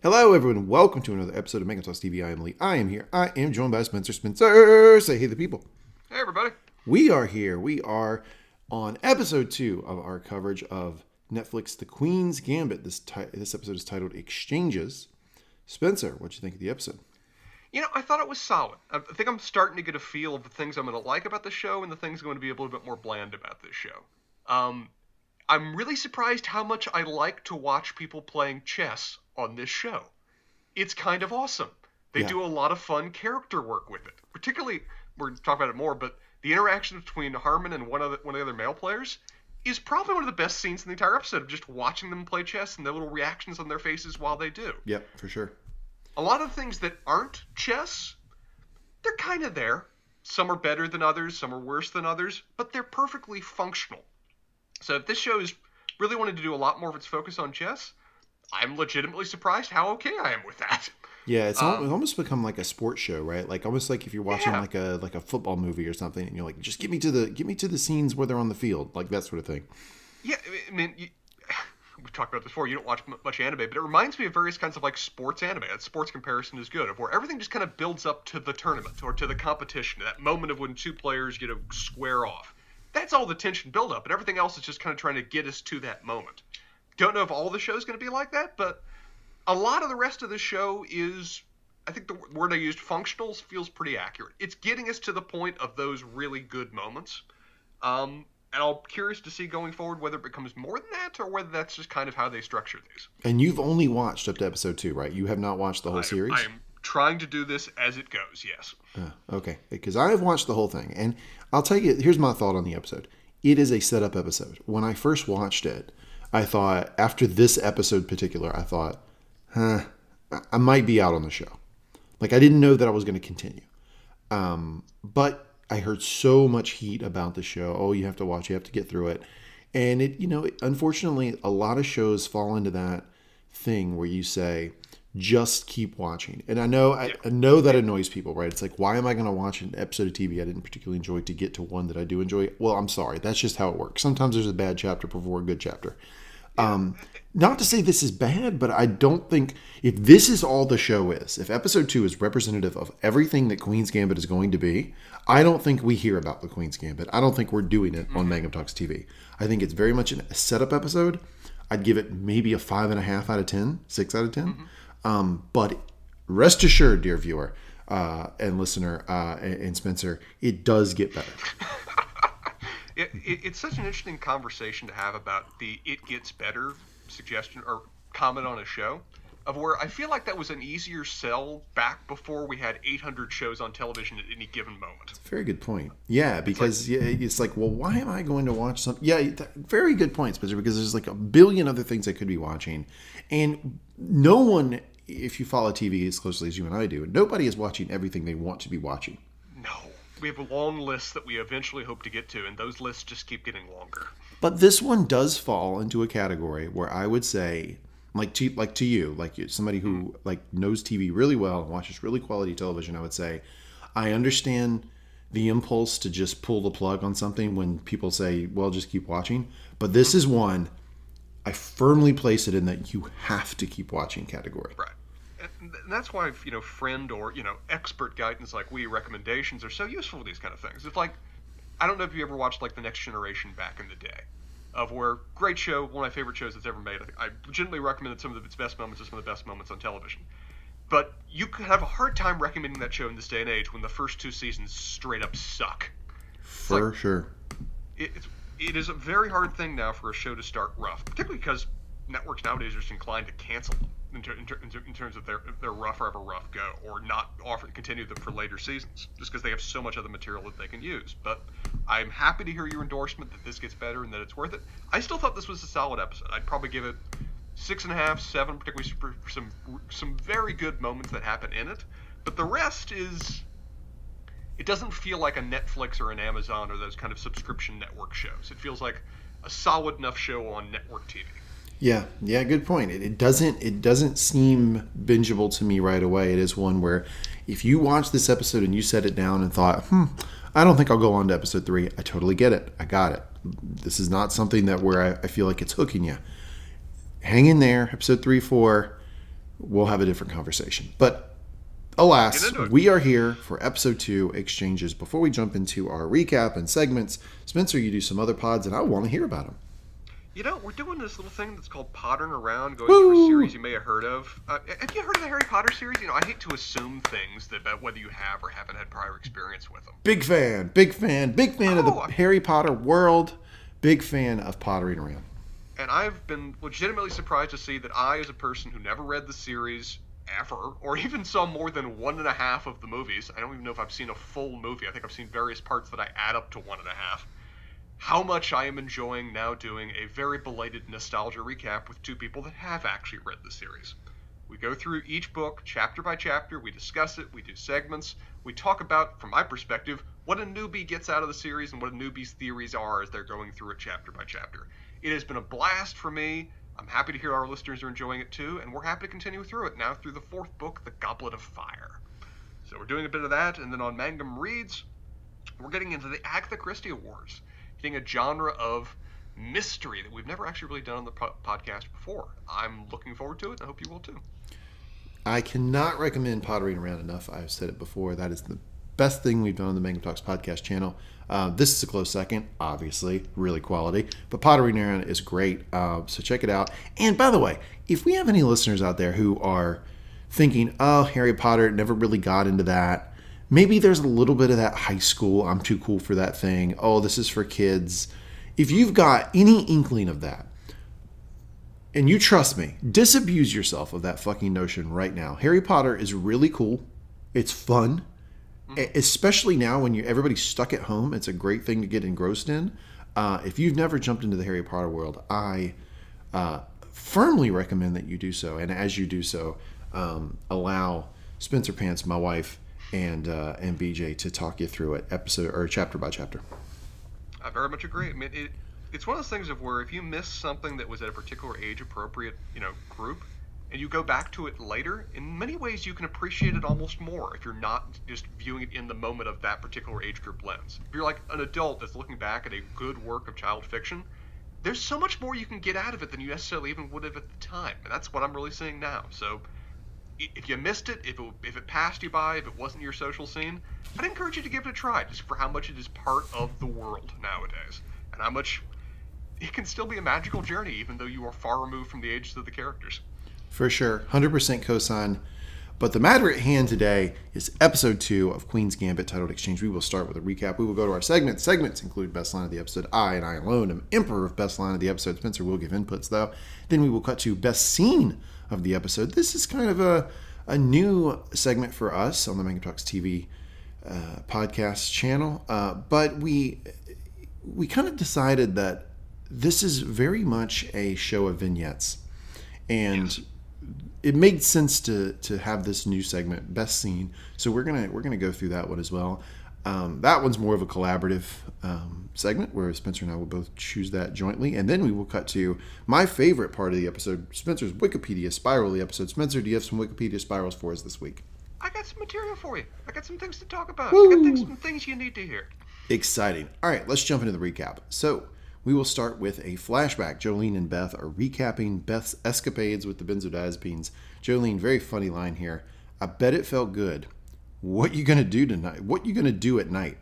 Hello, everyone. Welcome to another episode of Talks TV. I am Lee. I am here. I am joined by Spencer. Spencer, say hey, to the people. Hey, everybody. We are here. We are on episode two of our coverage of Netflix The Queen's Gambit. This ti- this episode is titled Exchanges. Spencer, what do you think of the episode? You know, I thought it was solid. I think I'm starting to get a feel of the things I'm going to like about the show and the things I'm going to be a little bit more bland about this show. Um, I'm really surprised how much I like to watch people playing chess on this show. It's kind of awesome. They Yeah. do a lot of fun character work with it. Particularly, we're going to talk about it more, but the interaction between Harmon and one of the, one of the other male players is probably one of the best scenes in the entire episode of just watching them play chess and the little reactions on their faces while they do. Yep, for sure. a lot of things that aren't chess, they're kind of there. Some are better than others, some are worse than others, but they're perfectly functional. So if this show is really wanted to do a lot more of its focus on chess, I'm legitimately surprised how okay I am with that. Yeah, it's, um, it's almost become like a sports show, right? Like almost like if you're watching Yeah. like a like a football movie or something, and you're like, just get me to the get me to the scenes where they're on the field, like that sort of thing. Yeah, I mean, you, we've talked about this before. You don't watch much anime, but it reminds me of various kinds of like sports anime. That sports comparison is good, of where everything just kind of builds up to the tournament or to the competition, that moment of when two players, you know, square off. That's all the tension build up, and everything else is just kind of trying to get us to that moment. Don't know if all the show's going to be like that, but a lot of the rest of the show is. I think the word I used, functionals, feels pretty accurate. It's getting us to the point of those really good moments. Um, and I'm curious to see going forward whether it becomes more than that or whether that's just kind of how they structure these. And you've only watched up to episode two, right? You have not watched the whole I, series. I am trying to do this as it goes. Yes. Uh, okay, because I have watched the whole thing, and I'll tell you. Here's my thought on the episode. It is a setup episode. When I first watched it, I thought after this episode particular, I thought, huh, I- I might be out on the show. Like I didn't know that I was going to continue. Um, but I heard so much heat about the show. Oh, you have to watch. You have to get through it. And it, you know, unfortunately, a lot of shows fall into that thing where you say, just keep watching. And I know, I, I know that annoys people, right? It's like, why am I going to watch an episode of TV I didn't particularly enjoy to get to one that I do enjoy? Well, I'm sorry. That's just how it works. Sometimes there's a bad chapter before a good chapter. Um, not to say this is bad, but I don't think if this is all the show is, if episode two is representative of everything that Queen's Gambit is going to be, I don't think we hear about the Queen's Gambit. I don't think we're doing it on Mangum Talks TV. I think it's very much a setup episode. I'd give it maybe a five and a half out of ten, six out of 10 Um, but rest assured, dear viewer uh, and listener uh, and, Spencer, it does get better. It, it, it's such an interesting conversation to have about the "it gets better" suggestion or comment on a show, of where I feel like that was an easier sell back before we had 800 shows on television at any given moment. Very good point. Yeah, because yeah, it's like, well, why am I going to watch something? Yeah, th- very good point, Spencer. Because there's like a billion other things I could be watching, and no one, if you follow TV as closely as you and I do, nobody is watching everything they want to be watching. No, we have a long list that we eventually hope to get to, and those lists just keep getting longer. But this one does fall into a category where I would say, like to like to you, like somebody who mm-hmm. like knows TV really well and watches really quality television, I would say, I understand the impulse to just pull the plug on something when people say, "Well, just keep watching." But this is one I firmly place it in that you have to keep watching category. Right. And that's why you know friend or you know expert guidance like we recommendations are so useful for these kind of things. It's like I don't know if you ever watched like the Next Generation back in the day, of where great show, one of my favorite shows that's ever made. I, I legitimately recommend that some of its best moments are some of the best moments on television. But you could have a hard time recommending that show in this day and age when the first two seasons straight up suck. For sure. It, it's, it is a very hard thing now for a show to start rough, particularly because networks nowadays are just inclined to cancel them in, ter- in, ter- in ter- in terms of their their or ever rough go, or not offer continue them for later seasons, just because they have so much other material that they can use. But I'm happy to hear your endorsement that this gets better and that it's worth it. I still thought this was a solid episode. I'd probably give it six and a half, seven, particularly for some some very good moments that happen in it. But the rest is it doesn't feel like a Netflix or an Amazon or those kind of subscription network shows. It feels like a solid enough show on network TV. Yeah, yeah, good point. It, it doesn't it doesn't seem bingeable to me right away. It is one where if you watch this episode and you set it down and thought, hmm, I don't think I'll go on to episode three, I totally get it. I got it. This is not something that where I, I feel like it's hooking you. Hang in there, episode three, four. we'll have a different conversation. But alas, we are here for episode two exchanges. Before we jump into our recap and segments, Spencer, you do some other pods, and I want to hear about them. You know, we're doing this little thing that's called pottering around, going Woo! through a series you may have heard of. Uh, have you heard of the Harry Potter series? You know, I hate to assume things that about whether you have or haven't had prior experience with them. Big fan, big fan, big fan oh, of the oh, Harry Potter world. Big fan of pottering around. And I've been legitimately surprised to see that I, as a person who never read the series ever, or even saw more than one and a half of the movies, I don't even know if I've seen a full movie. I think I've seen various parts that I add up to one and a half how much I am enjoying now doing a very belated nostalgia recap with two people that have actually read the series. We go through each book chapter by chapter, we discuss it, we do segments, we talk about, from my perspective, what a newbie gets out of the series and what a newbie's theories are as they're going through it chapter by chapter. It has been a blast for me. I'm happy to hear our listeners are enjoying it too, and we're happy to continue through it now through the fourth book, The Goblet of Fire. So we're doing a bit of that, and then on Mangum Reads, we're getting into the Agatha Christie Awards getting a genre of mystery that we've never actually really done on the po- podcast before. I'm looking forward to it. and I hope you will too. I cannot recommend Pottering Around enough. I've said it before. That is the best thing we've done on the Mangum Talks podcast channel. Uh, this is a close second, obviously, really quality. But Pottering Around is great. Uh, so check it out. And by the way, if we have any listeners out there who are thinking, oh, Harry Potter never really got into that, maybe there's a little bit of that high school, I'm too cool for that thing. Oh, this is for kids. If you've got any inkling of that, and you trust me, disabuse yourself of that fucking notion right now. Harry Potter is really cool. It's fun. Especially now when you everybody's stuck at home, it's a great thing to get engrossed in. Uh, if you've never jumped into the Harry Potter world, I uh, firmly recommend that you do so. And as you do so, um, allow Spencer Pants, my wife, and uh, and BJ to talk you through it episode or chapter by chapter. I very much agree. I mean, it, it's one of those things of where if you miss something that was at a particular age appropriate, you know, group, and you go back to it later, in many ways you can appreciate it almost more if you're not just viewing it in the moment of that particular age group lens. If you're like an adult that's looking back at a good work of child fiction, there's so much more you can get out of it than you necessarily even would have at the time, and that's what I'm really seeing now. So if you missed it, if it, if it passed you by, if it wasn't your social scene, I'd encourage you to give it a try, just for how much it is part of the world nowadays, and how much it can still be a magical journey, even though you are far removed from the ages of the characters. For sure, hundred percent cosign. But the matter at hand today is episode two of Queen's Gambit titled Exchange. We will start with a recap. We will go to our segments. Segments include best line of the episode. I and I alone am emperor of best line of the episode. Spencer will give inputs though. Then we will cut to best scene of the episode. This is kind of a, a new segment for us on the Mangum Talks TV uh, podcast channel, uh, but we we kind of decided that this is very much a show of vignettes, and yes. it made sense to to have this new segment, best scene. So we're gonna we're gonna go through that one as well. Um, that one's more of a collaborative um, segment where Spencer and I will both choose that jointly. And then we will cut to my favorite part of the episode Spencer's Wikipedia spiral the episode. Spencer, do you have some Wikipedia spirals for us this week? I got some material for you. I got some things to talk about. Woo! I got things, some things you need to hear. Exciting. All right, let's jump into the recap. So, we will start with a flashback. Jolene and Beth are recapping Beth's escapades with the benzodiazepines. Jolene, very funny line here. I bet it felt good what you gonna do tonight? What you gonna do at night?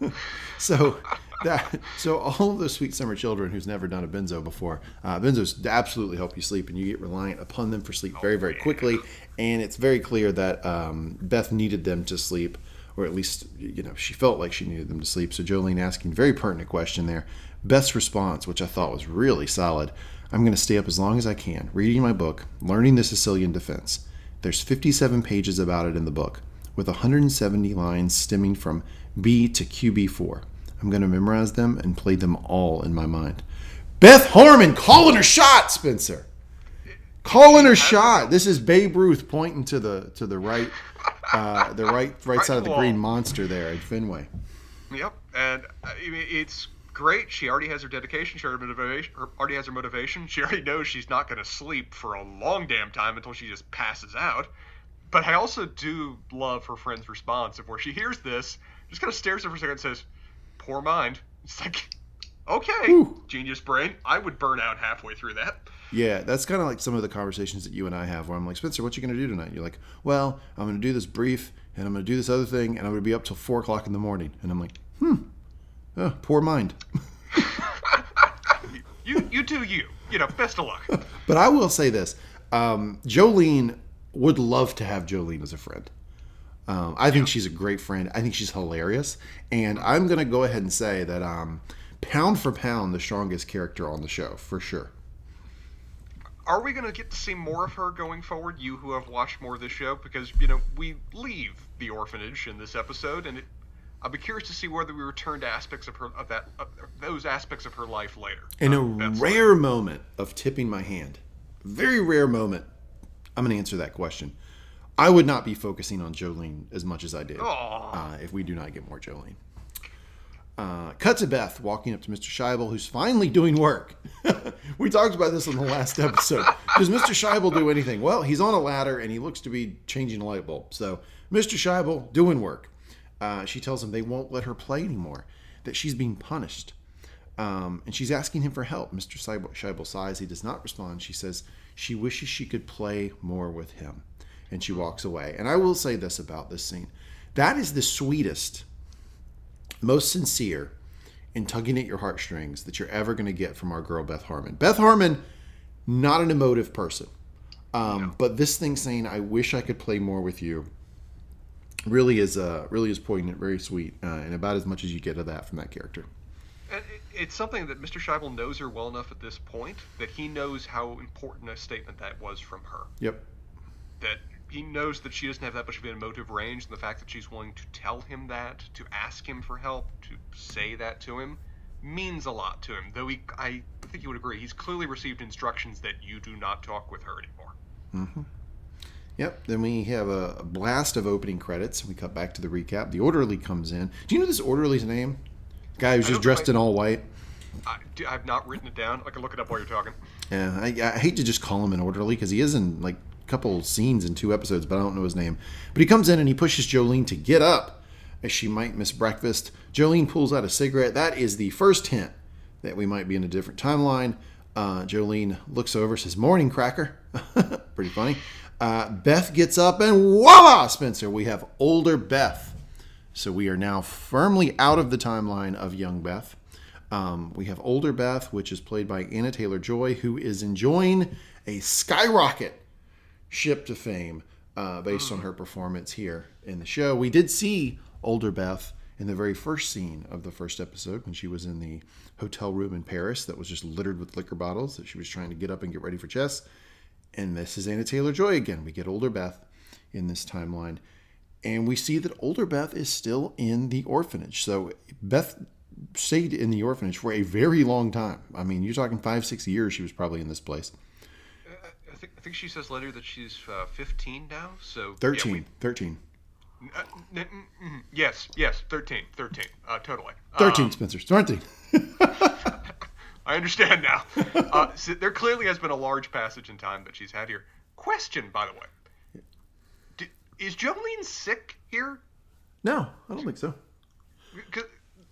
so that so all of the sweet summer children who's never done a benzo before, uh, benzos absolutely help you sleep, and you get reliant upon them for sleep very very quickly. And it's very clear that um, Beth needed them to sleep, or at least you know she felt like she needed them to sleep. So Jolene asking very pertinent question there. Beth's response, which I thought was really solid. I'm going to stay up as long as I can, reading my book, learning the Sicilian defense. There's 57 pages about it in the book with 170 lines stemming from P to QB4. I'm going to memorize them and play them all in my mind. Beth Harmon calling her shot, Spencer. Calling her shot. This is Babe Ruth pointing to the to the right, uh, the right right side of the green monster there at Fenway. Yep, and uh, I mean, it's great. She already has her dedication. She already, motivation, already has her motivation. She already knows she's not going to sleep for a long damn time until she just passes out. But I also do love her friend's response of where she hears this, just kind of stares at her for a second and says, Poor mind. It's like, okay, Ooh. genius brain. I would burn out halfway through that. Yeah, that's kind of like some of the conversations that you and I have, where I'm like, Spencer, what you going to do tonight? You're like, well, I'm going to do this brief, and I'm going to do this other thing, and I'm going to be up till four o'clock in the morning. And I'm like, hmm, oh, poor mind. You you do you. You know, best of luck. But I will say this: um, Jolene would love to have Jolene as a friend. Um, I think she's a great friend. I think she's hilarious, and I'm going to go ahead and say that um, pound for pound, the strongest character on the show for sure. Are we going to get to see more of her going forward? You who have watched more of this show, because you know we leave the orphanage in this episode, and it, I'll be curious to see whether we return to aspects of her of that of those aspects of her life later. In a Um, rare moment of tipping my hand, very rare moment, I'm going to answer that question. I would not be focusing on Jolene as much as I did uh, if we do not get more Jolene. Uh, cut to Beth walking up to Mr. Scheibel, who's finally doing work. we talked about this in the last episode. Does Mr. Scheibel do anything? Well, he's on a ladder and he looks to be changing a light bulb. So, Mr. Scheibel doing work. Uh, she tells him they won't let her play anymore, that she's being punished. Um, and she's asking him for help. Mr. Scheibel, Scheibel sighs. He does not respond. She says she wishes she could play more with him. And she walks away. And I will say this about this scene that is the sweetest, most sincere, and tugging at your heartstrings that you're ever going to get from our girl, Beth Harmon. Beth Harmon, not an emotive person. Um, But this thing saying, I wish I could play more with you. Really is uh, really is poignant, very sweet, uh, and about as much as you get of that from that character. Uh, it- it's something that Mr. Scheibel knows her well enough at this point that he knows how important a statement that was from her. Yep. That he knows that she doesn't have that much of an emotive range, and the fact that she's willing to tell him that, to ask him for help, to say that to him, means a lot to him. Though he, I think you would agree, he's clearly received instructions that you do not talk with her anymore. Mm-hmm. Yep. Then we have a, a blast of opening credits. We cut back to the recap. The orderly comes in. Do you know this orderly's name? Guy who's just dressed quite- in all white. I, I've not written it down. I can look it up while you're talking. Yeah, I, I hate to just call him an orderly because he is in like a couple scenes in two episodes, but I don't know his name. But he comes in and he pushes Jolene to get up as she might miss breakfast. Jolene pulls out a cigarette. That is the first hint that we might be in a different timeline. Uh, Jolene looks over, says, Morning, cracker. Pretty funny. Uh, Beth gets up and voila, Spencer, we have older Beth. So we are now firmly out of the timeline of young Beth. Um, we have older Beth, which is played by Anya Taylor-Joy, who is enjoying a skyrocket ship to fame uh, based on her performance here in the show. We did see older Beth in the very first scene of the first episode when she was in the hotel room in Paris that was just littered with liquor bottles that she was trying to get up and get ready for chess. And this is Anya Taylor-Joy again. We get older Beth in this timeline. And we see that older Beth is still in the orphanage. So Beth stayed in the orphanage for a very long time. I mean, you're talking five, six years she was probably in this place. I think, I think she says later that she's uh, 15 now. So yeah, 13. we- 13. uh, n- n- mhm. yes, yes, 13, 13, uh, totally. 13, Um, Spencer. 13. I understand now. uh, so there clearly has been a large passage in time that she's had here. Question, by the way. Is Jolene sick here? No, I don't think so.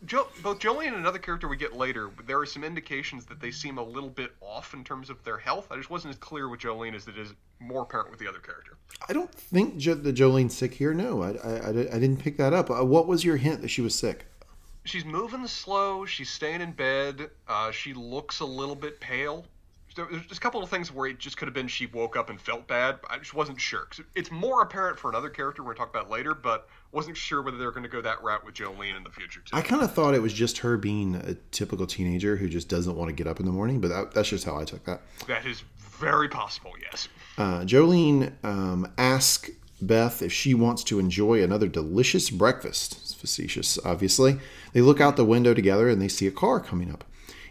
Jo- both Jolene and another character we get later, there are some indications that they seem a little bit off in terms of their health. I just wasn't as clear with Jolene as it is more apparent with the other character. I don't think jo- that Jolene's sick here. No, I, I, I, I didn't pick that up. Uh, what was your hint that she was sick? She's moving slow. She's staying in bed. Uh, she looks a little bit pale. There- There's just a couple of things where it just could have been she woke up and felt bad. I just wasn't sure. It's more apparent for another character we're going to talk about later, but wasn't sure whether they're going to go that route with Jolene in the future too. I kind of thought it was just her being a typical teenager who just doesn't want to get up in the morning, but that, that's just how I took that. That is very possible. Yes. Uh, Jolene um, asks Beth if she wants to enjoy another delicious breakfast. It's facetious, obviously. They look out the window together and they see a car coming up.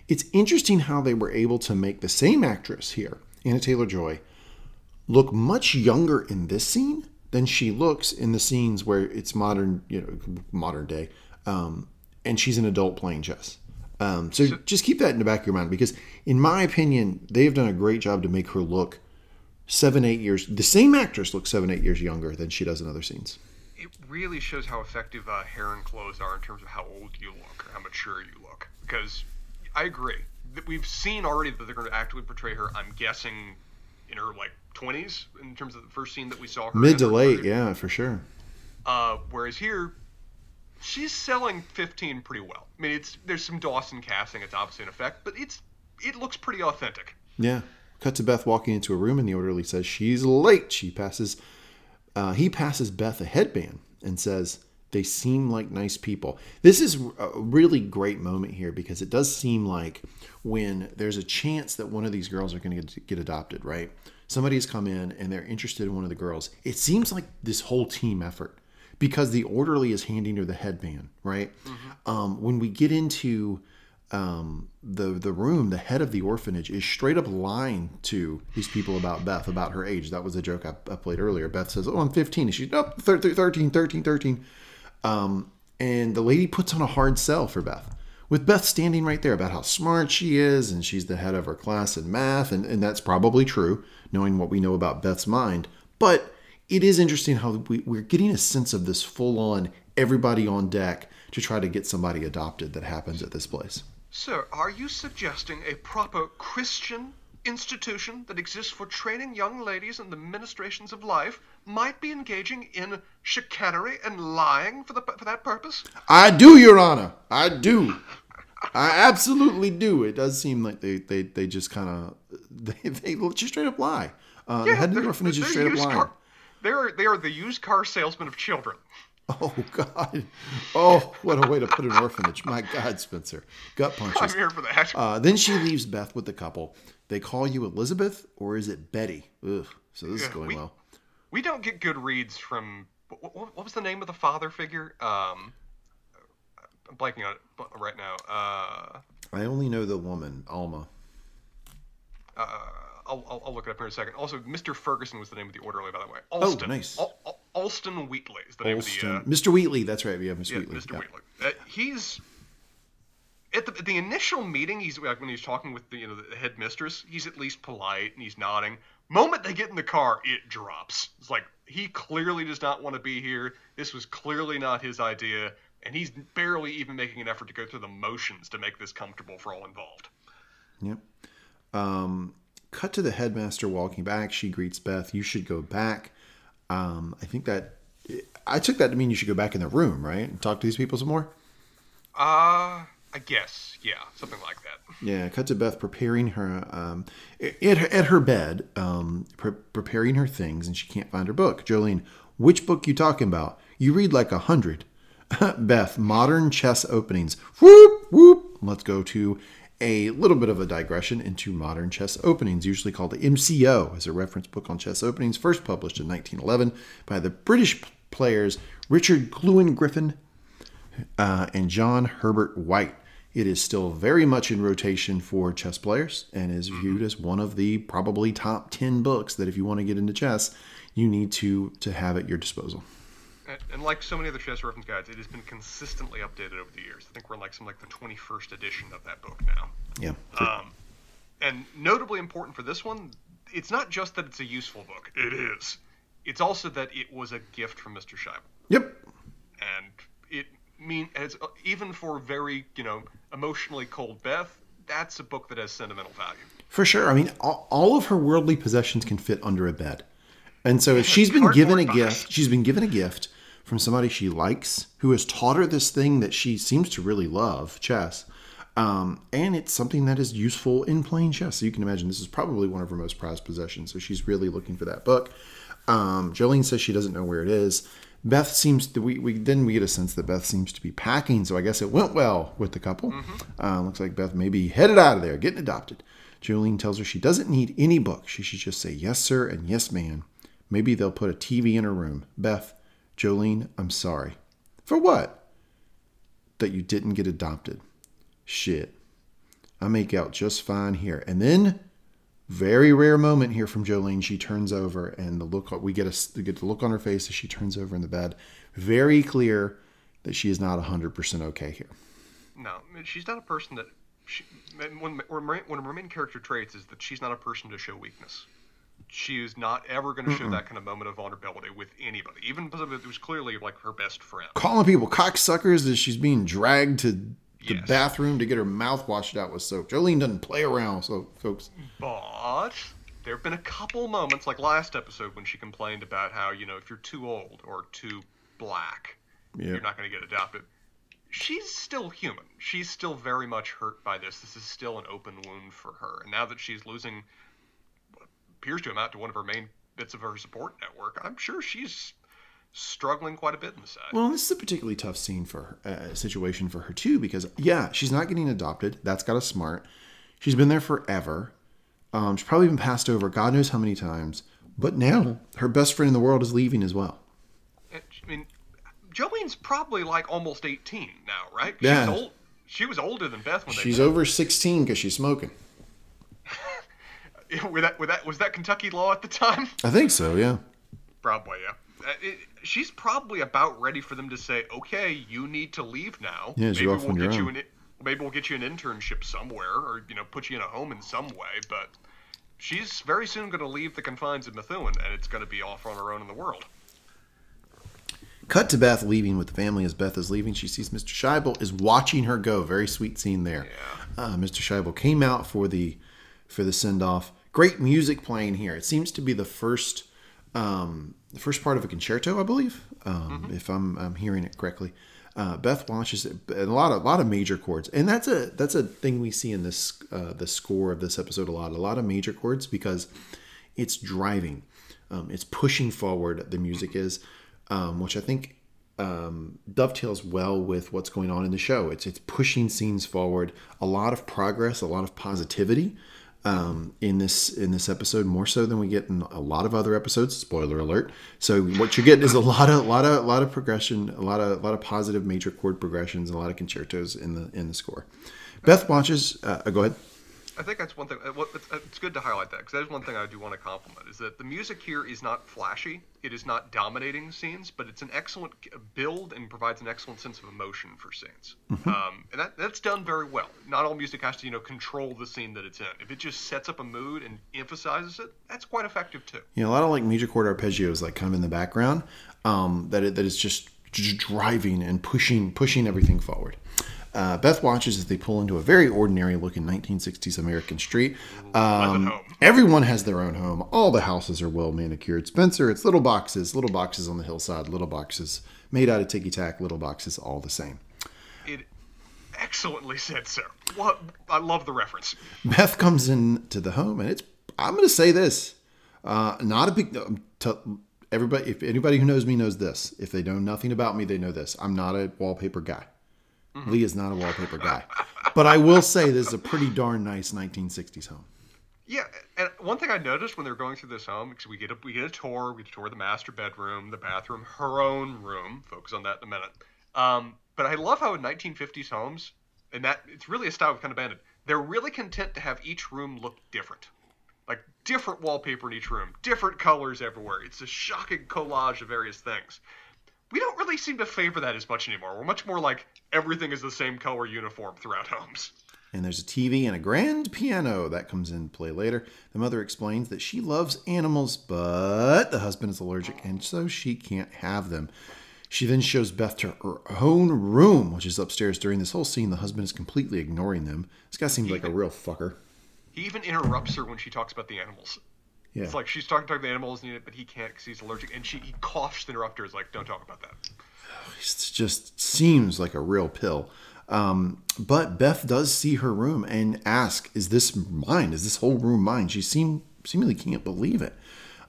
It's interesting how they were able to make the same actress here, Anya Taylor-Joy, look much younger in this scene than she looks in the scenes where it's modern, you know, modern day, um, and she's an adult playing chess. Um, so just keep that in the back of your mind because, in my opinion, they've done a great job to make her look seven, eight years. The same actress looks seven, eight years younger than she does in other scenes. It really shows how effective uh, hair and clothes are in terms of how old you look or how mature you look. Because I agree, that we've seen already that they're going to actively portray her. I'm guessing in her like 20s in terms of the first scene that we saw her Mid to late, yeah, for sure. Uh, whereas here, she's selling 15 pretty well. I mean, it's there's some Dawson casting. It's obviously an effect, but it's it looks pretty authentic. Yeah. Cut to Beth walking into a room, and the orderly says she's late. She passes. Uh, he passes Beth a headband and says they seem like nice people. This is a really great moment here because it does seem like when there's a chance that one of these girls are going to get adopted, right? Somebody has come in and they're interested in one of the girls. It seems like this whole team effort because the orderly is handing her the headband, right? Um, when we get into um, the the room, the head of the orphanage is straight up lying to these people about Beth, about her age. That was a joke I, I played earlier. Beth says, "Oh, I'm 15." And she's, "Nope, thir- 13, 13, 13." Um, and the lady puts on a hard sell for Beth, with Beth standing right there about how smart she is, and she's the head of her class in math, and, and that's probably true, knowing what we know about Beth's mind. But it is interesting how we, we're getting a sense of this full on everybody on deck to try to get somebody adopted that happens at this place. Sir, are you suggesting a proper Christian institution that exists for training young ladies in the ministrations of life might be engaging in chicanery and lying for the for that purpose? I do, Your Honor. I do. I absolutely do. It does seem like they they, they just kind of they, they just straight up lie. Uh, of the they're- orphanage is straight up lying. car- They're they are the used car salesman of children. Oh God! Oh, what a way to put an orphanage. My God, Spencer, gut punches. I'm here for that. Uh, then she leaves Beth with the couple. They call you Elizabeth, or is it Betty? Ugh. So this is going we- well. we don't get good reads from what, what, what was the name of the father figure? Um, I'm blanking on it right now. Uh, I only know the woman, Alma. uh, I'll, I'll, I'll look it up here in a second. Also, Mr. Ferguson was the name of the orderly, by the way. Alston. nice. Al, Al, Alston Wheatley is the name Alston. of the. Uh, Mr. Wheatley. That's right. Yeah, Mr. yeah, Wheatley. Mr. Yeah. Wheatley. Uh, he's at the, the initial meeting. He's like when he's talking with the you know the headmistress. He's at least polite and he's nodding. Moment they get in the car, it drops. It's like he clearly does not want to be here. This was clearly not his idea, and he's barely even making an effort to go through the motions to make this comfortable for all involved. Yep. Um, cut to the headmaster walking back. She greets Beth. You should go back. Um, I think that I took that to mean you should go back in the room, right, and talk to these people some more. Uh, I guess, yeah, something like that. Yeah, cut to Beth preparing her um, at, her- at her bed, um, pre- preparing her things, and she can't find her book. Jolene, which book you talking about? You read like a hundred. Beth, modern chess openings. Whoop whoop. Let's go to a little bit of a digression into modern chess openings, usually called the MCO, as a reference book on chess openings, first published in 1911 by the British players Richard Clewin Griffith uh, and John Herbert White. It is still very much in rotation for chess players and is viewed as one of the probably top 10 books that if you want to get into chess, you need to to have at your disposal. And, and like so many other chess reference guides, it has been consistently updated over the years. I think we're in like some like the 21st edition of that book now. Yeah. Um, and notably important for this one, it's not just that it's a useful book. It is. It's also that it was a gift from Mr. Scheibel. Yep. And it mean it's even for very, you know, emotionally cold Beth, that's a book that has sentimental value. For sure. I mean, all, all of her worldly possessions can fit under a bed. And so if she's been given a box. gift, she's been given a gift from somebody she likes who has taught her this thing that she seems to really love, chess. Um, and it's something that is useful in playing chess. So you can imagine this is probably one of her most prized possessions. So she's really looking for that book. Um, Jolene says she doesn't know where it is. Beth seems to, we, we then we get a sense that Beth seems to be packing, so I guess it went well with the couple. Uh, looks like Beth may be headed out of there, getting adopted. Jolene tells her she doesn't need any book. She should just say yes, sir, and yes, ma'am. Maybe they'll put a TV in her room. Beth, Jolene, I'm sorry. For what? That you didn't get adopted. Shit. I make out just fine here. And then, very rare moment here from Jolene. She turns over, and the look we get a we get the look on her face as she turns over in the bed. Very clear that she is not 100% okay here. No, she's not a person that. She, when, when, when her main character traits is that she's not a person to show weakness. She is not ever going to show that kind of moment of vulnerability with anybody, even somebody was clearly like her best friend. Calling people cocksuckers as she's being dragged to the Yes. bathroom to get her mouth washed out with soap. Jolene doesn't play around, so folks. But there have been a couple moments, like last episode, when she complained about how, you know, if you're too old or too black, Yeah. you're not going to get adopted. She's still human. She's still very much hurt by this. This is still an open wound for her. And now that she's losing appears to amount to one of her main bits of her support network, I'm sure she's struggling quite a bit inside. Well, this is a particularly tough scene for her, uh, situation for her too, because yeah, she's not getting adopted. That's got us smart. She's been there forever. Um, she's probably been passed over God knows how many times. But now her best friend in the world is leaving as well. I mean, Jolene's probably like almost 18 now, right? Yeah. was old. She was older than Beth when they She's over 16 because she's smoking. was that, was that was that Kentucky law at the time? I think so. Yeah. Probably, yeah. Uh, it- she's probably about ready for them to say, "Okay, you need to leave now. Yeah, maybe we'll get you own." an maybe we'll get you an internship somewhere, or you know, put you in a home in some way." But she's very soon going to leave the confines of Methuen, and it's going to be off on her own in the world. Cut to Beth leaving with the family. As Beth is leaving, she sees Mr. Scheibel is watching her go. Very sweet scene there. Uh, Mr. Scheibel came out for the for the send off. Great music playing here. It seems to be the first um, the first part of a concerto, I believe, um, if I'm, I'm hearing it correctly. Uh, Beth and a lot of a lot of major chords, and that's a that's a thing we see in this uh, the score of this episode a lot. A lot of major chords because it's driving, um, it's pushing forward. The music is, um, which I think um, dovetails well with what's going on in the show. It's it's pushing scenes forward. A lot of progress, a lot of positivity um, in this in this episode, more so than we get in a lot of other episodes. Spoiler alert. So what you're getting is a lot of lot of lot of progression, a lot of a lot of positive major chord progressions, a lot of concertos in the in the score. Beth watches. Uh, go ahead. I think that's one thing. uh, It's, it's good to highlight that because that is one thing I do want to compliment is that the music here is not flashy. It is not dominating scenes, but it's an excellent build and provides an excellent sense of emotion for scenes. Um, and that, that's done very well. Not all music has to you know control the scene that it's in. If it just sets up a mood and emphasizes it, that's quite effective too. You know, a lot of like major chord arpeggios, like kind of in the background, um, that it, that is just, just driving and pushing pushing everything forward. Uh, Beth watches as they pull into a very ordinary looking 1960s American street. Um, everyone has their own home. All the houses are well manicured. Spencer, it's little boxes, little boxes on the hillside, little boxes made out of ticky tack, little boxes, all the same. It excellently said, sir. What I love the reference. Beth comes into the home, and it's I'm going to say this, uh, not a big. um, To, everybody, if anybody who knows me knows this. If they know nothing about me, they know this. I'm not a wallpaper guy. Lee is not a wallpaper guy, but I will say this is a pretty darn nice 1960s home. Yeah, and one thing I noticed when they were going through this home, because we get a we get a tour, we get a tour of the master bedroom, the bathroom, her own room. Focus on that in a minute. Um, but I love how in 1950s homes, and that it's really a style we've kind of abandoned. They're really content to have each room look different, like different wallpaper in each room, different colors everywhere. It's a shocking collage of various things. We don't really seem to favor that as much anymore. We're much more like everything is the same color uniform throughout homes. And there's a TV and a grand piano that comes in play later. The mother explains that she loves animals, but the husband is allergic and so she can't have them. She then shows Beth to her own room, which is upstairs. During this whole scene, the husband is completely ignoring them. This guy seems like a real fucker. He even interrupts her when she talks about the animals. Yeah. It's like she's talking, talking to the animals, but he can't because he's allergic, and she he coughs to interrupt her. Is like, don't talk about that. It just seems like a real pill. Um, but Beth does see her room and ask, "Is this mine? Is this whole room mine?" She seem seemingly can't believe it.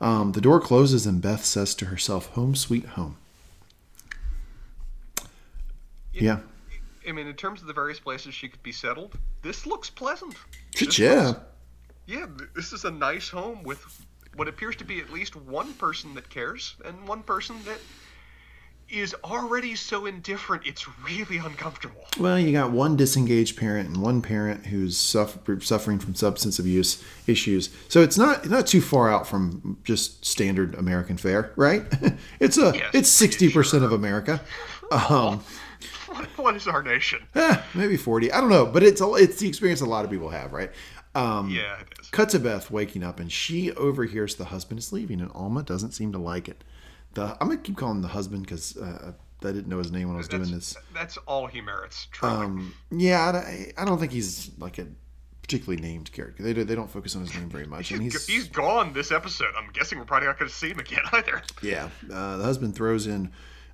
Um, the door closes and Beth says to herself, "Home, sweet home." Yeah, I mean, in terms of the various places she could be settled, this looks pleasant. This yeah. looks- yeah, this is a nice home with what appears to be at least one person that cares and one person that is already so indifferent it's really uncomfortable. Well, you got one disengaged parent and one parent who's suffer- suffering from substance abuse issues. So it's not not too far out from just standard American fare, right? it's a Yes, it's sixty percent of America. Um, What, is our nation? eh, maybe forty. I don't know, but it's a, it's the experience a lot of people have, right? Um, Yeah, it is. Beth waking up, and she overhears the husband is leaving, and Alma doesn't seem to like it. The I'm gonna keep calling him the husband because uh, I didn't know his name when I was that's, doing this. That's all he merits. Truly. Um, yeah, I, I don't think he's like a particularly named character. They do, they don't focus on his name very much, and he's he's gone this episode. I'm guessing we're probably not going to see him again either. yeah. Uh, the husband throws in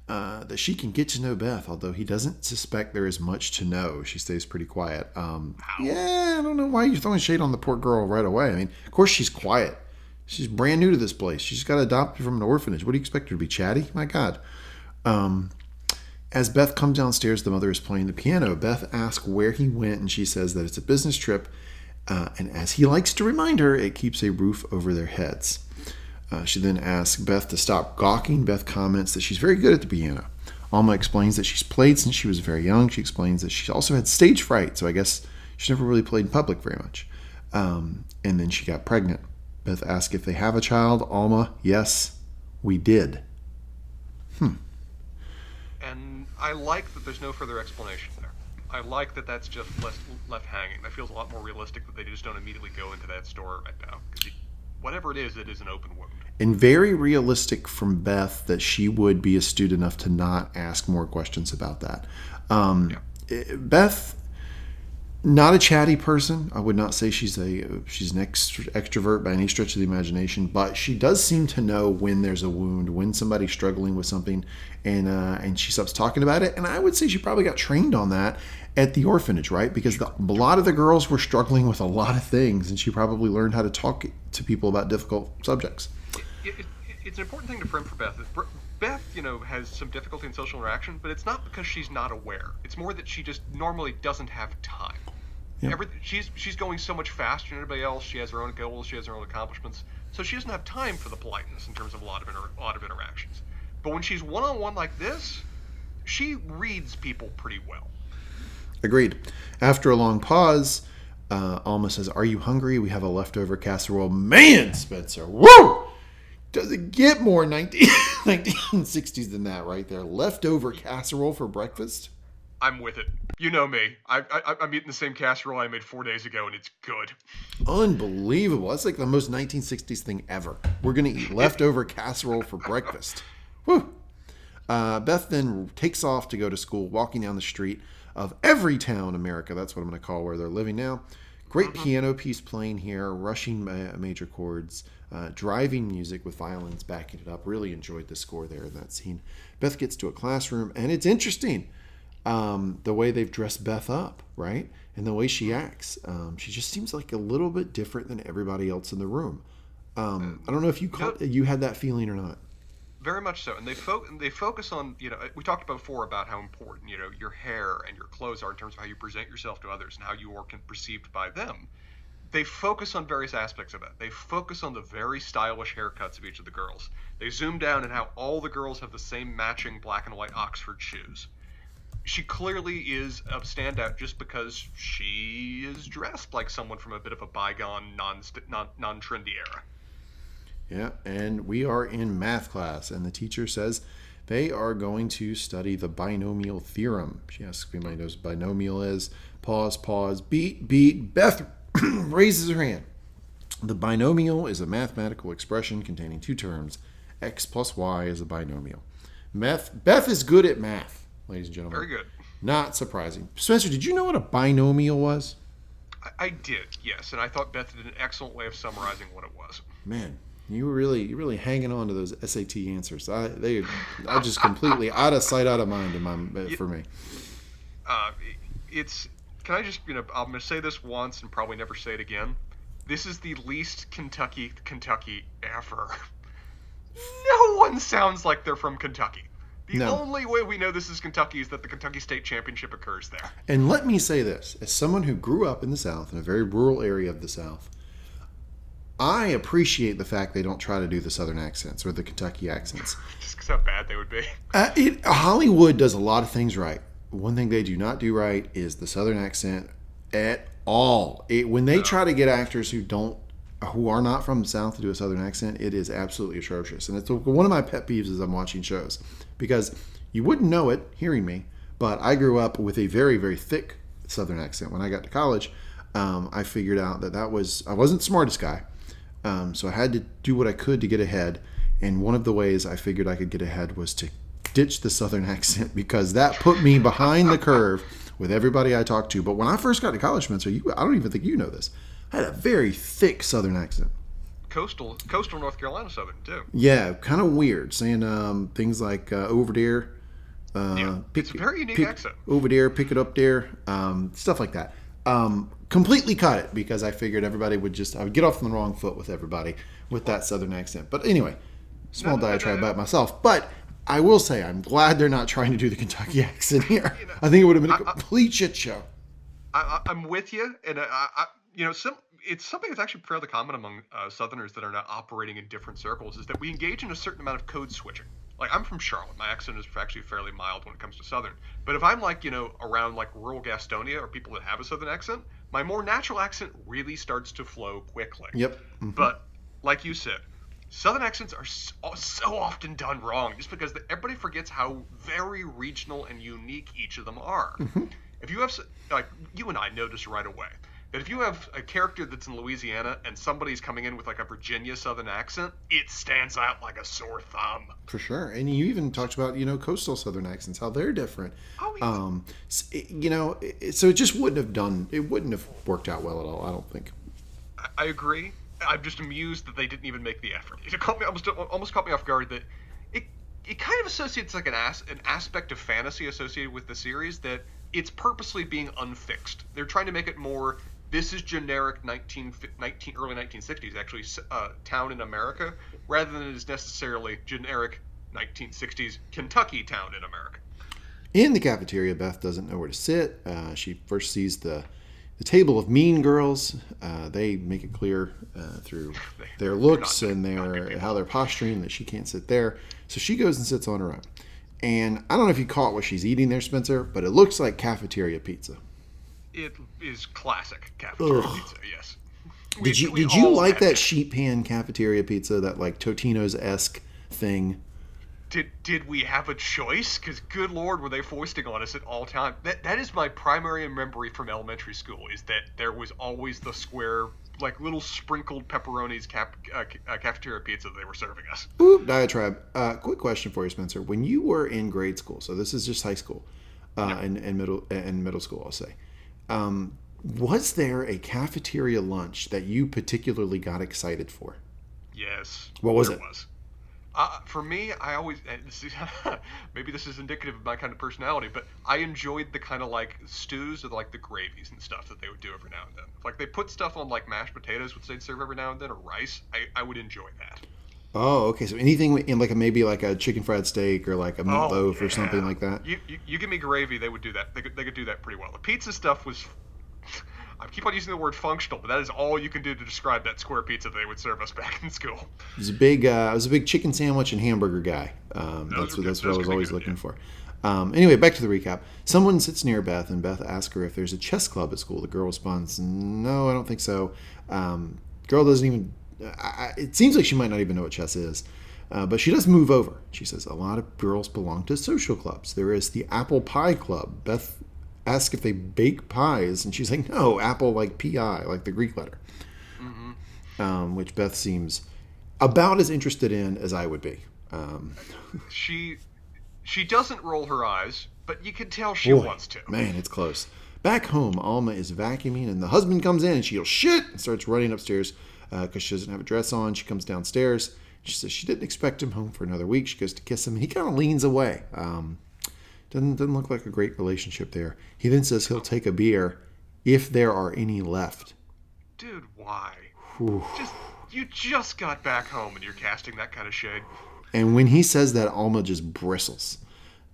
uh, that she can get to know Beth, although he doesn't suspect there is much to know. She stays pretty quiet. Um, yeah, I don't know why you're throwing shade on the poor girl right away. I mean, of course she's quiet. She's brand new to this place. She's got adopted from an orphanage. What do you expect her to be chatty? My God. Um, as Beth comes downstairs, the mother is playing the piano. Beth asks where he went, and she says that it's a business trip. Uh, and as he likes to remind her, it keeps a roof over their heads. Uh, she then asks Beth to stop gawking. Beth comments that she's very good at the piano. Alma explains that she's played since she was very young. She explains that she also had stage fright, so I guess she never really played in public very much. Um, and then she got pregnant. Beth asks if they have a child. Alma, yes, we did. Hmm. And I like that there's no further explanation there. I like that that's just left, left hanging. That feels a lot more realistic that they just don't immediately go into that store right now. Whatever it is, it is an open wound. And very realistic from Beth that she would be astute enough to not ask more questions about that. Um, yeah. Beth, not a chatty person. I would not say she's a she's an extrovert by any stretch of the imagination, but she does seem to know when there's a wound, when somebody's struggling with something, and uh, and she stops talking about it. And I would say she probably got trained on that at the orphanage, right? Because the, a lot of the girls were struggling with a lot of things, and she probably learned how to talk to people about difficult subjects. It, it, it's an important thing to frame for Beth. Beth, you know, has some difficulty in social interaction, but it's not because she's not aware. It's more that she just normally doesn't have time. Yep. Every, she's she's going so much faster than everybody else. She has her own goals. She has her own accomplishments. So she doesn't have time for the politeness in terms of a lot of inter, a lot of interactions. But when she's one on one like this, she reads people pretty well. Agreed. After a long pause, uh, Alma says, Are you hungry? We have a leftover casserole. Man, Spencer, woo! Does it get more 19, 1960s than that right there? Leftover casserole for breakfast? I'm with it. You know me. I, I, I'm eating the same casserole I made four days ago, and it's good. Unbelievable. That's like the most 1960s thing ever. We're going to eat leftover casserole for breakfast. Whew. Uh, Beth then takes off to go to school, walking down the street of every town in America. That's what I'm going to call where they're living now. Great mm-hmm. piano piece playing here, rushing major chords, uh, driving music with violins backing it up. Really enjoyed the score there in that scene. Beth gets to a classroom, and it's interesting um, the way they've dressed Beth up, right? And the way she acts. Um, she just seems like a little bit different than everybody else in the room. Um, I don't know if you caught, you had that feeling or not. Very much so, and they fo- they focus on you know we talked before about how important you know your hair and your clothes are in terms of how you present yourself to others and how you are perceived by them. They focus on various aspects of that. They focus on the very stylish haircuts of each of the girls. They zoom down and how all the girls have the same matching black and white Oxford shoes. She clearly is a standout just because she is dressed like someone from a bit of a bygone, non non trendy era. Yeah, and we are in math class, and the teacher says they are going to study the binomial theorem. She asks if anybody knows binomial is. Pause, pause, beat, beat. Beth raises her hand. The binomial is a mathematical expression containing two terms. X plus Y is a binomial. Meth, Beth is good at math, ladies and gentlemen. Very good. Not surprising. Spencer, did you know what a binomial was? I, I did, yes, and I thought Beth did an excellent way of summarizing what it was. Man, you were really, you really hanging on to those SAT answers. I they, I just completely out of sight, out of mind in my for me. Uh, it's. Can I just, you know, I'm going to say this once and probably never say it again. This is the least Kentucky, Kentucky ever. no one sounds like they're from Kentucky. The no. only way we know this is Kentucky is that the Kentucky State Championship occurs there. And let me say this as someone who grew up in the South, in a very rural area of the South, I appreciate the fact they don't try to do the Southern accents or the Kentucky accents. Just because how bad they would be. Uh, it, Hollywood does a lot of things right. One thing they do not do right is the Southern accent at all. It, when they try to get actors who don't, who are not from the South to do a Southern accent, it is absolutely atrocious. And it's one of my pet peeves as I'm watching shows because you wouldn't know it hearing me, but I grew up with a very, very thick Southern accent. When I got to college, um, I figured out that that was I wasn't the smartest guy um, so I had to do what I could to get ahead. And one of the ways I figured I could get ahead was to ditched the southern accent because that put me behind the curve with everybody I talked to. But when I first got to college, Spencer, you, I don't even think you know this. I had a very thick southern accent. Coastal, coastal North Carolina Southern too. Yeah, kind of weird, saying um, things like uh, over there. Uh, Yeah, it's a very unique pick- accent. Over there, pick it up there, um, stuff like that. Um, completely cut it because I figured everybody would just I would get off on the wrong foot with everybody with that southern accent. But anyway, small No, no, no, diatribe no. about myself. But I will say I'm glad they're not trying to do the Kentucky accent here. I think it would have been a complete shit show. I, I, I'm with you, and I, I, you know, some it's something that's actually fairly common among uh, Southerners that are now operating in different circles is that we engage in a certain amount of code switching. Like I'm from Charlotte, my accent is actually fairly mild when it comes to Southern. But if I'm like you know around like rural Gastonia or people that have a Southern accent, my more natural accent really starts to flow quickly. Yep. Mhm. But like you said, Southern accents are so, so often done wrong just because the, everybody forgets how very regional and unique each of them are. If you have, like, you and I notice right away that if you have a character that's in Louisiana and somebody's coming in with like a Virginia Southern accent, it stands out like a sore thumb. For sure. And you even talked about, you know, coastal southern accents, how they're different. Oh, yeah. Um, you know, so it just wouldn't have done, it wouldn't have worked out well at all, I don't think. I agree. I'm just amused that they didn't even make the effort. It caught me almost almost caught me off guard that it it kind of associates like an as, an aspect of fantasy associated with the series that it's purposely being unfixed. They're trying to make it more. This is generic 19, 19 early 1960s actually uh, town in America rather than it is necessarily generic 1960s Kentucky town in America. In the cafeteria, Beth doesn't know where to sit. Uh, she first sees the the table of mean girls. Uh, they make it clear uh, through their looks and their how they're posturing that she can't sit there. So she goes and sits on her own. And I don't know if you caught what she's eating there, Spencer, but it looks like cafeteria pizza. It is classic cafeteria Ugh. pizza. Yes. We- Did you did you like that sheet pan cafeteria pizza, that like Totino's esque thing? Did did we have a choice? Because good lord, were they foisting on us at all time? That that is my primary memory from elementary school. Is that there was always the square, like little sprinkled pepperonis cap, uh, uh, cafeteria pizza they were serving us. Oop, diatribe. Uh, quick question for you, Spencer. When you were in grade school, so this is just high school, uh, and, and middle and middle school, I'll say. Um, was there a cafeteria lunch that you particularly got excited for? Yes. What was it? Was. Uh, for me, I always and this is, maybe this is indicative of my kind of personality, but I enjoyed the kind of like stews or like the gravies and stuff that they would do every now and then. Like they put stuff on like mashed potatoes, which they'd serve every now and then, or rice. I, I would enjoy that. Oh, okay. So anything in like a maybe like a chicken fried steak or like a Oh, meatloaf or something like that. You, you, you give me gravy, they would do that. They could, they could do that pretty well. The pizza stuff was. I keep on using the word functional, but that is all you can do to describe that square pizza they would serve us back in school. I was a big, uh, I was a big chicken sandwich and hamburger guy. Um, that's what that's what I was always good, looking yeah. for. Um, anyway, back to the recap. Someone sits near Beth, and Beth asks her if there's a chess club at school. The girl responds, "No, I don't think so." Um, girl doesn't even. I- it seems like she might not even know what chess is. Uh, but she does move over. She says a lot of girls belong to social clubs. There is the Apple Pie Club. Beth asks if they bake pies, and she's like, "No, apple like pi, like the Greek letter." Um, which Beth seems about as interested in as I would be. Um, She she doesn't roll her eyes, but you can tell she boy, wants to. Man, it's close. Back home, Alma is vacuuming, and the husband comes in, and she yells "shit" and starts running upstairs because she doesn't have a dress on. She comes downstairs. She says she didn't expect him home for another week. She goes to kiss him, and he kind of leans away. Um, doesn't doesn't look like a great relationship there. He then says he'll take a beer if there are any left. Dude, why? Whew. Just you just got back home and you're casting that kind of shade. And when he says that, Alma just bristles.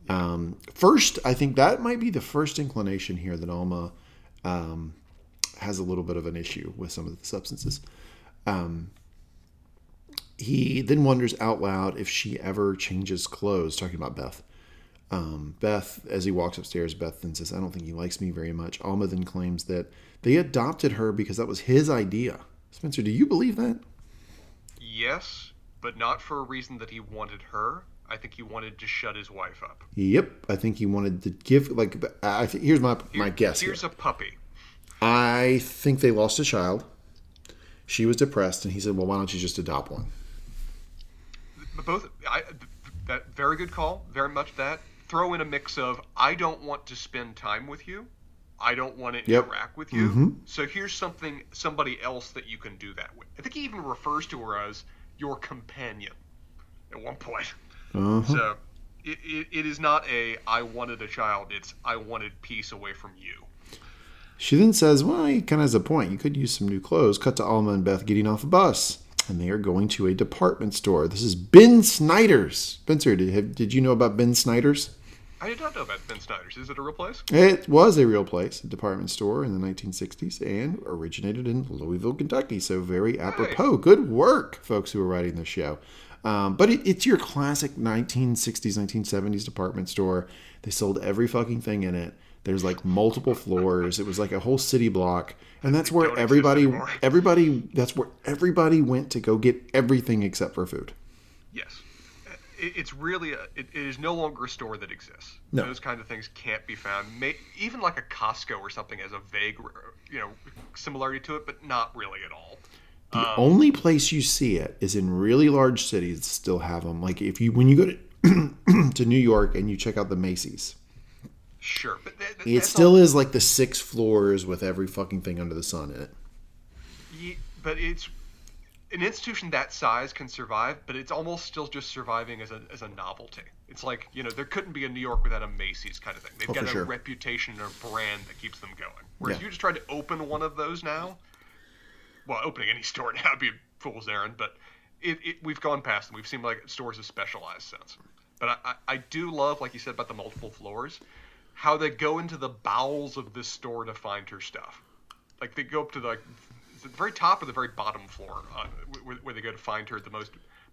Um, first, I think that might be the first inclination here that Alma um, has a little bit of an issue with some of the substances. Um, he then wonders out loud if she ever changes clothes, talking about Beth. Um, Beth, as he walks upstairs, Beth then says, I don't think he likes me very much. Alma then claims that they adopted her because that was his idea. Spencer, do you believe that? Yes, but not for a reason that he wanted her. I think he wanted to shut his wife up. Yep, I think he wanted to give like I think here's my my Here- guess. Here. Here's a puppy. I think they lost a child. She was depressed, and he said, "Well, why don't you just adopt one?" Both I, that very good call. Very much that. Throw in a mix of I don't want to spend time with you. I don't want to Yep. interact with you. Mhm. So here's something somebody else that you can do that with. I think he even refers to her as your companion at one point. Uh-huh. So it, it, it is not a I wanted a child. It's I wanted peace away from you. She then says, Well, he kind of has a point. You could use some new clothes. Cut to Alma and Beth getting off a bus. And they are going to a department store. This is Ben Snyder's. Spencer, did, have, did you know about Ben Snyder's? I did not know about Ben Snyder's. Is it a real place? It was a real place, a department store in the 1960s, and originated in Louisville, Kentucky. So very apropos. Good work, folks who are writing this show. Um, but it, it's your classic 1960s, 1970s department store. They sold every fucking thing in it. There's like multiple floors. It was like a whole city block, and that's where everybody, everybody, that's where everybody went to go get everything except for food. It's really a, it, it is no longer a store that exists. No. Those kind of things can't be found. May, even like a Costco or something has a vague, you know, similarity to it, but not really at all. The um, only place you see it is in really large cities that still have them. Like if you when you go to to New York and you check out the Macy's, Sure, but th- th- it still is like the six floors with every fucking thing under the sun in it. Ye- but it's an institution that size can survive, but it's almost still just surviving as a, as a novelty. It's like you know there couldn't be a New York without a Macy's kind of thing. They've Oh, got a sure. reputation and a brand that keeps them going. Whereas Yeah. you just try to open one of those now, well, opening any store now would be a fool's errand. But it, it we've gone past them. We've seen like stores have specialized since. But I, I, I do love, like you said about the multiple floors, how they go into the bowels of this store to find her stuff. Like they go up to the, like, the very top or the very bottom floor, uh, where, where they go to find her the most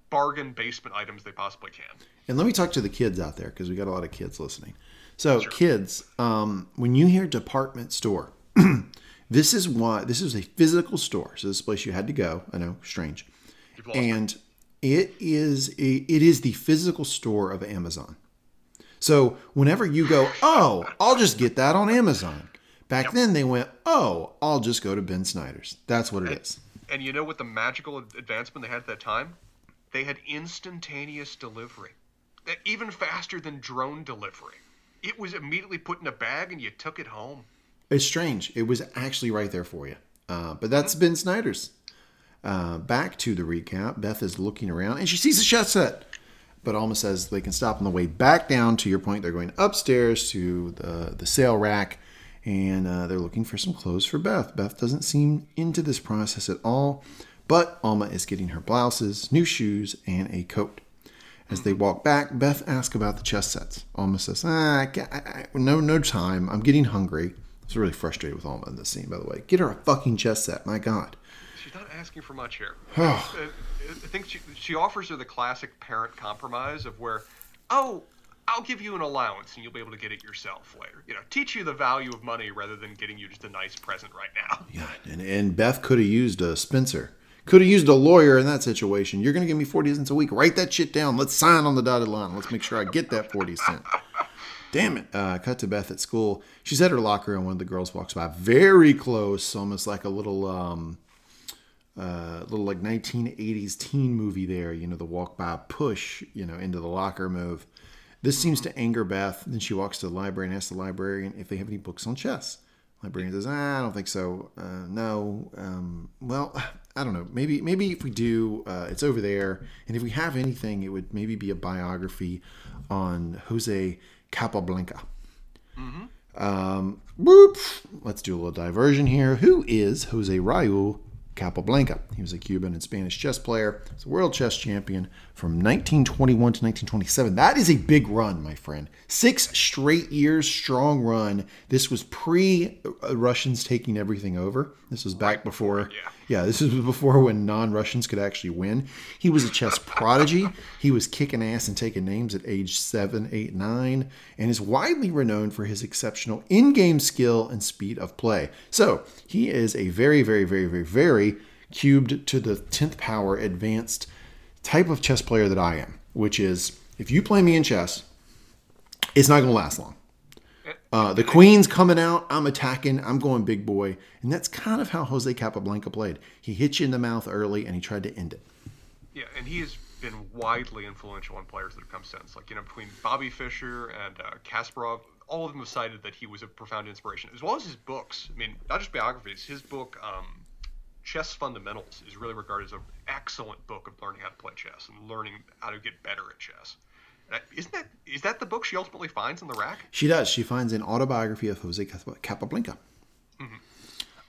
bargain basement items they possibly can. And let me talk to the kids out there because we got a lot of kids listening. So, kids, um, when you hear department store, this is why this is a physical store. So this is a place you had to go. I know, strange, You've lost me. and it is a, it is the physical store of Amazon. So whenever you go, oh, I'll just get that on Amazon. Back then they went, oh, I'll just go to Ben Snyder's. That's what it is. And you know what the magical advancement they had at that time? They had instantaneous delivery, even faster than drone delivery. It was immediately put in a bag and you took it home. It's strange. It was actually right there for you. Uh, but that's Ben Snyder's. Uh, back to the recap. Beth is looking around and she sees a chess set. But Alma says they can stop on the way back down. To your point, they're going upstairs to the, the sale rack and uh, they're looking for some clothes for Beth. Beth doesn't seem into this process at all, but Alma is getting her blouses, new shoes, and a coat. As they walk back, Beth asks about the chess sets. Alma says, ah, I I, I, no, no time. I'm getting hungry. I was really frustrated with Alma in this scene, by the way. Get her a fucking chess set. My God. She's not asking for much here. Uh, I think she, she offers her the classic parent compromise of where, oh, I'll give you an allowance and you'll be able to get it yourself later. You know, teach you the value of money rather than getting you just a nice present right now. Yeah, and, and Beth could have used a Spencer. Could have used a lawyer in that situation. You're going to give me 40 cents a week. Write that shit down. Let's sign on the dotted line. Let's make sure I get that 40 cent. Damn it. Uh, cut to Beth at school. She's at her locker and one of the girls walks by very close, almost like a little, um, uh, little like 1980s teen movie there. You know, the walk by push, you know, into the locker move. This seems to anger Beth. Then she walks to the library and asks the librarian if they have any books on chess. Librarian says, ah, "I don't think so. Uh, no. Um, well, I don't know. Maybe, maybe if we do, uh, it's over there. And if we have anything, it would maybe be a biography on Jose Capablanca. Um, whoop. Let's do a little diversion here. Who is Jose Raul Capablanca? He was a Cuban and Spanish chess player. He's a world chess champion from 1921 to 1927. That is a big run, my friend. Six straight years, strong run. This was pre uh, Russians taking everything over. This was back before. yeah. Yeah, this was before when non-Russians could actually win. He was a chess prodigy. He was kicking ass and taking names at age seven, eight, nine, and is widely renowned for his exceptional in-game skill and speed of play. So he is a very, very, very, very, very cubed to the tenth power advanced type of chess player that I am. Which is, if you play me in chess, it's not going to last long. Uh, the queen's coming out. I'm attacking. I'm going big boy. And that's kind of how Jose Capablanca played. He hit you in the mouth early and he tried to end it. Yeah, and he has been widely influential on players that have come since. Like you know, between Bobby Fischer and uh, Kasparov, all of them have cited that he was a profound inspiration, as well as his books. I mean, not just biographies. His book, um, Chess Fundamentals, is really regarded as an excellent book of learning how to play chess and learning how to get better at chess. Isn't that is that the book she ultimately finds in the rack? She does. She finds an autobiography of Jose Cap- Capablanca.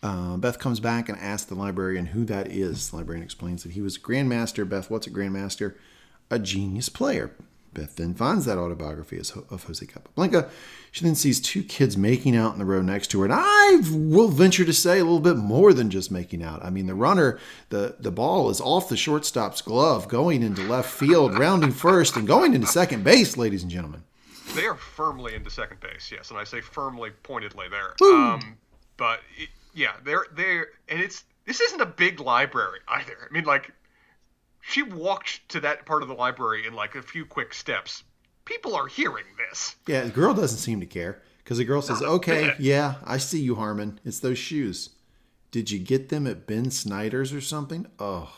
Uh, Beth comes back and asks the librarian who that is. The librarian explains that he was a grandmaster. Beth, what's a grandmaster? A genius player. Beth then finds that autobiography of Jose Capablanca. She then sees two kids making out in the row next to her, and I will venture to say a little bit more than just making out. I mean, the runner, the the ball is off the shortstop's glove, going into left field, rounding first, and going into second base, ladies and gentlemen. They are firmly into second base, yes, and I say firmly, pointedly there. Um, but it, yeah, they're they're and it's this isn't a big library either. I mean, like she walked to that part of the library in like a few quick steps. People are hearing this. Yeah, the girl doesn't seem to care because the girl says, Not "Okay, yeah, I see you, Harmon. It's those shoes. Did you get them at Ben Snyder's or something? Oh,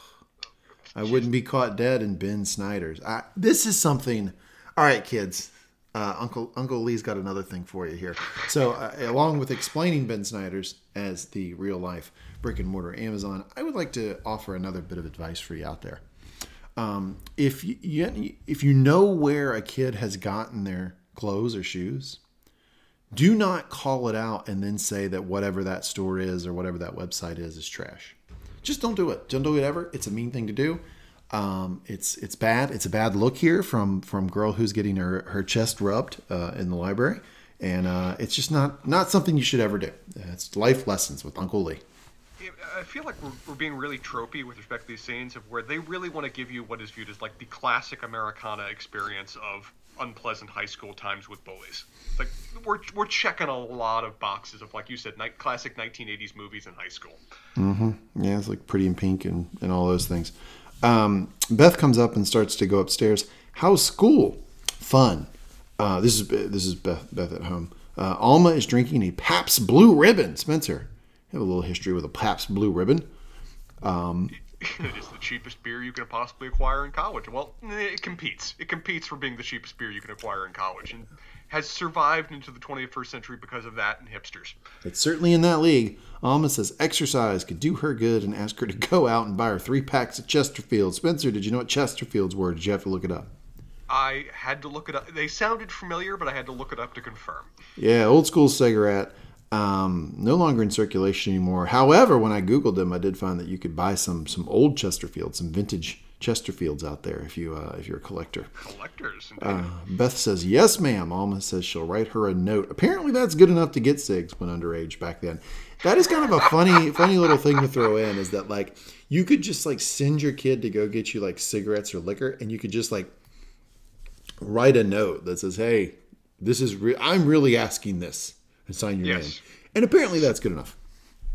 I wouldn't be caught dead in Ben Snyder's. I, this is something. All right, kids. Uh, Uncle Uncle Lee's got another thing for you here. So, uh, along with explaining Ben Snyder's as the real life brick and mortar Amazon, I would like to offer another bit of advice for you out there Um, if you, if you know where a kid has gotten their clothes or shoes, do not call it out and then say that whatever that store is or whatever that website is is trash. Just don't do it. Don't do it ever. It's a mean thing to do. Um, it's it's bad. It's a bad look here from from girl who's getting her her chest rubbed uh, in the library, and uh, it's just not not something you should ever do. It's life lessons with Uncle Lee. I feel like we're, we're being really tropey with respect to these scenes of where they really want to give you what is viewed as like the classic Americana experience of unpleasant high school times with bullies. Like we're, we're checking a lot of boxes of like you said, night, classic 1980s movies in high school. Yeah, it's like Pretty in Pink and, and all those things. Um, Beth comes up and starts to go upstairs. How's school? Fun. Uh, this is this is Beth, Beth at home. Uh, Alma is drinking a Pabst Blue Ribbon. Spencer, have a little history with a Pabst Blue Ribbon. Um, it is the cheapest beer you can possibly acquire in college. Well, it competes. It competes for being the cheapest beer you can acquire in college, and has survived into the 21st century because of that and hipsters. It's certainly in that league. Alma says exercise could do her good and ask her to go out and buy her three packs of Chesterfield. Spencer, did you know what Chesterfields were? Did you have to look it up? I had to look it up. They sounded familiar, but I had to look it up to confirm. Yeah, old school cigarette. Um, no longer in circulation anymore. However, when I googled them, I did find that you could buy some some old Chesterfields, some vintage Chesterfields out there if you uh, if you're a collector. Collectors. Uh, Beth says yes, ma'am. Alma says she'll write her a note. Apparently, that's good enough to get cigs when underage back then. That is kind of a funny funny little thing to throw in. Is that like you could just like send your kid to go get you like cigarettes or liquor, and you could just like write a note that says, "Hey, this is re- I'm really asking this," and sign your Yes. name. And apparently, that's good enough.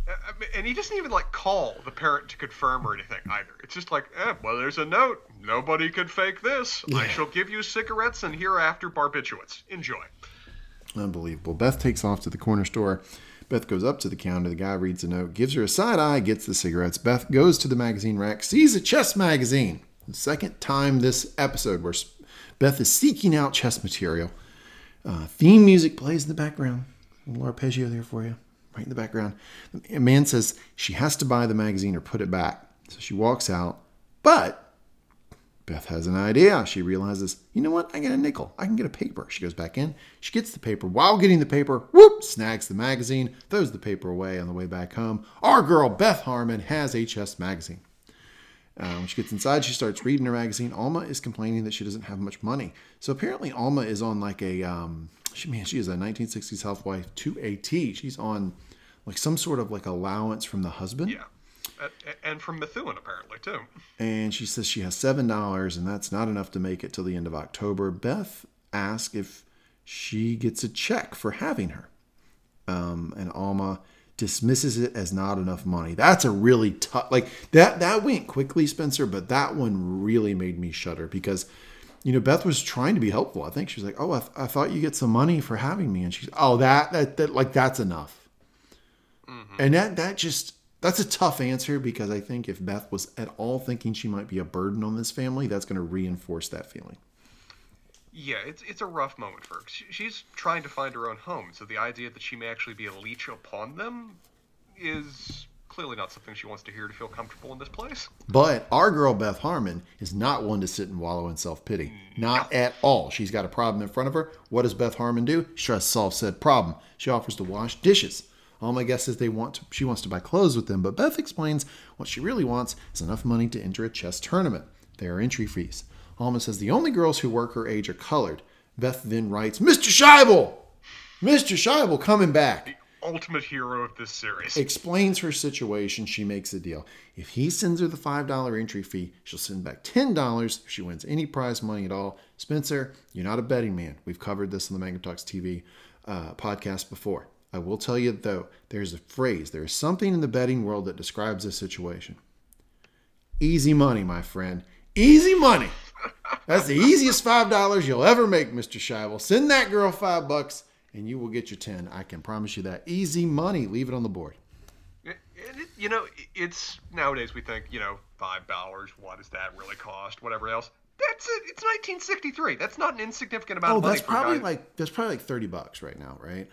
Uh, and he doesn't even like call the parent to confirm or anything either. It's just like, eh, well, there's a note. Nobody could fake this. I shall give you cigarettes and hereafter barbiturates. Enjoy. Unbelievable. Beth takes off to the corner store. Beth goes up to the counter. The guy reads the note, gives her a side eye, gets the cigarettes. Beth goes to the magazine rack, sees a chess magazine. The second time this episode where Beth is seeking out chess material. Uh, theme music plays in the background. Little arpeggio there for you, right in the background. A man says she has to buy the magazine or put it back. So she walks out, but Beth has an idea. She realizes, you know what? I get a nickel. I can get a paper. She goes back in. She gets the paper. While getting the paper, whoop, snags the magazine, throws the paper away on the way back home. Our girl, Beth Harmon, has HS magazine. Uh, when she gets inside, she starts reading her magazine. Alma is complaining that she doesn't have much money. So apparently, Alma is on like a, um, she man, she is a 1960s housewife to a T. She's on like some sort of like allowance from the husband. Yeah. And from Methuen, apparently, too. and she says she has seven dollars and that's not enough to make it till the end of october beth asks if she gets a check for having her um, and alma dismisses it as not enough money. That's a really tough like that that went quickly spencer but that one really made me shudder because you know beth was trying to be helpful. I think she was like oh i, th- I thought you get some money for having me. And she's oh that that, that like that's enough. Mm-hmm. And that that just That's a tough answer because I think if Beth was at all thinking she might be a burden on this family, that's going to reinforce that feeling. Yeah, it's it's a rough moment for her. She's trying to find her own home, so the idea that she may actually be a leech upon them is clearly not something she wants to hear to feel comfortable in this place. But our girl Beth Harmon is not one to sit and wallow in self pity. Not at all. She's got a problem in front of her. What does Beth Harmon do? She tries to solve said problem. She offers to wash dishes. All my guess is they want to, she wants to buy clothes with them, but Beth explains what she really wants is enough money to enter a chess tournament. There are entry fees. Alma says the only girls who work her age are colored. Beth then writes, Mr. Scheibel! Mr. Scheibel coming back The Ultimate hero of this series. explains her situation, she makes a deal. If he sends her the $5 entry fee, she'll send back $10 if she wins any prize money at all. Spencer, you're not a betting man. We've covered this on the Manga Talks TV uh, podcast before. I will tell you, though, there's a phrase, there is something in the betting world that describes this situation. Easy money, my friend. Easy money. That's the easiest $5 you'll ever make, Mr. Scheibel. Send that girl five bucks and you will get your 10. I can promise you that. Easy money. Leave it on the board. It, you know, it's nowadays we think, you know, five dollars. What does that really cost? Whatever else. That's it. It's 1963. That's not an insignificant amount Oh, of money that's probably like that's probably like 30 bucks right now, right?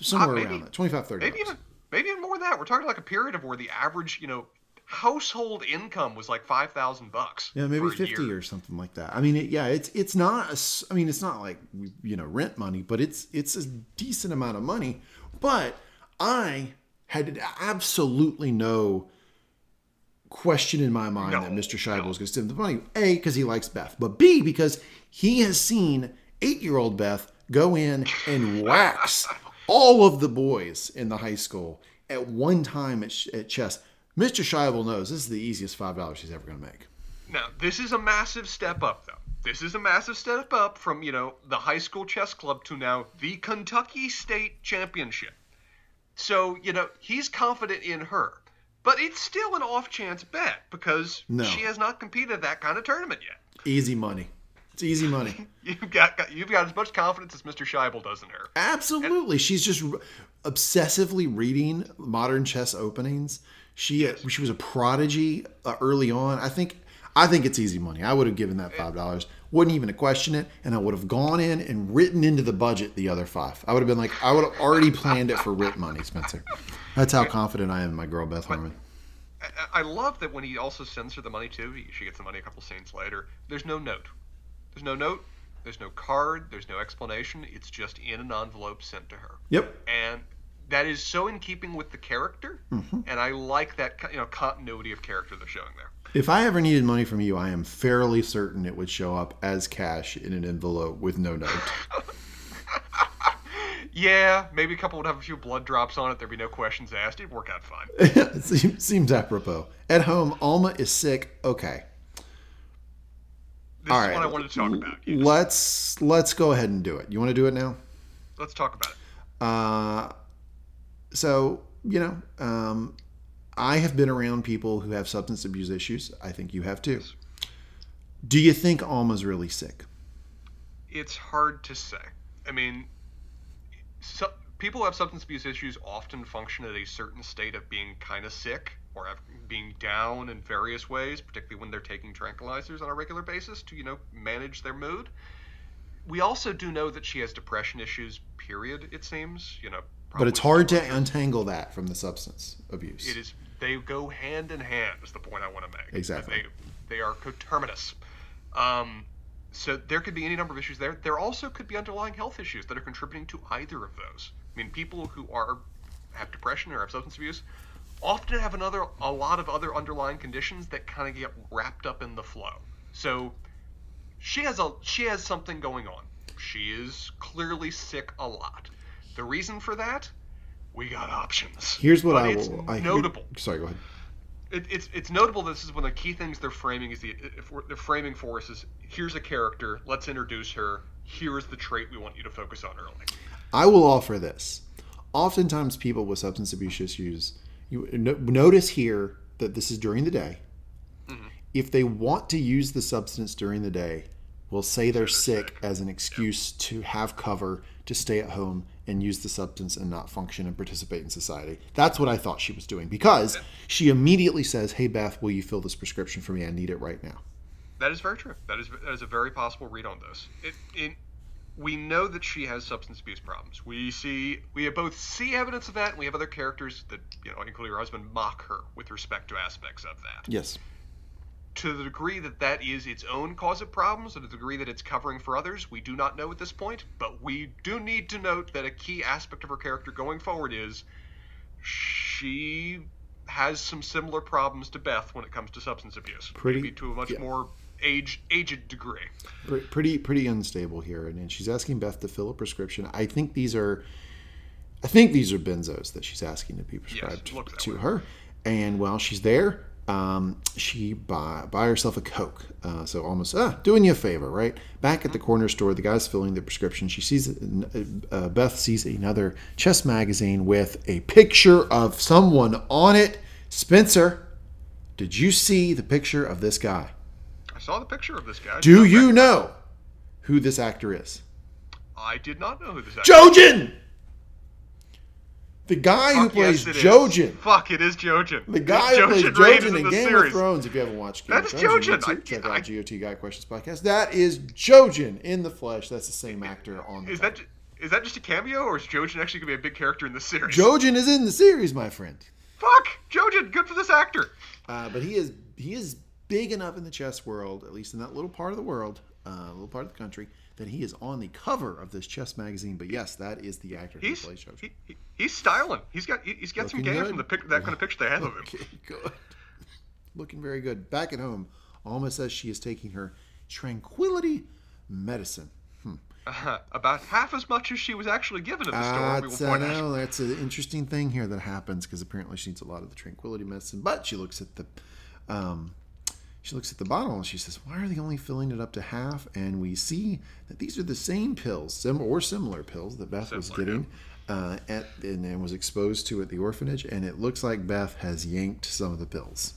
Somewhere Uh, maybe- around that. 25 30 maybe bucks. even maybe even more than that. We're talking like a period of where the average, you know, household income was like five thousand bucks. Yeah, maybe 50 year. or something like that. I mean, it, yeah, it's it's not a I mean, it's not like you know, rent money, but it's it's a decent amount of money. But I had absolutely no question in my mind No, that Mr. Scheibel no. was going to send the money. A, because he likes Beth, but B, because he has seen eight-year-old Beth go in and wax all of the boys in the high school at one time at, at chess. Mr. Scheibel knows this is the easiest five dollars he's ever going to make. Now, this is a massive step up, though. This is a massive step up from, you know, the high school chess club to now the Kentucky State Championship. So, you know, he's confident in her. But it's still an off chance bet because No. she has not competed that kind of tournament yet. Easy money. It's easy money. You've got, got you've got as much confidence as Mr. Scheibel does in her. Absolutely. She's just r- obsessively reading modern chess openings. She she was a prodigy uh, early on. I think I think it's easy money. I would have given that five dollars. Wouldn't even question it, and I would have gone in and written into the budget the other five. I would have been like, I would have already planned it for writ money, Spencer. That's how confident I am in my girl Beth Harmon. I, I love that when he also sends her the money too. She gets the money a couple scenes later. There's no note. There's no note. There's no card. There's no explanation. It's just in an envelope sent to her. Yep. and that is so in keeping with the character, Mm-hmm. and I like that you know continuity of character they're showing there. If I ever needed money from you, I am fairly certain it would show up as cash in an envelope with no note. Yeah, maybe a couple would have a few blood drops on it. There'd be no questions asked. It'd work out fine. It seems- Seems apropos. At home, Alma is sick. Okay. This All is right. what I wanted to talk about. Yes. Let's let's go ahead and do it. You want to do it now? Let's talk about it. Uh, so you know, um, I have been around people who have substance abuse issues. I think you have too. Do you think Alma's really sick? It's hard to say. I mean, so, people who have substance abuse issues often function at a certain state of being kind of sick or being down in various ways, particularly when they're taking tranquilizers on a regular basis to, you know, manage their mood. We also do know that she has depression issues, period, it seems. You know, But it's hard to untangle that from the substance abuse. It is. They go hand in hand. Is the point I want to make. Exactly. They they are coterminous. Um, so there could be any number of issues there. There also could be underlying health issues that are contributing to either of those. I mean, people who are have depression or have substance abuse often have another a lot of other underlying conditions that kind of get wrapped up in the flow. So she has a she has something going on. She is clearly sick a lot. The reason for that, we got options. Here's what But I will. I, notable. sorry, go ahead. It, it's it's notable. This is one of the key things they're framing is the if we're, they're framing for us is here's a character. Let's introduce her. Here's the trait we want you to focus on early. I will offer this. Oftentimes, people with substance abuse issues, you no, notice here that this is during the day. Mm-hmm. If they want to use the substance during the day, will say they're sick as an excuse to have cover to stay at home and use the substance and not function and participate in society. That's what I thought she was doing because she immediately says, "Hey Beth, will you fill this prescription for me? I need it right now." That is very true. That is that is a very possible read on this. It, it, we know that she has substance abuse problems. We see we both see evidence of that, and we have other characters that you know, including her husband, mock her with respect to aspects of that. Yes. To the degree that that is its own cause of problems, to the degree that it's covering for others, we do not know at this point. But we do need to note that a key aspect of her character going forward is she has some similar problems to Beth when it comes to substance abuse. Pretty- maybe to a much yeah. more age aged degree. Pretty pretty unstable here and, and she's asking beth to fill a prescription i think these are i think these are benzos that she's asking to be prescribed that to way. her and while she's there um, she buy, buy herself a coke uh, so almost ah, doing you a favor right back at the corner store the guy's filling the prescription she sees uh, beth sees another chess magazine with a picture of someone on it spencer did you see the picture of this guy I saw the picture of this guy. do you know who this actor is? I did not know who this actor. Is. JOJEN! The guy who plays yes. Jojen. Fuck, it is Jojen. The guy who plays Jojen in the Game series. of Thrones. If you haven't watched Game That of Thrones, on Jojen. YouTube, I- check I- out GOT Guy Questions podcast. That is Jojen in the flesh. That's the same actor on the Is that is that just a cameo, or is Jojen actually gonna be a big character in the series? Jojen is in the series, my friend. Fuck, Jojen. Good for this actor. Uh, but he is he is big enough in the chess world, at least in that little part of the world, uh, little part of the country, that he is on the cover of this chess magazine. But yes, that is the actor He's who plays Jojen. he, he, he's styling. He's got he, he's got some Looking game good. from the pic, that kind of picture they have of him. Okay, good. Looking very good. Back at home, Alma says she is taking her tranquility medicine. Uh, about half as much as she was actually given at the store. I out. know that's an interesting thing here that happens because apparently she needs a lot of the tranquility medicine. But she looks at the, um, she looks at the bottle and she says, "Why are they only filling it up to half?" And we see that these are the same pills, sim- or similar pills that Beth was Similar, getting uh, at and, and was exposed to at the orphanage. And it looks like Beth has yanked some of the pills.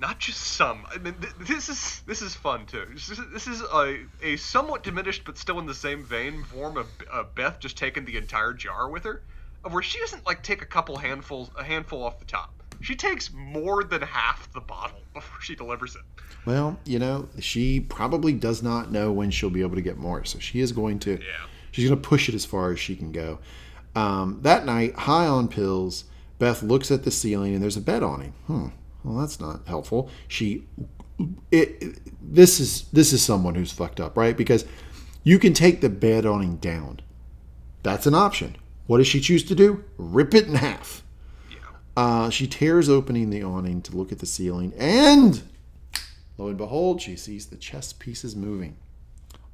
Not just some. I mean, th- this is this is fun too. This is, this is a, a somewhat diminished but still in the same vein form of Beth just taking the entire jar with her, of where she doesn't like take a couple handfuls, a handful off the top. She takes more than half the bottle before she delivers it. Well, you know, she probably does not know when she'll be able to get more, so she is going to. Yeah. She's going to push it as far as she can go. Um, that night, high on pills, Beth looks at the ceiling and there's a bed awning. Hmm. Well, that's not helpful. She, it, it- this is this is someone who's fucked up, right? Because you can take the bed awning down. That's an option. What does she choose to do? Rip it in half. Yeah. Uh, she tears opening the awning to look at the ceiling, and lo and behold, she sees the chess pieces moving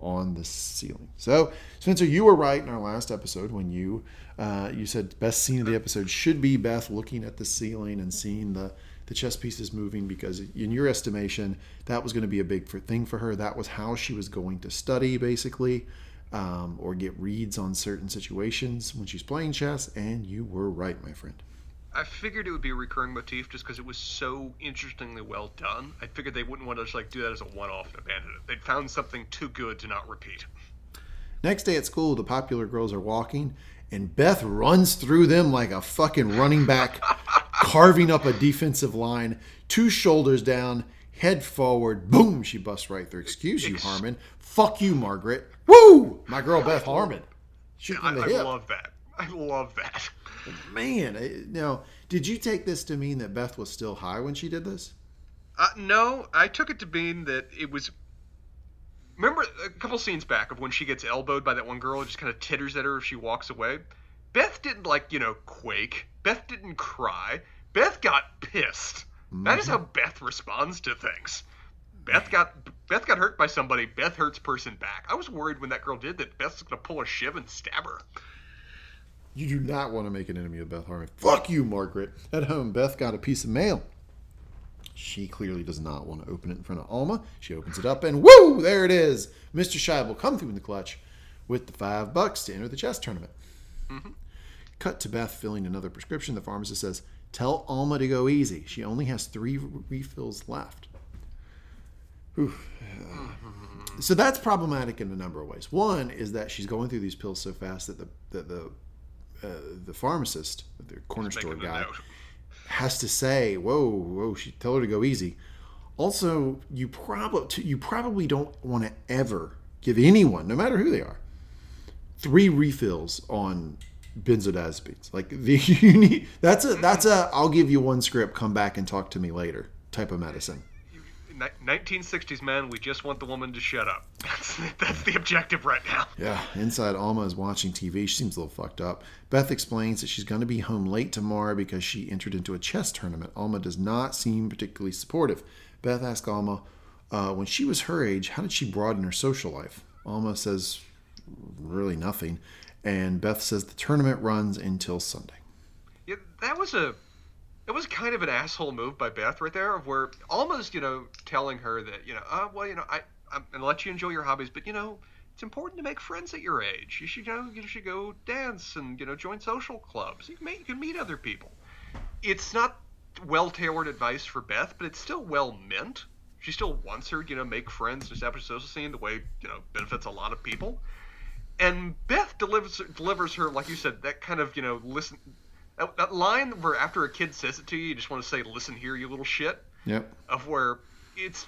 on the ceiling. So, Spencer, you were right in our last episode when you uh, you said best scene of the episode should be Beth looking at the ceiling and seeing the the chess pieces moving because in your estimation that was going to be a big thing for her. That was how she was going to study basically. Um, or get reads on certain situations when she's playing chess, and you were right, my friend. I figured it would be a recurring motif just because it was so interestingly well done. I figured they wouldn't want to just like do that as a one-off and abandon it. They'd found something too good to not repeat. Next day at school, the popular girls are walking, and Beth runs through them like a fucking running back, carving up a defensive line, two shoulders down, head forward. Boom! She busts right through. Excuse you, Harmon. Fuck you, Margaret. Woo! My girl Beth Harmon. Shoot I, from the I love that. I love that. Man, I- now, did you take this to mean that Beth was still high when she did this? Uh, no, I took it to mean that it was. Remember a couple scenes back of when she gets elbowed by that one girl and just kind of titters at her if she walks away? Beth didn't, like, you know, quake. Beth didn't cry. Beth got pissed. That is how Beth responds to things. Beth got Beth got hurt by somebody. Beth hurts person back. I was worried when that girl did that. Beth's gonna pull a shiv and stab her. You do not want to make an enemy of Beth Harmon. Fuck you, Margaret. At home, Beth got a piece of mail. She clearly does not want to open it in front of Alma. She opens it up and woo, there it is. Mr. Scheibel come through in the clutch with the five bucks to enter the chess tournament. Mm-hmm. Cut to Beth filling another prescription. The pharmacist says, Tell Alma to go easy. She only has three refills left. Whew. Mm-hmm. so that's problematic in a number of ways. One is that she's going through these pills so fast that the that the uh, the pharmacist, the corner store guy, has to say, "Whoa, whoa!" She tell her to go easy. Also, you probably you probably don't want to ever give anyone, no matter who they are, three refills on benzodiazepines. Like the you need that's a that's a I'll give you one script, come back and talk to me later type of medicine. Ni- 1960s men, we just want the woman to shut up. That's, that's the objective right now. Yeah, inside Alma is watching TV. She seems a little fucked up. Beth explains that she's going to be home late tomorrow because she entered into a chess tournament. Alma does not seem particularly supportive. Beth asks Alma, uh, when she was her age, how did she broaden her social life? Alma says, really nothing. And Beth says the tournament runs until Sunday. Yeah, that was a it was kind of an asshole move by Beth right there, of where almost you know telling her that you know, uh, well, you know, I I'm gonna let you enjoy your hobbies, but you know, it's important to make friends at your age. You should you know you should go dance and you know join social clubs. You can meet, you can meet other people. It's not well tailored advice for Beth, but it's still well meant. She still wants her, you know, make friends establish social scene the way you know benefits a lot of people. And Beth delivers delivers her, like you said, that kind of you know listen that, that line where after a kid says it to you, you just want to say, "Listen here, you little shit." Yep. Of where it's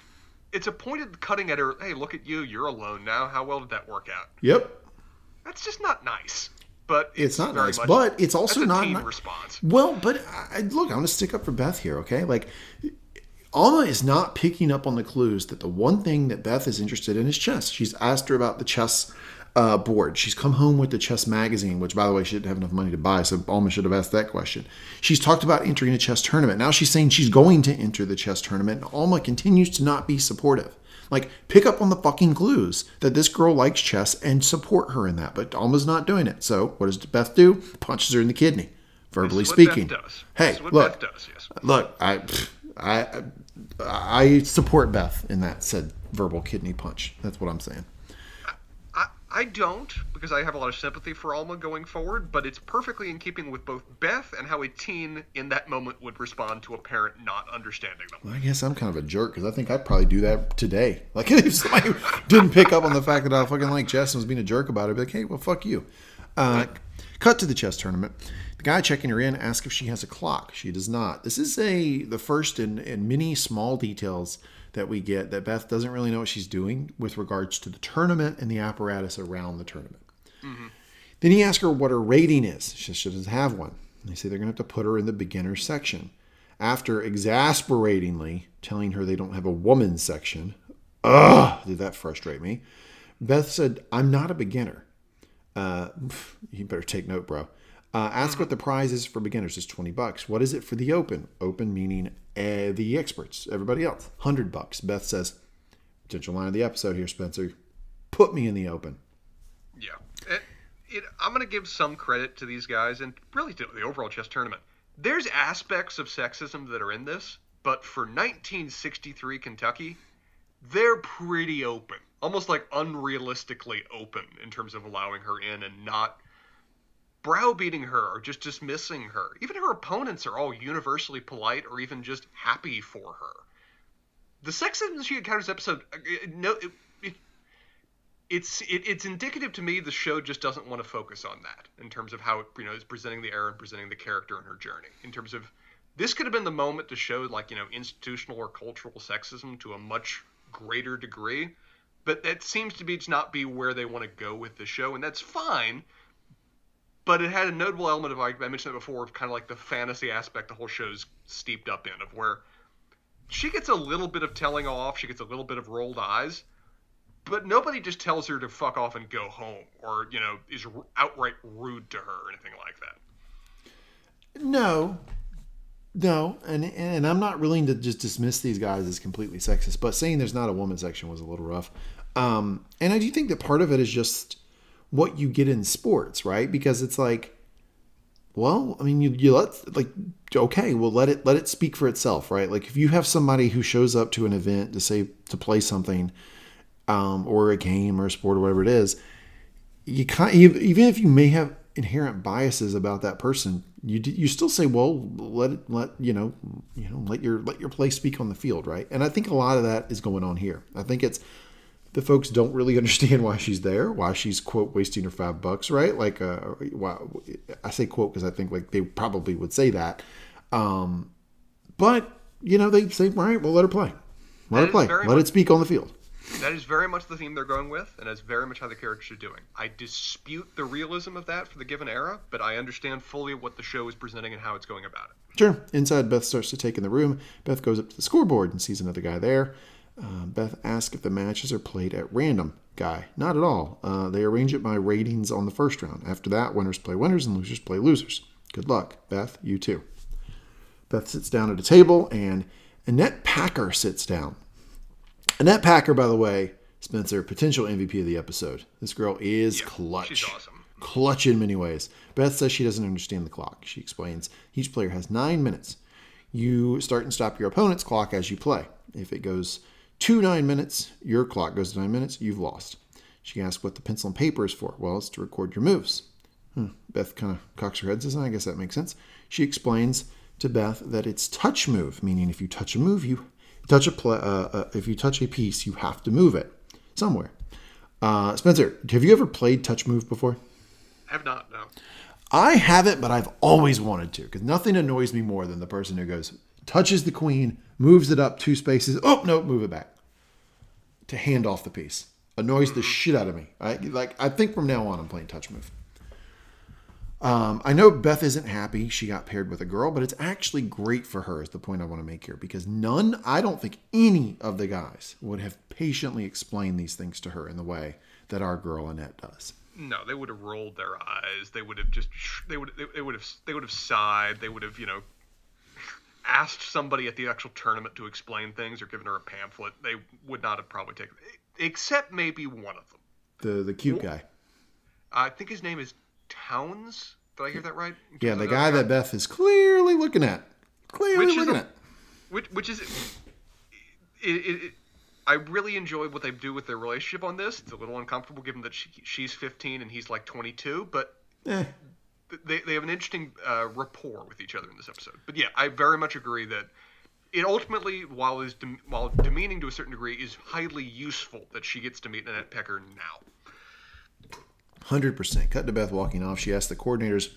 it's a pointed cutting at her. Hey, look at you, you're alone now. How well did that work out? Yep. That's just not nice. But It's not very nice, much- but it's also not ni- response. Well, but I, look, I'm going to stick up for Beth here, okay? Like, Alma is not picking up on the clues that the one thing that Beth is interested in is chess. She's asked her about the chess uh, board. She's come home with the chess magazine, which, by the way, she didn't have enough money to buy, so Alma should have asked that question. She's talked about entering a chess tournament. Now she's saying she's going to enter the chess tournament, and Alma continues to not be supportive. Like, pick up on the fucking clues that this girl likes chess and support her in that. But Alma's not doing it. So, what does Beth do? Punches her in the kidney, verbally This is what Beth speaking. does. Hey, This is what look, does. Yes. look, I, I, I support Beth in that said verbal kidney punch. That's what I'm saying. I, don't because I have a lot of sympathy for Alma going forward, but it's perfectly in keeping with both Beth and how a teen in that moment would respond to a parent not understanding them. I guess I'm kind of a jerk because I think I'd probably do that today. Like if somebody didn't pick up on the fact that I fucking like chess and was being a jerk about it, I'd be like, hey, well, fuck you. Uh, cut to the chess tournament. The guy checking her in asks if she has a clock. She does not. This is a the first in, in many small details that we get that Beth doesn't really know what she's doing with regards to the tournament and the apparatus around the tournament. Then he asks her what her rating is. She, she doesn't have one. They say they're going to have to put her in the beginner section. After exasperatingly telling her they don't have a woman's section, ugh, did that frustrate me? Beth said, I'm not a beginner. Uh, you better take note, bro. Uh, ask what the prize is for beginners. It's 20 bucks. What is it for the open? Open meaning uh, the experts, everybody else. 100 bucks. Beth says, potential line of the episode here, Spencer. Put me in the open. Yeah. It, it, I'm going to give some credit to these guys and really to the overall chess tournament. There's aspects of sexism that are in this, but for 1963 Kentucky, they're pretty open. Almost like unrealistically open in terms of allowing her in and not browbeating her or just dismissing her. Even her opponents are all universally polite or even just happy for her. The sexism she encounters episode, uh, no, it, it, it's it, it's indicative to me the show just doesn't want to focus on that in terms of how it you know is presenting the era and presenting the character and her journey. In terms of this could have been the moment to show like you know institutional or cultural sexism to a much greater degree, but that seems to be to not be where they want to go with the show, and that's fine. But it had a notable element of like I mentioned it before, of kind of like the fantasy aspect the whole show's steeped up in, of where she gets a little bit of telling off, she gets a little bit of rolled eyes, but nobody just tells her to fuck off and go home or you know is outright rude to her or anything like that. No, no, and and I'm not willing to just dismiss these guys as completely sexist, but saying there's not a woman section was a little rough. Um, and I do think that part of it is just what you get in sports, right? Because it's like, well, I mean, you, you let like okay, well let it let it speak for itself, right? Like if you have somebody who shows up to an event to say to play something, um, or a game or a sport or whatever it is, you kind even if you may have inherent biases about that person, you you still say, well, let it let you know you know let your let your play speak on the field, right? And I think a lot of that is going on here. I think it's the folks don't really understand why she's there, why she's quote wasting her five bucks, right? Like, uh, why, I say quote because I think like they probably would say that. Um, but you know, they say, all right, we'll let her play, let That her play, let much- it speak on the field. That is very much the theme they're going with, and that's very much how the characters are doing. I dispute the realism of that for the given era, but I understand fully what the show is presenting and how it's going about it. Sure. Inside, Beth starts to take in the room. Beth goes up to the scoreboard and sees another guy there. Uh, Beth asks if the matches are played at random. Guy, not at all. Uh, they arrange it by ratings on the first round. After that, winners play winners and losers play losers. Good luck, Beth. You too. Beth sits down at a table and Annette Packer sits down. Annette Packer, by the way, Spencer, potential MVP of the episode. This girl is clutch. She's awesome. Clutch in many ways. Beth says she doesn't understand the clock. She explains each player has nine minutes. You start and stop your opponent's clock as you play. If it goes to nine minutes, your clock goes to nine minutes, you've lost. She asks what the pencil and paper is for. Well, it's to record your moves. Hmm. Beth kind of cocks her head and says, I guess that makes sense. She explains to Beth that it's touch move, meaning if you touch a move, you touch a pla uh, uh, if you touch a piece, you have to move it somewhere. Uh, Spencer, have you ever played touch move before? I Have not, no. I haven't, but I've always wanted to because nothing annoys me more than the person who goes, touches the queen, moves it up two spaces. Oh, no, move it back to hand off the piece. Annoys the shit out of me. I like. I think from now on, I'm playing touch move. Um, I know Beth isn't happy she got paired with a girl, but it's actually great for her. Is the point I want to make here because none, I don't think any of the guys would have patiently explained these things to her in the way that our girl Annette does. No, they would have rolled their eyes. They would have just they would they would have they would have sighed. They would have you know asked somebody at the actual tournament to explain things or given her a pamphlet. They would not have probably taken, except maybe one of them. The the cute guy. I think his name is Townes. Did I hear that right? Yeah, the guy that Beth is clearly looking at. Clearly Which is looking a- at. which which is it, it, it, I really enjoy what they do with their relationship on this. It's a little uncomfortable given that she, she's 15 and he's like 22, but Eh, they, they have an interesting uh, rapport with each other in this episode. But yeah, I very much agree that it ultimately, while is dem- while demeaning to a certain degree, is highly useful that she gets to meet Annette Packer now. 100%. Cut to Beth walking off. She asks the coordinators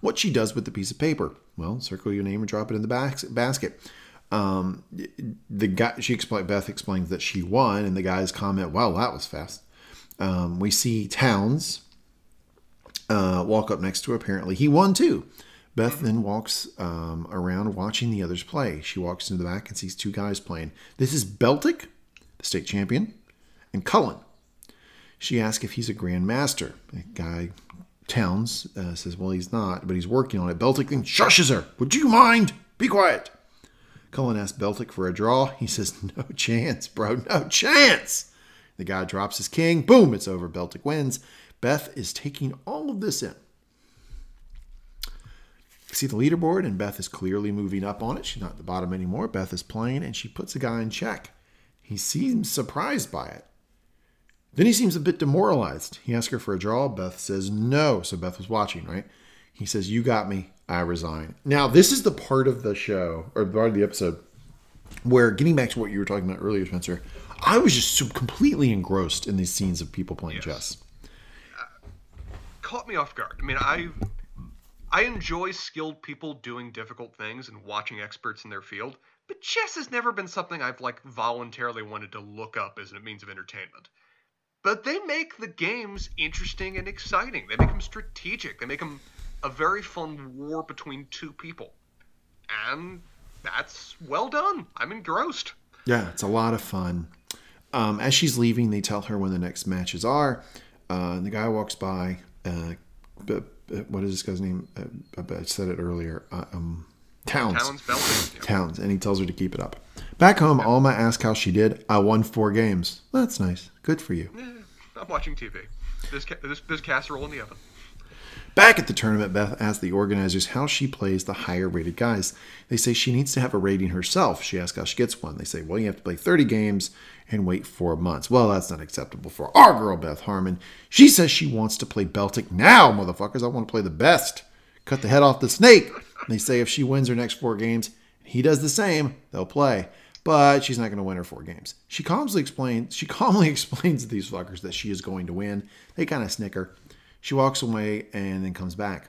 what she does with the piece of paper. Well, circle your name and drop it in the bas- basket. Um, the guy, she explained, Beth explains that she won, and the guys comment, "Wow, that was fast." Um, we see Townes uh, walk up next to her. Apparently, he won too. Beth then walks um, around watching the others play. She walks into the back and sees two guys playing. This is Beltik, the state champion, and Cullen. She asks if he's a grandmaster. The guy, Townes, uh, says, well, he's not, but he's working on it. Beltik then shushes her. Would you mind? Be quiet. Cullen asks Beltik for a draw. He says, no chance, bro. No chance. The guy drops his king. Boom, it's over. Beltik wins. Beth is taking all of this in. See the leaderboard, and Beth is clearly moving up on it. She's not at the bottom anymore. Beth is playing, and she puts a guy in check. He seems surprised by it. Then he seems a bit demoralized. He asks her for a draw. Beth says no. So Beth was watching, right? He says, You got me. I resign. Now, this is the part of the show, or part of the episode, where getting back to what you were talking about earlier, Spencer, I was just so completely engrossed in these scenes of people playing chess. Caught me off guard. I mean, I I enjoy skilled people doing difficult things and watching experts in their field, but chess has never been something I've like voluntarily wanted to look up as a means of entertainment. But they make the games interesting and exciting. They make them strategic. They make them a very fun war between two people. And that's well done. I'm engrossed. Yeah, it's a lot of fun. Um, as she's leaving, they tell her when the next matches are. Uh, and the guy walks by. Uh, b- b- what is this guy's name? Uh, I said it earlier. Uh, um, Townes. Townes Belton. Townes, and he tells her to keep it up. Back home, Alma asks how she did. I won four games. That's nice. Good for you. I'm watching TV. This, ca- this, this casserole in the oven. Back at the tournament, Beth asks the organizers how she plays the higher rated guys. They say she needs to have a rating herself. She asks how she gets one. They say, well, you have to play 30 games and wait four months. Well, that's not acceptable for our girl, Beth Harmon. She says she wants to play Beltik now, motherfuckers. I want to play the best. Cut the head off the snake. They say if she wins her next four games, he does the same, they'll play. but she's not going to win her four games. She calmly explains. She calmly explains to these fuckers that she is going to win. They kind of snicker. She walks away and then comes back.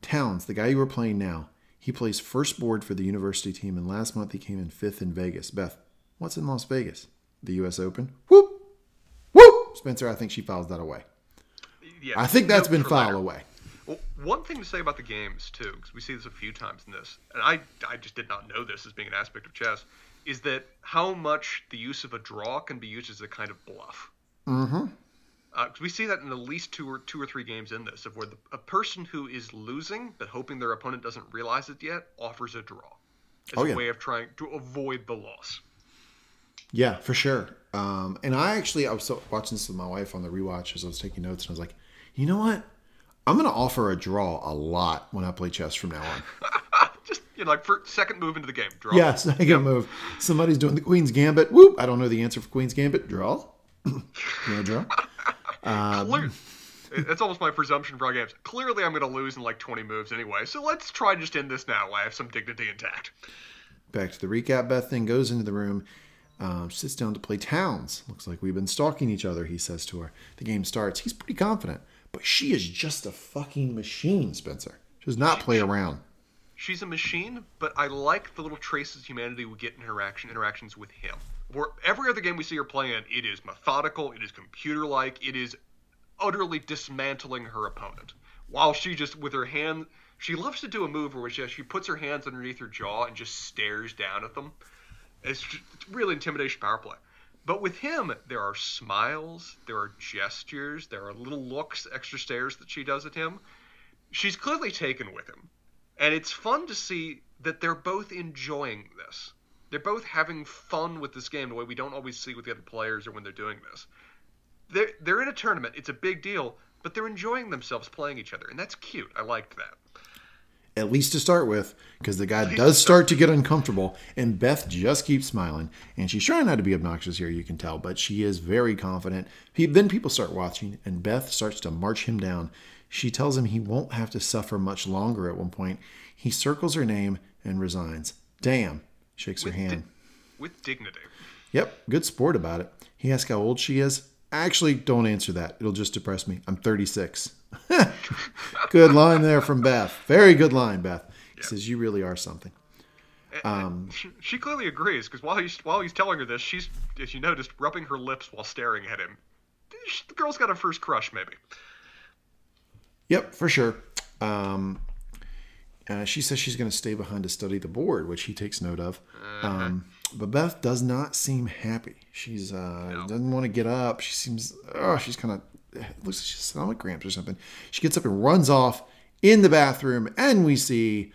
Townes, the guy you were playing now, he plays first board for the university team, and last month he came in fifth in Vegas. Beth, what's in Las Vegas? The U.S. Open. Whoop, whoop. Spencer, I think she files that away. Yeah, I think that's been filed away. Well, one thing to say about the games too, because we see this a few times in this, and I I just did not know this as being an aspect of chess, is that how much the use of a draw can be used as a kind of bluff. Mm-hmm. Because we see that in at least two or two or three games in this, of where the, a person who is losing but hoping their opponent doesn't realize it yet offers a draw as Oh, a yeah. way of trying to avoid the loss. Yeah, for sure. Um, and I actually, I was so, watching this with my wife on the rewatch as I was taking notes, and I was like, you know what? I'm going to offer a draw a lot when I play chess from now on. Just you know, like for second move into the game, draw. Yeah, second move. Somebody's doing the Queen's Gambit. Whoop! I don't know the answer for Queen's Gambit. Draw. you want draw? Um, Clear- That's almost my presumption for our games. Clearly, I'm going to lose in like 20 moves anyway, so let's try to just end this now while I have some dignity intact. Back to the recap. Beth then goes into the room, um, sits down to play Townes. Looks like we've been stalking each other, he says to her. The game starts. He's pretty confident, but she is just a fucking machine, Spencer. She does not play around. She's a machine, but I like the little traces of humanity we get in her action interactions with him. Where every other game we see her playing, it is methodical, it is computer-like, it is utterly dismantling her opponent. While she just with her hand, she loves to do a move where she, she puts her hands underneath her jaw and just stares down at them. It's, just, it's really intimidation power play. But with him, there are smiles, there are gestures, there are little looks, extra stares that she does at him. She's clearly taken with him. And it's fun to see that they're both enjoying this. They're both having fun with this game the way we don't always see with the other players or when they're doing this. They're, they're in a tournament, it's a big deal, but they're enjoying themselves playing each other, and that's cute. I liked that. At least to start with, because the guy does start to get uncomfortable, and Beth just keeps smiling. And she's trying not to be obnoxious here, you can tell, but she is very confident. He, then people start watching, and Beth starts to march him down. She tells him he won't have to suffer much longer at one point. He circles her name and resigns. Damn, shakes her With di- hand. With dignity. Yep, good sport about it. He asks how old she is. Actually, don't answer that. It'll just depress me. I'm 36. good line there from Beth. Very good line, Beth. He says, You really are something. Um, she, she clearly agrees because while he's while he's telling her this, she's, as you noticed, rubbing her lips while staring at him. The girl's got a first crush, maybe. Yep, for sure. Um, uh, she says she's going to stay behind to study the board, which he takes note of. Um, but Beth does not seem happy. She's uh, doesn't want to get up. She seems oh, she's kind of looks like she's stomach cramps or something. She gets up and runs off in the bathroom, and we see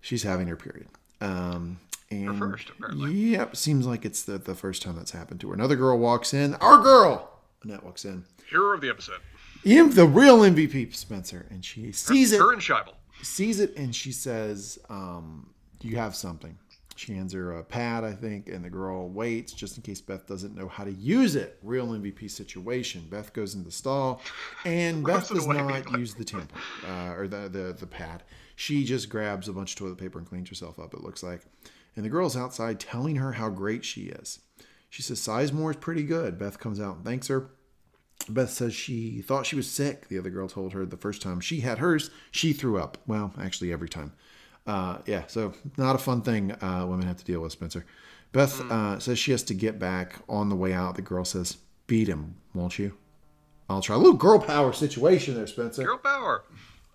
she's having her period. Um, and first, apparently. Yep, seems like it's the, the first time that's happened to her. Another girl walks in. Our girl, Annette walks in. Hero of the episode. The real MVP, Spencer, and she sees it Her and Scheibel. Sees it and she says, um, "You have something." She hands her a pad, I think, and the girl waits just in case Beth doesn't know how to use it. Real MVP situation. Beth goes into the stall, and Beth does not use the tampon uh, or the, the the pad. She just grabs a bunch of toilet paper and cleans herself up. It looks like, and the girl's outside telling her how great she is. She says Sizemore is pretty good. Beth comes out and thanks her. Beth says she thought she was sick. The other girl told her the first time she had hers, she threw up. Well, actually, every time. Uh, yeah, so not a fun thing uh, women have to deal with, Spencer. Beth uh, says she has to get back on the way out. The girl says, Beat him, won't you? I'll try. A little girl power situation there, Spencer. Girl power.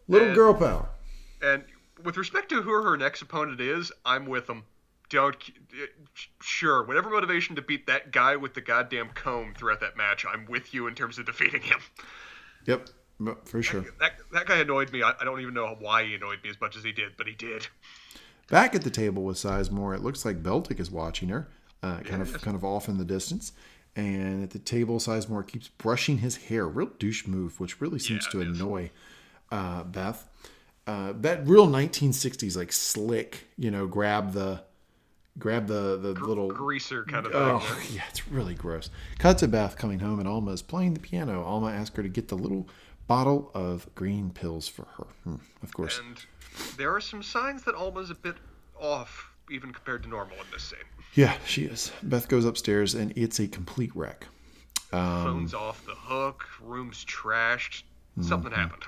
little and- girl power. And with respect to who her next opponent is, I'm with them. Don't sure whatever motivation to beat that guy with the goddamn comb throughout that match. I'm with you in terms of defeating him. Yep, for sure. That that guy annoyed me. I, I don't even know why he annoyed me as much as he did, but he did. Back at the table with Sizemore, it looks like Beltik is watching her, uh, kind of kind of off in the distance. And at the table, Sizemore keeps brushing his hair. Real douche move, which really seems Yeah, to annoy uh, Beth. Uh, that real 1960s like slick, you know, grab the grab the the little Greaser kind of thing. Oh, yeah, it's really gross. Cut to Beth coming home and Alma is playing the piano. Alma asks her to get the little bottle of green pills for her. Hmm, of course. And there are some signs that Alma's a bit off. even compared to normal in this scene. Yeah, she is. Beth goes upstairs and it's a complete wreck. Um, Phone's off the hook, room's trashed. Something Mm-hmm. happened.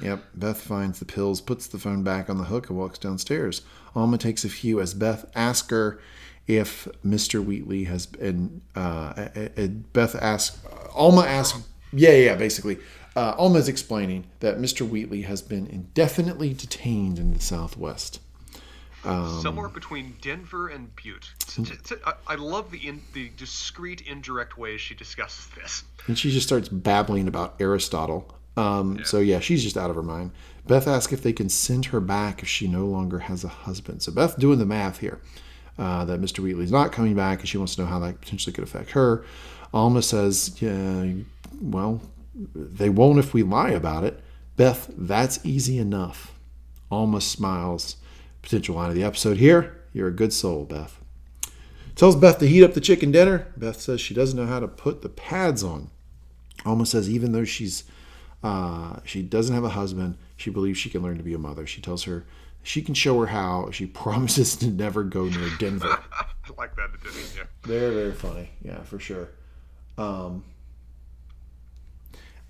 Yep, Beth finds the pills, puts the phone back on the hook, and walks downstairs. Alma takes a few as Beth asks her if Mr. Wheatley has been. Uh, and Beth asks, Alma asks, yeah, yeah, basically. Uh, Alma's explaining that Mr. Wheatley has been indefinitely detained in the Southwest. Um, Somewhere between Denver and Butte. It's- it's- it's- I, I love the in, the discreet, indirect ways she discusses this. And she just starts babbling about Aristotle. Um, So, yeah, she's just out of her mind. Beth asks if they can send her back if she no longer has a husband. So, Beth doing the math here uh, that Mr. Wheatley's not coming back and she wants to know how that potentially could affect her. Alma says, yeah, well, they won't if we lie about it. Beth, that's easy enough. Alma smiles. Potential line of the episode here. You're a good soul, Beth. Tells Beth to heat up the chicken dinner. Beth says she doesn't know how to put the pads on. Alma says even though she's uh, she doesn't have a husband, she believes she can learn to be a mother. She tells her she can show her how. She promises to never go near Denver. I like that addition. Yeah. very very funny, yeah, for sure. Um,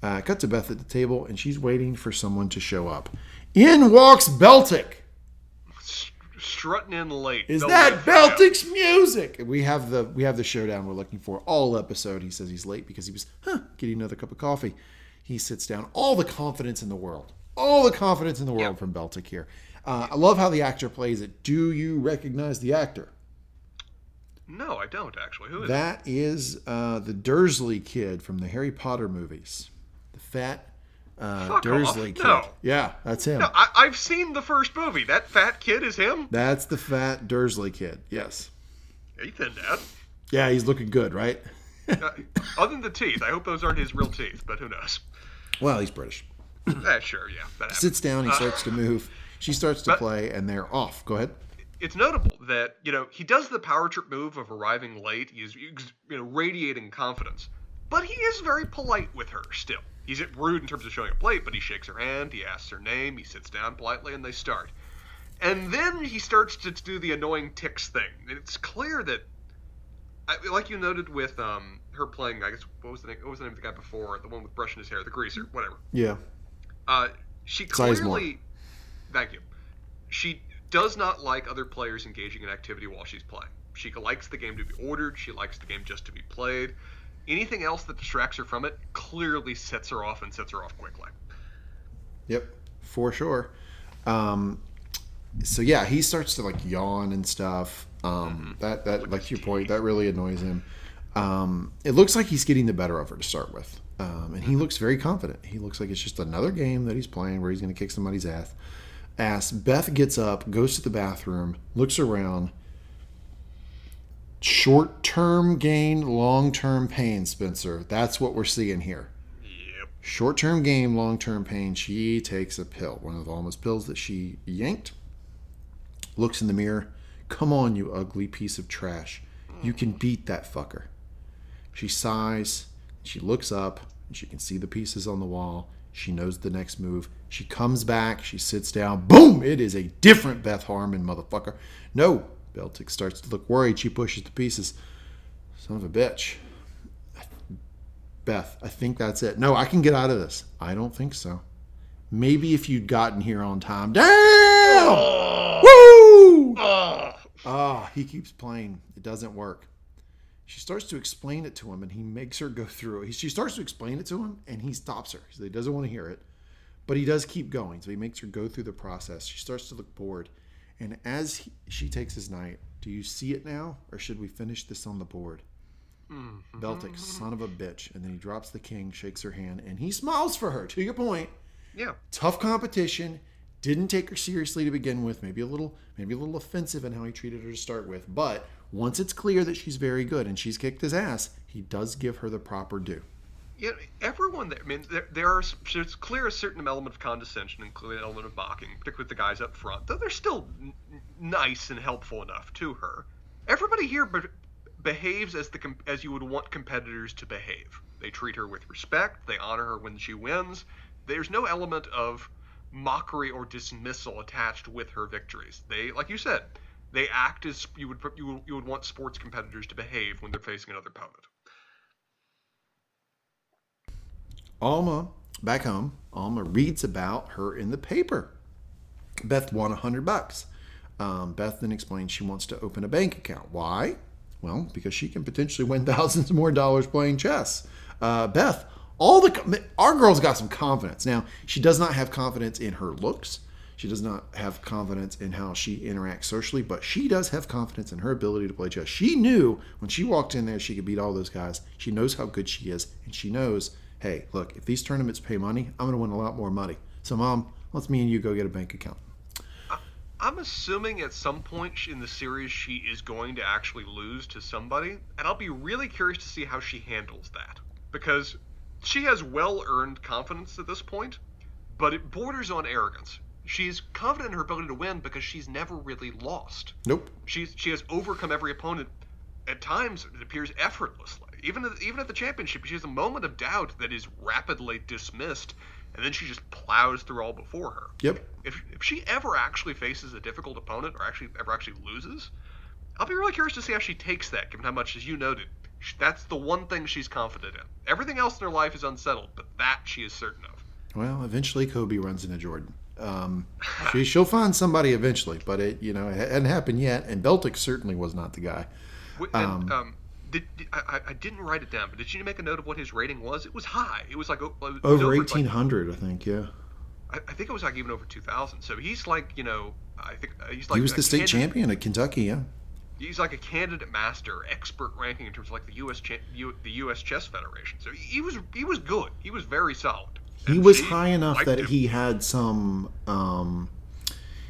uh, cut to Beth at the table, and she's waiting for someone to show up. In walks Beltik. Strutting in late. Is that. Beltik's music? We have the we have the showdown we're looking for all episode. He says he's late because he was huh, getting another cup of coffee. He sits down. All the confidence in the world. All the confidence in the world Yep. from Beltik here. Uh, I love how the actor plays it. Do you recognize the actor? No, I don't actually. Who is it? That is uh, the Dursley kid from the Harry Potter movies. The fat uh, Fuck Dursley off. kid. No. Yeah, that's him. No, I, I've seen the first movie. That fat kid is him. That's the fat Dursley kid. Yes. He thinned out. Yeah, he's looking good, right? Uh, other than the teeth, I hope those aren't his real teeth, but who knows? Well, he's British. Eh, sure, yeah, that sits down, he starts to move. She starts to But- play, and they're off. Go ahead. It's notable that you know he does the power trip move of arriving late. He's you know radiating confidence, but he is very polite with her still. He's rude in terms of showing up late, but he shakes her hand, he asks her name, he sits down politely, and they start. And then he starts to do the annoying ticks thing. And it's clear that, like you noted with um, her playing, I guess what was the name? What was the name of the guy before? The one with brushing his hair, the greaser, whatever. Yeah. Uh, she clearly, thank you. She does not like other players engaging in activity while she's playing. She likes the game to be ordered. She likes the game just to be played. Anything else that distracts her from it clearly sets her off and sets her off quickly. Yep. For sure. Um, so yeah, he starts to like yawn and stuff. Um, That that like your point, that really annoys him. Um, it looks like he's getting the better of her to start with, um, and he looks very confident. He looks like it's just another game that he's playing where he's going to kick somebody's ass. Ass. Beth gets up, goes to the bathroom, looks around. Short term gain, long term pain, Spencer. That's what we're seeing here. Yep. Short term gain, long term pain. She takes a pill, one of the Alma's pills that she yanked. Looks in the mirror. Come on, you ugly piece of trash. You can beat that fucker. She sighs. She looks up and she can see the pieces on the wall. She knows the next move. She comes back. She sits down. Boom! It is a different Beth Harmon, motherfucker. No! Beltik starts to look worried. She pushes the pieces. Son of a bitch. Beth, I think that's it. No, I can get out of this. I don't think so. Maybe if you'd gotten here on time. Damn! Woo! Ugh. Ah, he keeps playing. It doesn't work. She starts to explain it to him, and he makes her go through it. She starts to explain it to him, and he stops her. So he doesn't want to hear it, but he does keep going. So he makes her go through the process. She starts to look bored, and as he, she takes his knight, do you see it now, or should we finish this on the board? Mm-hmm. Beltik, son of a bitch, and then he drops the king, shakes her hand, and he smiles for her. To your point, Yeah. tough competition. Didn't take her seriously to begin with. Maybe a little, maybe a little offensive in how he treated her to start with. But once it's clear that she's very good and she's kicked his ass, he does give her the proper due. Yeah, everyone there. I mean, there, there are. There's clear a certain element of condescension and clear an element of mocking, particularly with the guys up front. Though they're still n- nice and helpful enough to her. Everybody here be- behaves as the as you would want competitors to behave. They treat her with respect. They honor her when she wins. There's no element of mockery or dismissal attached with her victories. They, like you said, They act as you would you would, you would want sports competitors to behave when they're facing another opponent. Alma, back home, Alma reads about her in the paper. Beth won a hundred bucks. Um, Beth then explains she wants to open a bank account. Why? Well, because she can potentially win thousands more dollars playing chess. Uh, Beth, all the our girl's got some confidence. Now she does not have confidence in her looks. She does not have confidence in how she interacts socially, but she does have confidence in her ability to play chess. She knew when she walked in there she could beat all those guys. She knows how good she is, and she knows, hey, look, if these tournaments pay money, I'm going to win a lot more money. So, mom, let's me and you go get a bank account. I'm assuming at some point in the series she is going to actually lose to somebody, and I'll be really curious to see how she handles that. Because she has well earned confidence at this point, but it borders on arrogance. She's confident in her ability to win because she's never really lost. Nope. She's she has overcome every opponent at times it appears effortlessly. Even at, even at the championship, she has a moment of doubt that is rapidly dismissed and then she just plows through all before her. Yep. If, if she ever actually faces a difficult opponent or actually ever actually loses, I'll be really curious to see how she takes that, given how much, as you noted, that's the one thing she's confident in. Everything else in her life is unsettled, but that she is certain of. Well, eventually Kobe runs into Jordan. Um, she, she'll find somebody eventually, but it you know it hadn't happened yet, and Beltik certainly was not the guy. And, um, um, did, did I, I, didn't write it down, but did you make a note of what his rating was? It was high. It was like it was over eighteen hundred, like, I think. Yeah. I, I, think it was like even over two thousand. So he's like you know I think uh, he's like he was the state champion at Kentucky. Yeah. He's like a candidate master, expert ranking in terms of like the U.S. U, the U.S. Chess Federation. So he was he was good. He was very solid. He was high enough that him. he had some. Um,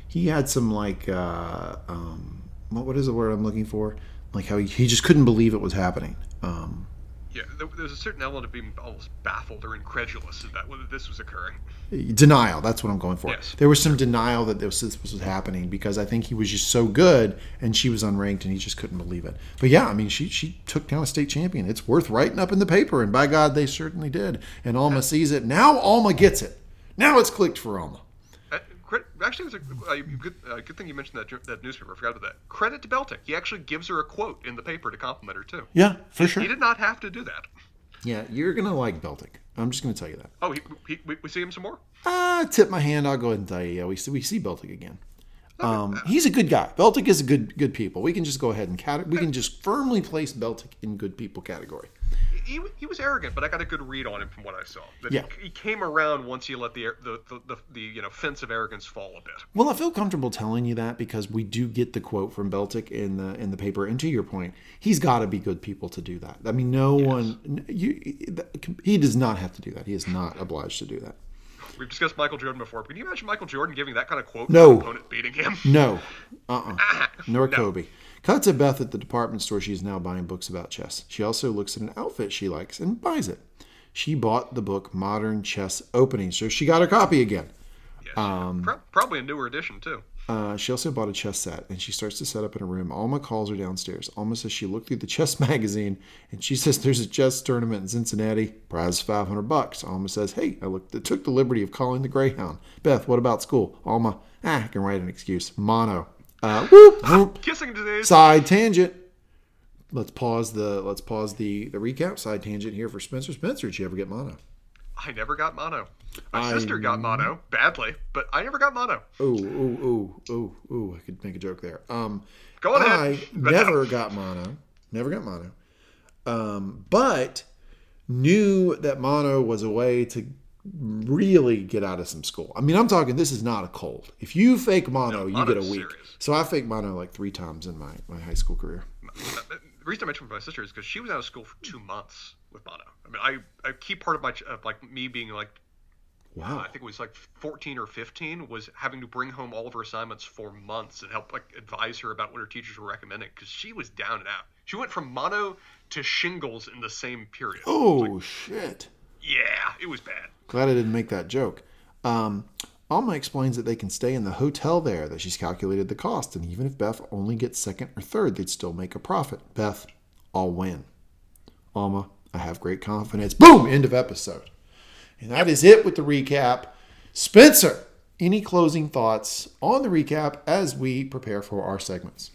he had some like uh, um, what what is the word I'm looking for? like how he, he just couldn't believe it was happening. Um, yeah, there, there's a certain element of being almost baffled or incredulous that whether this was occurring. Denial. That's what I'm going for. Yes. There was some denial that this, this was happening because I think he was just so good and she was unranked and he just couldn't believe it. But yeah, I mean, she she took down a state champion. It's worth writing up in the paper, and by God, they certainly did. And Alma sees it now. Alma gets it. Now it's clicked for Alma actually, it was a, a good, a good thing you mentioned that that newspaper. I forgot about that. Credit to Beltik. He actually gives her a quote in the paper to compliment her too. Yeah, for he, sure. He did not have to do that. Yeah, you're gonna like Beltik. I'm just gonna tell you that. Oh, he, he, we, we see him some more. Uh, tip my hand. I'll go ahead and tell you. Yeah, we see we see Beltik again. Um, he's a good guy. Beltik is a good good people. We can just go ahead and cat- we can just firmly place Beltik in good people category he, he was arrogant, but I got a good read on him from what I saw. That yeah. he, he came around once he let the, the the, the the you know fence of arrogance fall a bit. Well, I feel comfortable telling you that because we do get the quote from Beltik in the in the paper, and to your point, he's got to be good people to do that. I mean, no yes. one you he does not have to do that. He is not obliged to do that. We've discussed Michael Jordan before. Can you imagine Michael Jordan giving that kind of quote no. opponent beating him? No. Uh-uh. Nor no. Kobe. Cut to Beth at the department store. She is now buying books about chess. She also looks at an outfit she likes and buys it. She bought the book Modern Chess Opening, so she got her copy again. Yes. Um, Pro- probably a newer edition, too. Uh, she also bought a chess set and she starts to set up in a room. Alma calls her downstairs. Alma says she looked through the chess magazine and she says there's a chess tournament in Cincinnati. Prize 500 bucks. Alma says, Hey, I looked, took the liberty of calling the Greyhound. Beth, what about school? Alma, ah, I can write an excuse. Mono. Uh, whoop, whoop. Kissing disease. Side tangent. Let's pause the let's pause the the recap. Side tangent here for Spencer. Spencer, did you ever get mono? I never got mono. My I, sister got mono badly, but I never got mono. Oh, oh, oh, oh, oh! I could make a joke there. Um, Go ahead. I never got mono. Never got mono. Um, but knew that mono was a way to really get out of some school. I mean, I'm talking this is not a cold. If you fake mono, no, you get a week. Serious. So I faked mono like three times in my, my high school career. The reason I mentioned my sister is because she was out of school for two months with mono. I mean, I a key part of my of like me being like, wow, uh, I think it was like 14 or 15 was having to bring home all of her assignments for months and help like advise her about what her teachers were recommending because she was down and out. She went from mono to shingles in the same period. Oh like, shit! Yeah, it was bad. Glad I didn't make that joke. Um, Alma explains that they can stay in the hotel there, that she's calculated the cost, and even if Beth only gets second or third, they'd still make a profit. Beth, I'll win. Alma, I have great confidence. Boom! End of episode. And that is it with the recap. Spencer, any closing thoughts on the recap as we prepare for our segments?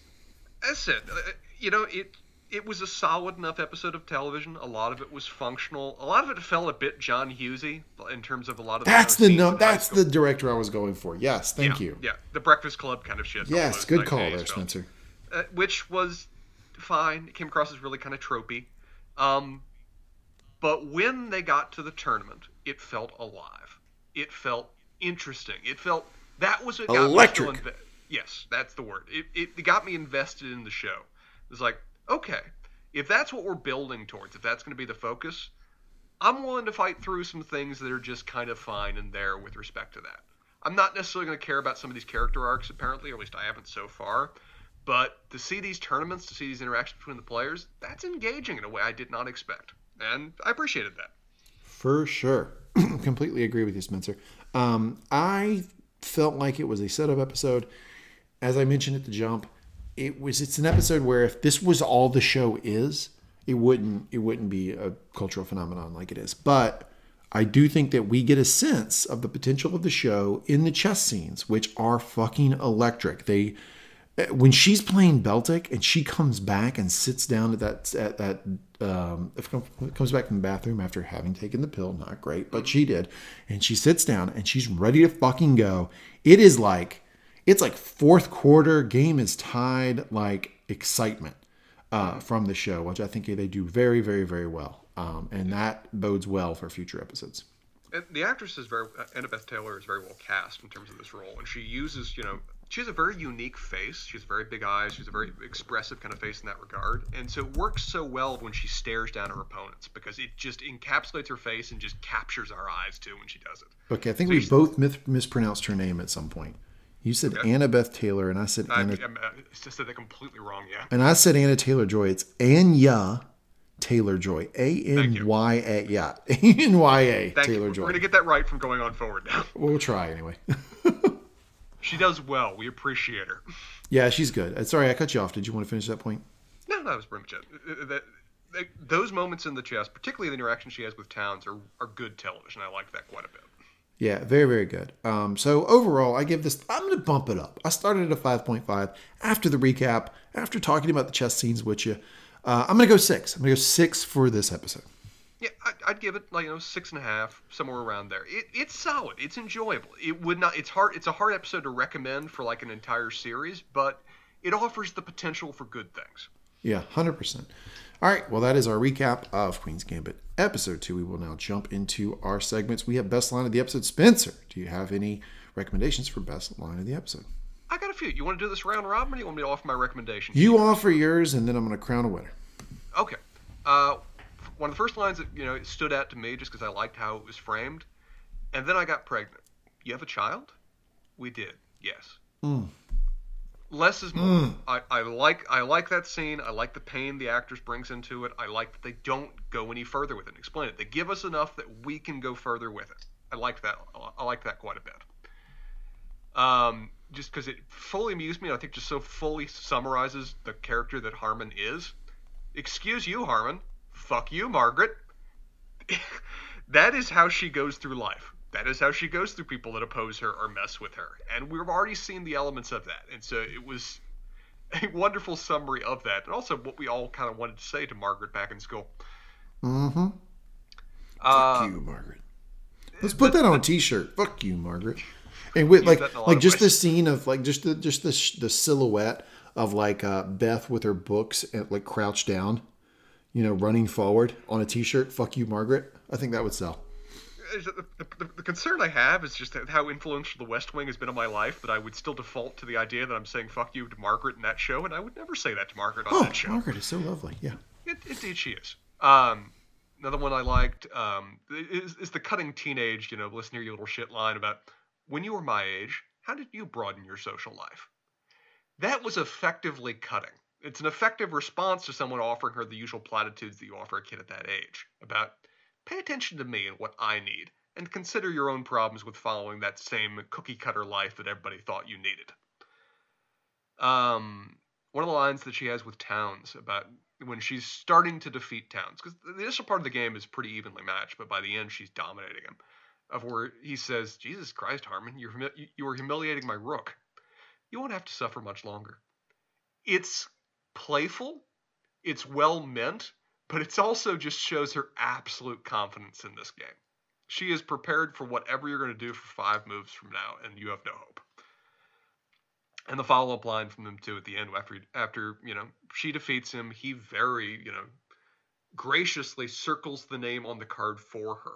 That's it. Uh, you know, it it was a solid enough episode of television. A lot of it was functional. A lot of it felt a bit John Hughesy in terms of a lot of. That's the no. That's the director I was going for. Yes, thank yeah, you. Yeah, the Breakfast Club kind of shit. Yes, good call there, Spencer. Uh, which was fine. It came across as really kind of tropey. Um, but when they got to the tournament, it felt alive. It felt interesting. It felt that was what got electric. me inve- Yes, that's the word. It, it got me invested in the show. It was like, okay, if that's what we're building towards, if that's going to be the focus, I'm willing to fight through some things that are just kind of fine and there with respect to that. I'm not necessarily going to care about some of these character arcs, apparently, or at least I haven't so far. But to see these tournaments, to see these interactions between the players, that's engaging in a way I did not expect. And I appreciated that. For sure. Completely agree with you, Spencer. Um, I felt like it was a setup episode. As I mentioned at the jump, it was it's an episode where if this was all the show is, it wouldn't it wouldn't be a cultural phenomenon like it is. But I do think that we get a sense of the potential of the show in the chess scenes, which are fucking electric. They when she's playing Beltik and she comes back and sits down at that at that um, comes back from the bathroom after having taken the pill, not great, but she did, and she sits down and she's ready to fucking go. It is like it's like fourth quarter game is tied like excitement uh, from the show, which I think they do very very very well, um, and that bodes well for future episodes. And the actress is very Annabeth Taylor is very well cast in terms of this role, and she uses you know she has a very unique face. She has very big eyes. She's a very expressive kind of face in that regard, and so it works so well when she stares down her opponents because it just encapsulates her face and just captures our eyes too when she does it. Okay, I think so we both mispronounced her name at some point. You said okay. Annabeth Taylor, and I said Anna. I, I, uh, I said that completely wrong. Yeah. And I said Anna Taylor Joy. It's Anya Taylor Joy. A N Y A. Yeah. A N Y A Taylor Joy. We're gonna get that right from going on forward now. We'll try anyway. She does well. We appreciate her. Yeah, she's good. Uh, sorry, I cut you off. Did you want to finish that point? No, no, that was pretty much it. That, those moments in the chess, particularly the interaction she has with Townes, are, are good television. I like that quite a bit. Yeah, very, very good. Um, so overall, I give this, I'm going to bump it up. I started at a 5.5 after the recap, after talking about the chess scenes with you. Uh, I'm going to go six. I'm going to go six for this episode. Yeah, I'd give it like you know six and a half, somewhere around there. It, it's solid. It's enjoyable. It would not. It's hard. It's a hard episode to recommend for like an entire series, but it offers the potential for good things. Yeah, hundred percent. All right. Well, that is our recap of Queen's Gambit episode two. We will now jump into our segments. We have best line of the episode. Spencer, do you have any recommendations for best line of the episode? I got a few. You want to do this round robin, or do you want me to offer my recommendation? You offer yours, and then I'm going to crown a winner. Okay. Uh, one of the first lines that you know stood out to me just because I liked how it was framed. And then I got pregnant. You have a child? We did. Yes. Mm. Less is more. Mm. I, I like I like that scene. I like the pain the actors brings into it. I like that they don't go any further with it and explain it. They give us enough that we can go further with it. I like that. I like that quite a bit. Um, just because it fully amused me. I think just so fully summarizes the character that Harmon is. Excuse you, Harmon fuck you, Margaret. that is how she goes through life. That is how she goes through people that oppose her or mess with her. And we've already seen the elements of that. And so it was a wonderful summary of that. And also what we all kind of wanted to say to Margaret back in school. Mm-hmm. Uh, Fuck you, Margaret. Let's put that on a T-shirt. Fuck you, Margaret. And with like like just the scene of like just the just the the silhouette of like uh, Beth with her books and like crouched down you know, running forward on a T-shirt. Fuck you, Margaret. I think that would sell. The, the, the, concern I have is just how influential the West Wing has been in my life that I would still default to the idea that I'm saying "fuck you" to Margaret in that show, and I would never say that to Margaret on oh, that show. Margaret is so lovely. Yeah, it, indeed she is. Um, another one I liked um, is, is the cutting teenage, you know, listen to your little shit line about when you were my age, how did you broaden your social life? That was effectively cutting it's an effective response to someone offering her the usual platitudes that you offer a kid at that age about pay attention to me and what I need, and consider your own problems with following that same cookie cutter life that everybody thought you needed. Um, one of the lines that she has with Townes about when she's starting to defeat Townes, because the initial part of the game is pretty evenly matched, but by the end she's dominating him. Of where he says, "Jesus Christ, Harmon, you're you are humiliating my rook. You won't have to suffer much longer." It's playful, it's well meant, but it's also just shows her absolute confidence in this game. She is prepared for whatever you're going to do for five moves from now, and you have no hope. And the follow-up line from them too at the end, after after you know she defeats him, he very you know graciously circles the name on the card for her.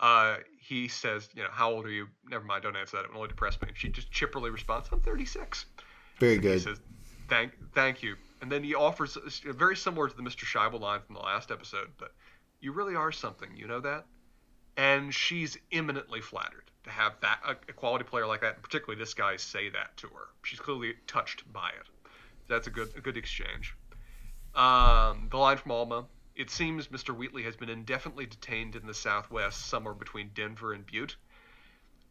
Uh, he says, you know, how old are you? Never mind, don't answer that. It will only depress me. She just chipperly responds, I'm 36. Very good. He says, thank, thank you. And then he offers, very similar to the Mr. Scheibel line from the last episode, but you really are something, you know that? And she's imminently flattered to have that a, quality player like that, and particularly this guy, say that to her. She's clearly touched by it. That's a good a good exchange. Um, the line from Alma, it seems Mr. Wheatley has been indefinitely detained in the Southwest, somewhere between Denver and Butte.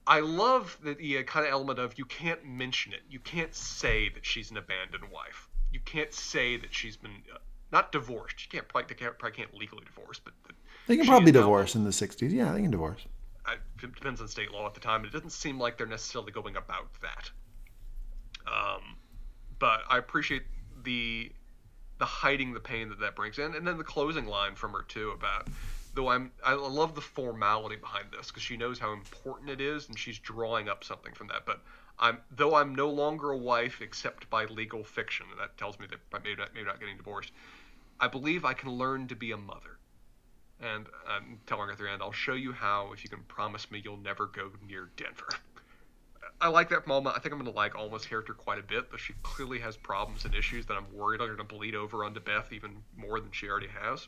I love the, the kind of element of you can't mention it. You can't say that she's an abandoned wife. You can't say that she's been uh, not divorced. You can't probably, they can't, probably can't legally divorce, but they can probably divorce in the '60s. Yeah, they can divorce. it depends on state law at the time. It doesn't seem like they're necessarily going about that. Um, but I appreciate the the hiding the pain that that brings in, and then the closing line from her too about though I'm I love the formality behind this because she knows how important it is, and she's drawing up something from that. But I'm though I'm no longer a wife except by legal fiction, and that tells me that I may not, maybe not getting divorced. I believe I can learn to be a mother. And I'm telling her at the end, I'll show you how if you can promise me you'll never go near Denver. I like that moment. I think I'm going to like Alma's character quite a bit, but she clearly has problems and issues that I'm worried are going to bleed over onto Beth even more than she already has.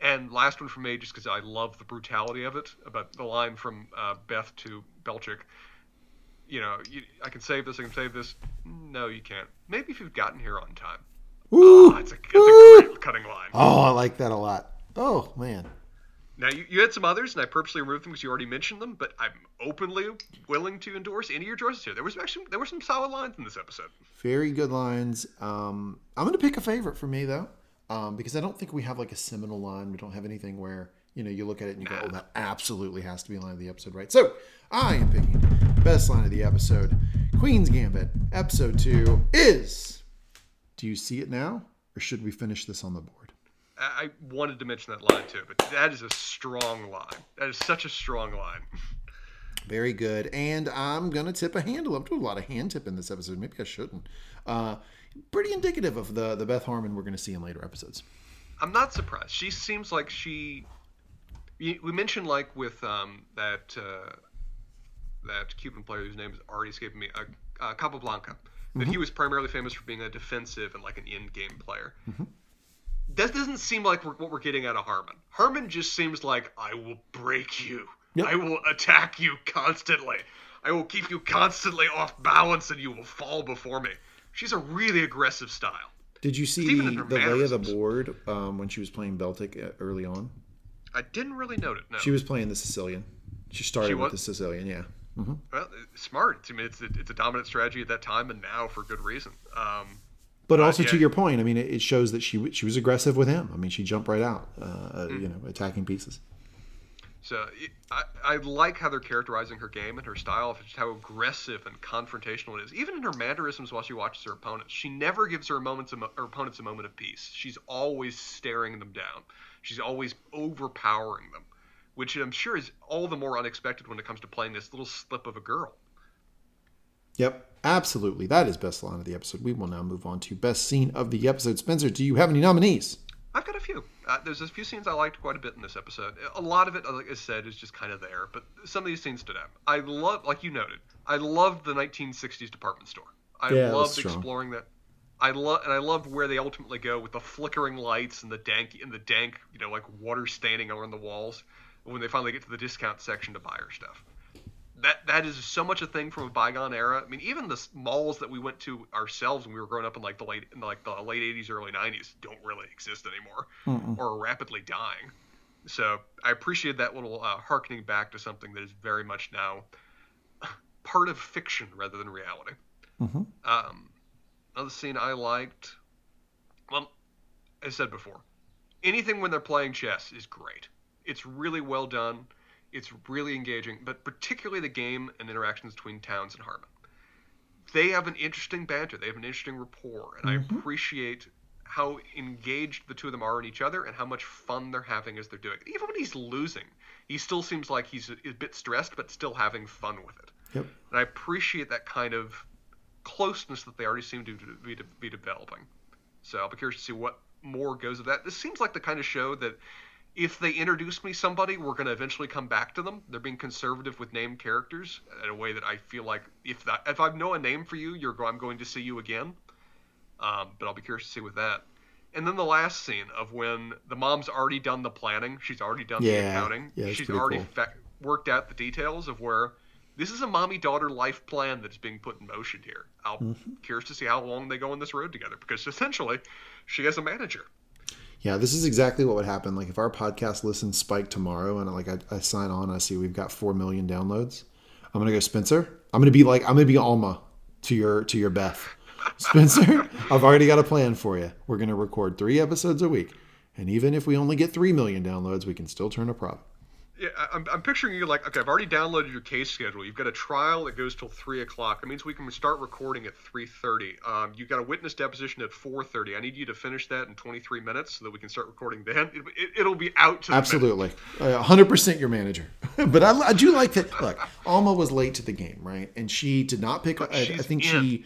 And last one for me, just because I love the brutality of it, about the line from uh, Beth to Belchick. You know, you, I can save this, I can save this. No, you can't. Maybe if you've gotten here on time. Ooh, oh, it's a, it's a great cutting line. Oh, I like that a lot. Oh, man. Now you, you had some others, and I purposely removed them because you already mentioned them. But I'm openly willing to endorse any of your choices here. There was actually there were some solid lines in this episode. Very good lines. Um, I'm going to pick a favorite for me though, um, because I don't think we have like a seminal line. We don't have anything where you know you look at it and you go, "Oh, that absolutely has to be a line of the episode, right?" So I am picking best line of the episode. Queen's Gambit, episode two is. Do you see it now, or should we finish this on the board? I wanted to mention that line too, but that is a strong line. That is such a strong line. Very good. And I'm going to tip a handle. I'm doing a lot of hand tip in this episode. Maybe I shouldn't. Uh, pretty indicative of the, the Beth Harmon we're going to see in later episodes. I'm not surprised. She seems like she. We mentioned, like, with um, that uh, that Cuban player whose name is already escaping me, uh, uh, Capablanca, that mm-hmm. he was primarily famous for being a defensive and, like, an end game player. Mm-hmm that doesn't seem like what we're getting out of Harmon. Harmon just seems like I will break you. Yep. I will attack you constantly. I will keep you constantly off balance, and you will fall before me. She's a really aggressive style. Did you see the lay of the board um, when she was playing Beltik uh, early on? I didn't really note it. No. She was playing the Sicilian. She started she with the Sicilian, yeah. Mm-hmm. Well, smart. I mean, it's a, it's a dominant strategy at that time, and now for good reason. Um, but also yeah. to your point, I mean, it shows that she she was aggressive with him. I mean, she jumped right out, uh, mm. you know, attacking pieces. So I, I like how they're characterizing her game and her style, just how aggressive and confrontational it is. Even in her mannerisms while she watches her opponents, she never gives her moments her opponents a moment of peace. She's always staring them down. She's always overpowering them, which I'm sure is all the more unexpected when it comes to playing this little slip of a girl. Yep, absolutely. That is best line of the episode. We will now move on to best scene of the episode. Spencer, do you have any nominees? I've got a few. Uh, there's a few scenes I liked quite a bit in this episode. A lot of it, like I said, is just kind of there, but some of these scenes stood out. I love, like you noted, I loved the 1960s department store. I yeah, loved exploring that. I love, and I loved where they ultimately go with the flickering lights and the dank, and the dank, you know, like water standing around the walls when they finally get to the discount section to buy her stuff that that is so much a thing from a bygone era. I mean, even the malls that we went to ourselves when we were growing up in like the late in like the late '80s, early '90s don't really exist anymore, Mm-mm. or are rapidly dying. So I appreciate that little uh, harkening back to something that is very much now part of fiction rather than reality. Mm-hmm. Um, another scene I liked. Well, as I said before, anything when they're playing chess is great. It's really well done it's really engaging, but particularly the game and interactions between Townes and Harmon. they have an interesting banter. They have an interesting rapport, and Mm-hmm. I appreciate how engaged the two of them are in each other and how much fun they're having as they're doing it. Even when he's losing, he still seems like he's a, a bit stressed, but still having fun with it. Yep. And I appreciate that kind of closeness that they already seem to be, be developing. So I'll be curious to see what more goes of that. This seems like the kind of show that if they introduce me somebody, we're going to eventually come back to them. They're being conservative with named characters in a way that I feel like if that if I know a name for you, you're I'm going to see you again. Um, but I'll be curious to see with that. And then the last scene of when the mom's already done the planning, she's already done the Yeah. accounting, Yeah, she's already cool. fa- worked out the details of where this is a mommy daughter life plan that's being put in motion here. I'm Mm-hmm. curious to see how long they go on this road together because essentially she has a manager. Yeah, this is exactly what would happen. Like if our podcast listens spike tomorrow and like I, I sign on, I see we've got four million downloads. I'm gonna go Spencer. I'm gonna be like I'm gonna be Alma to your to your Beth. Spencer, I've already got a plan for you. We're gonna record three episodes a week, and even if we only get three million downloads, we can still turn a profit. Yeah, I'm, I'm picturing you like, okay, I've already downloaded your case schedule. You've got a trial that goes till three o'clock. That means we can start recording at three thirty. Um, you've got a witness deposition at four thirty. I need you to finish that in twenty three minutes so that we can start recording then. It, it, it'll be out to. Absolutely, Uh, hundred percent your manager. but I, I do like that. Look, Alma was late to the game, right? And she did not pick. I, I think in. she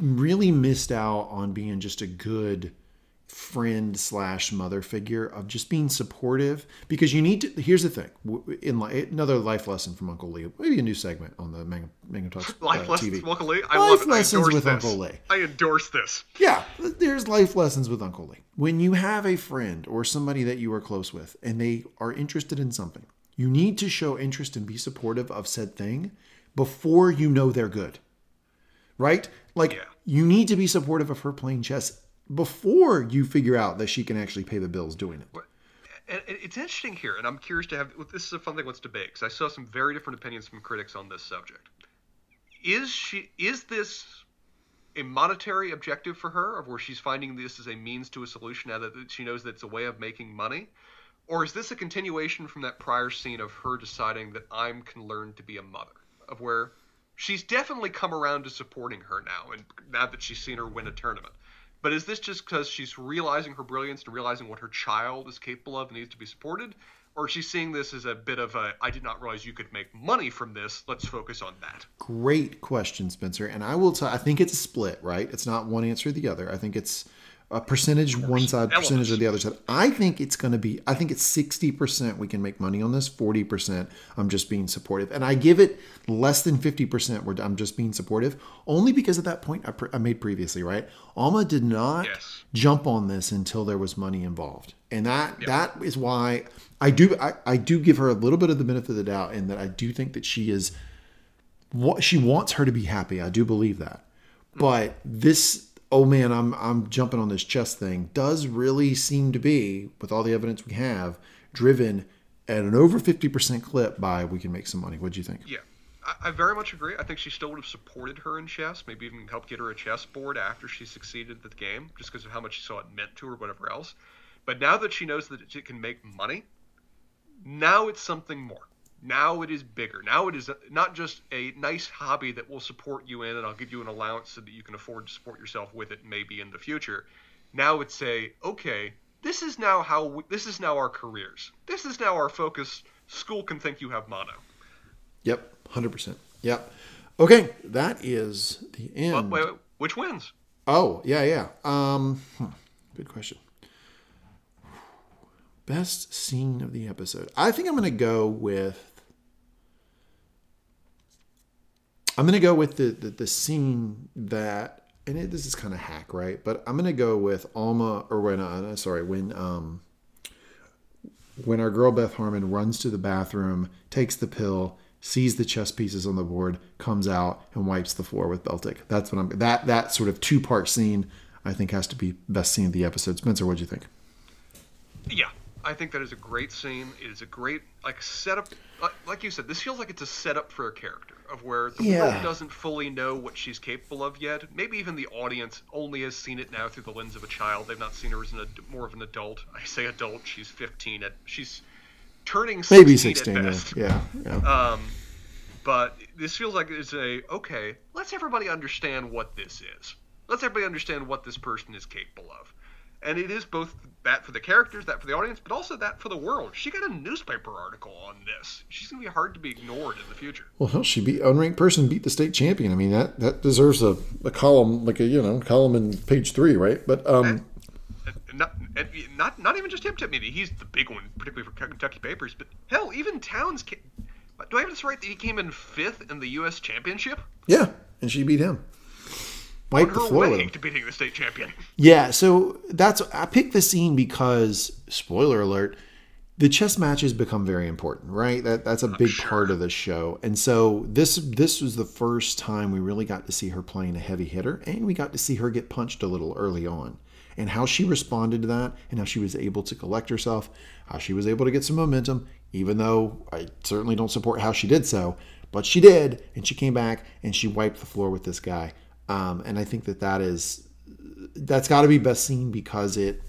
really missed out on being just a good friend slash mother figure of just being supportive because you need to here's the thing in another life lesson from uncle lee maybe a new segment on the Mango, Mango Talks uh, Life lessons, tv with Uncle Lee. I Life love it. lessons with this. Uncle Lee. I endorse this. yeah, there's life lessons with Uncle Lee. When you have a friend or somebody that you are close with and they are interested in something, you need to show interest and be supportive of said thing before you know they're good. Right? Like, Yeah. you need to be supportive of her playing chess before you figure out that she can actually pay the bills doing it. And it's interesting here, and I'm curious to have. This is a fun thing. Let's debate because I saw some very different opinions from critics on this subject. Is she? Is this a monetary objective for her, of where she's finding this as a means to a solution now that she knows that it's a way of making money, or is this a continuation from that prior scene of her deciding that I'm can learn to be a mother, of where she's definitely come around to supporting her now, and now that she's seen her win a tournament. But is this just because she's realizing her brilliance and realizing what her child is capable of and needs to be supported? Or is she seeing this as a bit of a, I did not realize you could make money from this, let's focus on that? Great question, Spencer. And I will tell I think it's a split, right? It's not one answer or the other. I think it's a percentage one side, percentage or the other side. I think it's going to be, I think it's 60% we can make money on this, 40% I'm just being supportive. And I give it less than 50% where I'm just being supportive, only because of that point I, pre- I made previously, right? Alma did not Yes. jump on this until there was money involved. And that that is why I do I, I do give her a little bit of the benefit of the doubt in that I do think that she is what she wants her to be happy. I do believe that. But this oh man, I'm I'm jumping on this chess thing does really seem to be, with all the evidence we have, driven at an over 50% clip by we can make some money. What do you think? Yeah. I, I very much agree. I think she still would have supported her in chess, maybe even helped get her a chess board after she succeeded at the game, just because of how much she saw it meant to her, whatever else. But now that she knows that it can make money, now it's something more. Now it is bigger. Now it is not just a nice hobby that will support you in, and I'll give you an allowance so that you can afford to support yourself with it, maybe in the future. Now it's a okay. This is now how we, this is now our careers. This is now our focus. School can think you have mono. Yep, 100%. Yep. Okay, that is the end. Wait, wait, which wins? Oh, yeah, yeah. Um, hmm, good question. Best scene of the episode. I think I'm going to go with. I'm to go with the, the the scene that, and it, this is kind of hack, right? But I'm to go with Alma, or when, uh, sorry, when um, when our girl Beth Harmon runs to the bathroom, takes the pill, sees the chess pieces on the board, comes out and wipes the floor with Beltik. That's what I'm. That that sort of two part scene, I think, has to be best scene of the episode. Spencer, what do you think? Yeah, I think that is a great scene. It is a great like setup. Like, like you said, this feels like it's a setup for a character of where the Yeah. world doesn't fully know what she's capable of yet. Maybe even the audience only has seen it now through the lens of a child. They've not seen her as an, ad- more of an adult. I say adult. She's 15. At she's turning 16 Maybe 16. Yeah, best. yeah, yeah. Um, But this feels like it's a okay. Let's everybody understand what this is. Let's everybody understand what this person is capable of. And it is both that for the characters, that for the audience, but also that for the world. She got a newspaper article on this. She's gonna be hard to be ignored in the future. Well, hell, she beat unranked person beat the state champion. I mean that that deserves a, a column like a you know column in page three, right? But um, and, and not, and not not even just him. I mean, he's the big one, particularly for Kentucky Papers. But hell, even Townes. Came, do I have this right? That he came in fifth in the U.S. Championship. Yeah, and she beat him. Wipe the floor with him. to beating the state champion. Yeah, so that's I picked the scene because spoiler alert, the chess matches become very important, right? That that's a big sure. part of the show. And so this this was the first time we really got to see her playing a heavy hitter and we got to see her get punched a little early on. And how she responded to that and how she was able to collect herself, how she was able to get some momentum, even though I certainly don't support how she did so, but she did, and she came back and she wiped the floor with this guy. Um, and I think that that is that's got to be best seen because it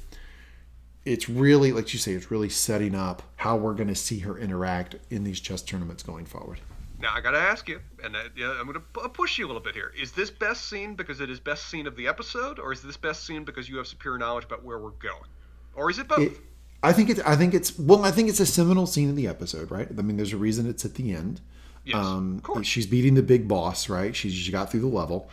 it's really like you say it's really setting up how we're going to see her interact in these chess tournaments going forward. Now I got to ask you, and I, yeah, I'm going to push you a little bit here. Is this best scene because it is best scene of the episode, or is this best scene because you have superior knowledge about where we're going, or is it both? It, I think it's. I think it's. Well, I think it's a seminal scene in the episode, right? I mean, there's a reason it's at the end. Yes, um, of course. She's beating the big boss, right? She, she got through the level.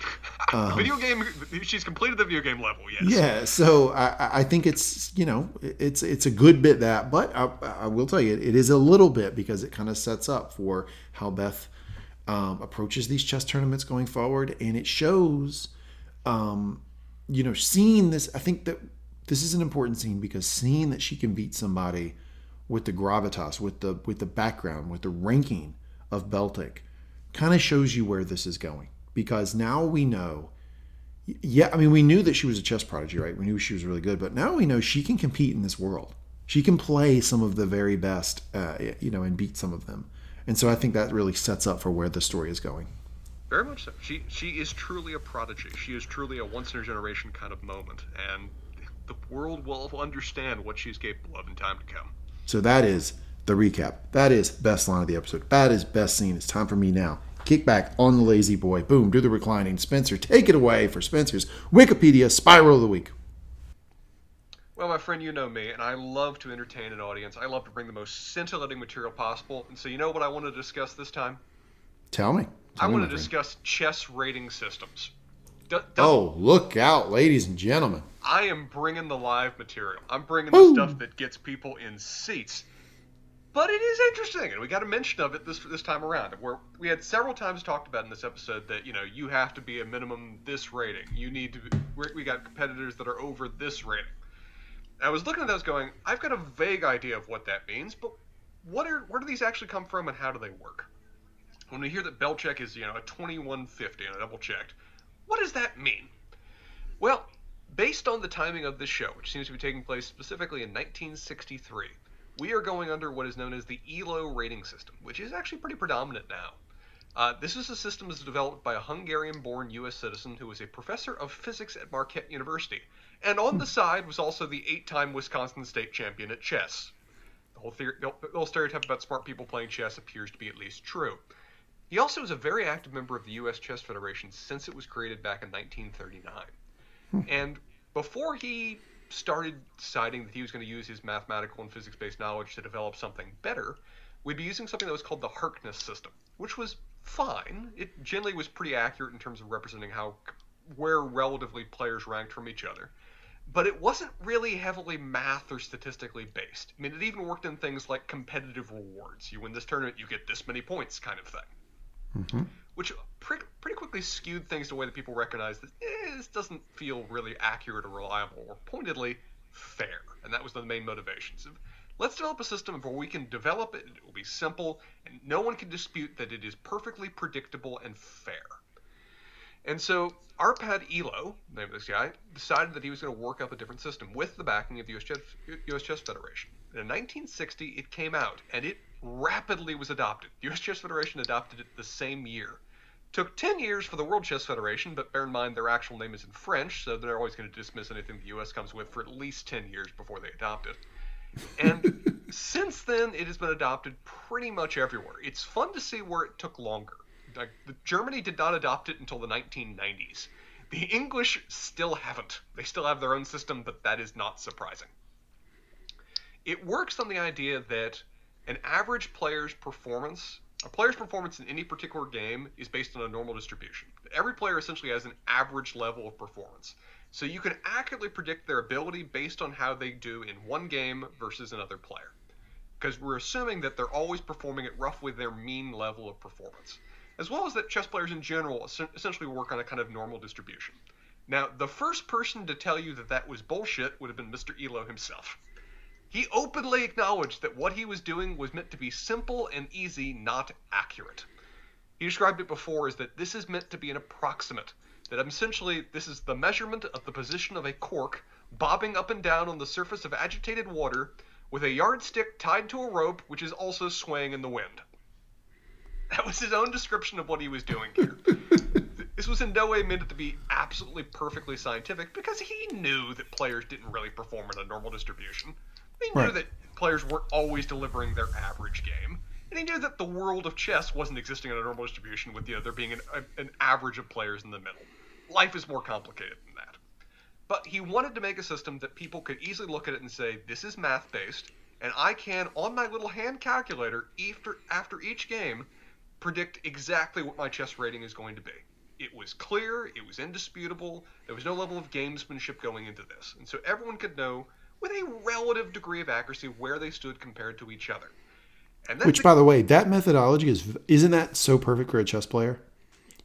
Um, video game. She's completed the video game level. Yes. Yeah. So I, I think it's you know it's it's a good bit that, but I, I will tell you it is a little bit because it kind of sets up for how Beth um, approaches these chess tournaments going forward, and it shows, um, you know, seeing this. I think that this is an important scene because seeing that she can beat somebody with the gravitas, with the with the background, with the ranking of Beltik kind of shows you where this is going. Because now we know yeah i mean we knew that she was a chess prodigy right? We knew she was really good but now we know she can compete in this world. She can play some of the very best uh, you know and beat some of them. And so i think that really sets up for where the story is going. Very much so. She she is truly a prodigy. She is truly a once in a generation kind of moment. And the world will understand what she's capable of in time to come. So that is the recap. That is best line of the episode. That is best scene. It's time for me now. Kick back on the lazy boy. Boom, do the reclining. Spencer, take it away for Spencer's Wikipedia Spiral of the Week. Well, my friend, you know me, and I love to entertain an audience. I love to bring the most scintillating material possible. And so, you know what I want to discuss this time? Tell me. Tell I want to discuss chess rating systems. Do, oh, look out, ladies and gentlemen. I am bringing the live material. I'm bringing the stuff that gets people in seats but it is interesting, and we got a mention of it this this time around. Where we had several times talked about in this episode that you know you have to be a minimum this rating. You need to. Be, we got competitors that are over this rating. I was looking at those, going, I've got a vague idea of what that means, but what are where do these actually come from, and how do they work? When we hear that Belchek is you know a 2150 and I double checked, what does that mean? Well, based on the timing of this show, which seems to be taking place specifically in 1963 we are going under what is known as the ELO rating system, which is actually pretty predominant now. Uh, this is a system that was developed by a Hungarian-born U.S. citizen who was a professor of physics at Marquette University, and on the side was also the eight-time Wisconsin state champion at chess. The whole, theory, the whole stereotype about smart people playing chess appears to be at least true. He also was a very active member of the U.S. Chess Federation since it was created back in 1939. Hmm. And before he started deciding that he was going to use his mathematical and physics based knowledge to develop something better, we'd be using something that was called the Harkness system, which was fine. It generally was pretty accurate in terms of representing how where relatively players ranked from each other. But it wasn't really heavily math or statistically based. I mean, it even worked in things like competitive rewards. You win this tournament, you get this many points, kind of thing. Mm-hmm which pretty, pretty quickly skewed things to a way that people recognized that eh, this doesn't feel really accurate or reliable or pointedly fair. And that was the main motivation. Of, let's develop a system where we can develop it, it will be simple, and no one can dispute that it is perfectly predictable and fair. And so Arpad Elo, the name of this guy, decided that he was going to work up a different system with the backing of the US Chess, US Chess Federation. In 1960, it came out, and it rapidly was adopted. The US Chess Federation adopted it the same year. Took 10 years for the World Chess Federation, but bear in mind their actual name is in French, so they're always going to dismiss anything the US comes with for at least 10 years before they adopt it. And Since then, it has been adopted pretty much everywhere. It's fun to see where it took longer. Like, Germany did not adopt it until the 1990s. The English still haven't. They still have their own system, but that is not surprising. It works on the idea that an average player's performance, a player's performance in any particular game, is based on a normal distribution. Every player essentially has an average level of performance. So you can accurately predict their ability based on how they do in one game versus another player. Because we're assuming that they're always performing at roughly their mean level of performance as well as that chess players in general essentially work on a kind of normal distribution. Now, the first person to tell you that that was bullshit would have been Mr. Elo himself. He openly acknowledged that what he was doing was meant to be simple and easy, not accurate. He described it before as that this is meant to be an approximate, that essentially this is the measurement of the position of a cork bobbing up and down on the surface of agitated water with a yardstick tied to a rope which is also swaying in the wind. That was his own description of what he was doing here. this was in no way meant to be absolutely perfectly scientific because he knew that players didn't really perform in a normal distribution. He knew right. that players weren't always delivering their average game. And he knew that the world of chess wasn't existing in a normal distribution with you know, there being an, a, an average of players in the middle. Life is more complicated than that. But he wanted to make a system that people could easily look at it and say, this is math based, and I can, on my little hand calculator, after, after each game, predict exactly what my chess rating is going to be. It was clear, it was indisputable, there was no level of gamesmanship going into this. And so everyone could know with a relative degree of accuracy where they stood compared to each other. Which, the, by the way, that methodology is isn't that so perfect for a chess player?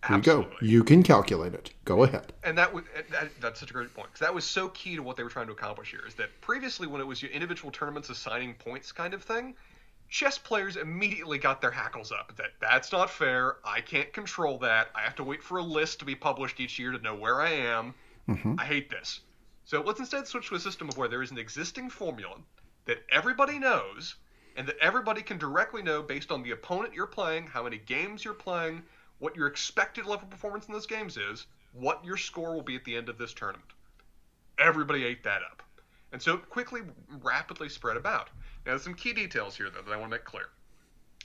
Here you go. You can calculate it. Go ahead. And that was that, that's such a great point because that was so key to what they were trying to accomplish here. Is that previously when it was your individual tournaments assigning points kind of thing, chess players immediately got their hackles up that that's not fair. I can't control that. I have to wait for a list to be published each year to know where I am. Mm-hmm. I hate this. So let's instead switch to a system of where there is an existing formula that everybody knows and that everybody can directly know based on the opponent you're playing, how many games you're playing, what your expected level of performance in those games is, what your score will be at the end of this tournament. Everybody ate that up. And so it quickly, rapidly spread about. Now, there's some key details here, though, that I want to make clear.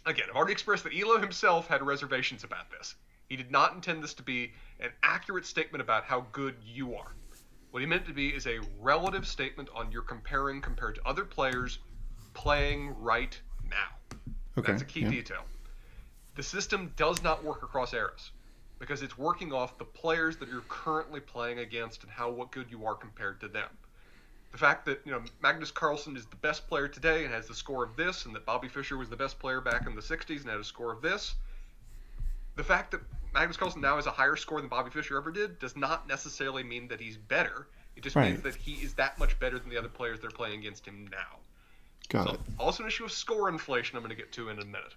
Again, I've already expressed that Elo himself had reservations about this. He did not intend this to be an accurate statement about how good you are. What he meant to be is a relative statement on your comparing compared to other players playing right now. Okay. That's a key yeah. detail. The system does not work across eras because it's working off the players that you're currently playing against and how what good you are compared to them the fact that you know Magnus Carlsen is the best player today and has the score of this, and that Bobby Fischer was the best player back in the '60s and had a score of this. The fact that Magnus Carlsen now has a higher score than Bobby Fischer ever did does not necessarily mean that he's better. It just right. means that he is that much better than the other players they're playing against him now. Got so, it. Also, an issue of score inflation I'm going to get to in a minute.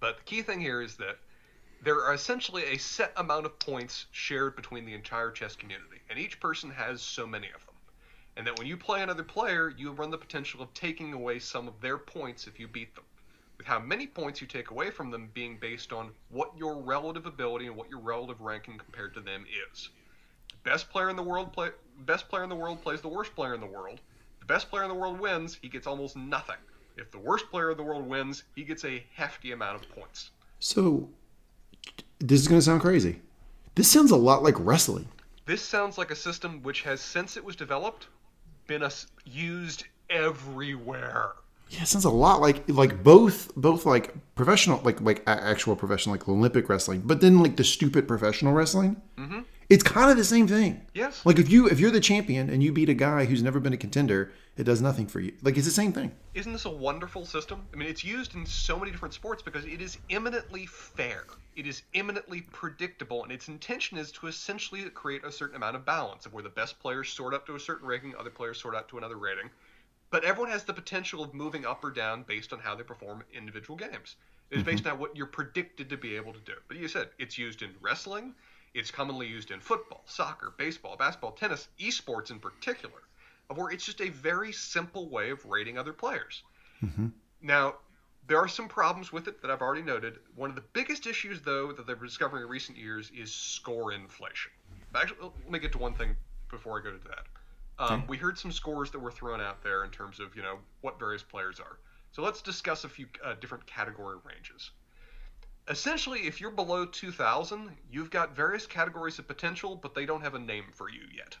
But the key thing here is that there are essentially a set amount of points shared between the entire chess community, and each person has so many of them and that when you play another player, you run the potential of taking away some of their points if you beat them. With how many points you take away from them being based on what your relative ability and what your relative ranking compared to them is. The best player in the world play best player in the world plays the worst player in the world. The best player in the world wins, he gets almost nothing. If the worst player in the world wins, he gets a hefty amount of points. So this is going to sound crazy. This sounds a lot like wrestling. This sounds like a system which has, since it was developed, been a, used everywhere. Yeah, it sounds a lot like like both both like professional like like actual professional like Olympic wrestling, but then like the stupid professional wrestling. Mm-hmm. It's kind of the same thing. Yes. Like if you if you're the champion and you beat a guy who's never been a contender, it does nothing for you. Like it's the same thing. Isn't this a wonderful system? I mean, it's used in so many different sports because it is eminently fair. It is eminently predictable, and its intention is to essentially create a certain amount of balance of where the best players sort up to a certain ranking, other players sort out to another rating. But everyone has the potential of moving up or down based on how they perform individual games. It is mm-hmm. based on what you're predicted to be able to do. But you said it's used in wrestling it's commonly used in football, soccer, baseball, basketball, tennis, esports in particular, of where it's just a very simple way of rating other players. Mm-hmm. Now, there are some problems with it that I've already noted. One of the biggest issues, though, that they're discovering in recent years is score inflation. Actually, let me get to one thing before I go to that. Um, okay. We heard some scores that were thrown out there in terms of you know what various players are. So let's discuss a few uh, different category ranges. Essentially, if you're below 2,000, you've got various categories of potential, but they don't have a name for you yet.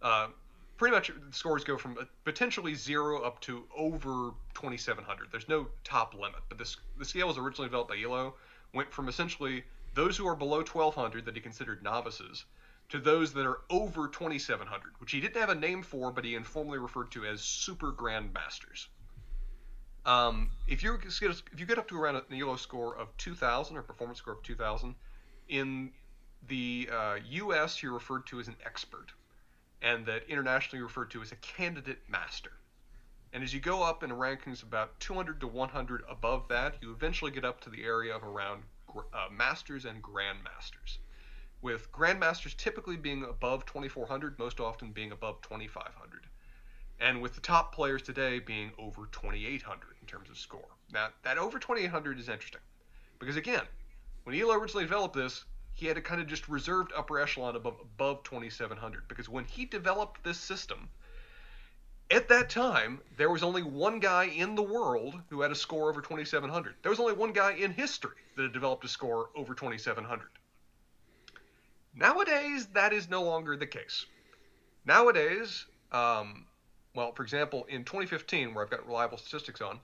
Uh, pretty much the scores go from potentially zero up to over 2,700. There's no top limit, but this the scale was originally developed by Elo, went from essentially those who are below 1,200 that he considered novices to those that are over 2,700, which he didn't have a name for, but he informally referred to as super grandmasters. Um, if you if you get up to around an Elo score of 2,000 or performance score of 2,000, in the uh, U.S. you're referred to as an expert, and that internationally referred to as a candidate master. And as you go up in rankings about 200 to 100 above that, you eventually get up to the area of around uh, masters and grandmasters, with grandmasters typically being above 2400, most often being above 2500 and with the top players today being over 2,800 in terms of score. Now, that over 2,800 is interesting because, again, when Elo originally developed this, he had a kind of just reserved upper echelon above, above 2,700 because when he developed this system, at that time, there was only one guy in the world who had a score over 2,700. There was only one guy in history that had developed a score over 2,700. Nowadays, that is no longer the case. Nowadays, um, well, for example, in 2015, where I've got reliable statistics on,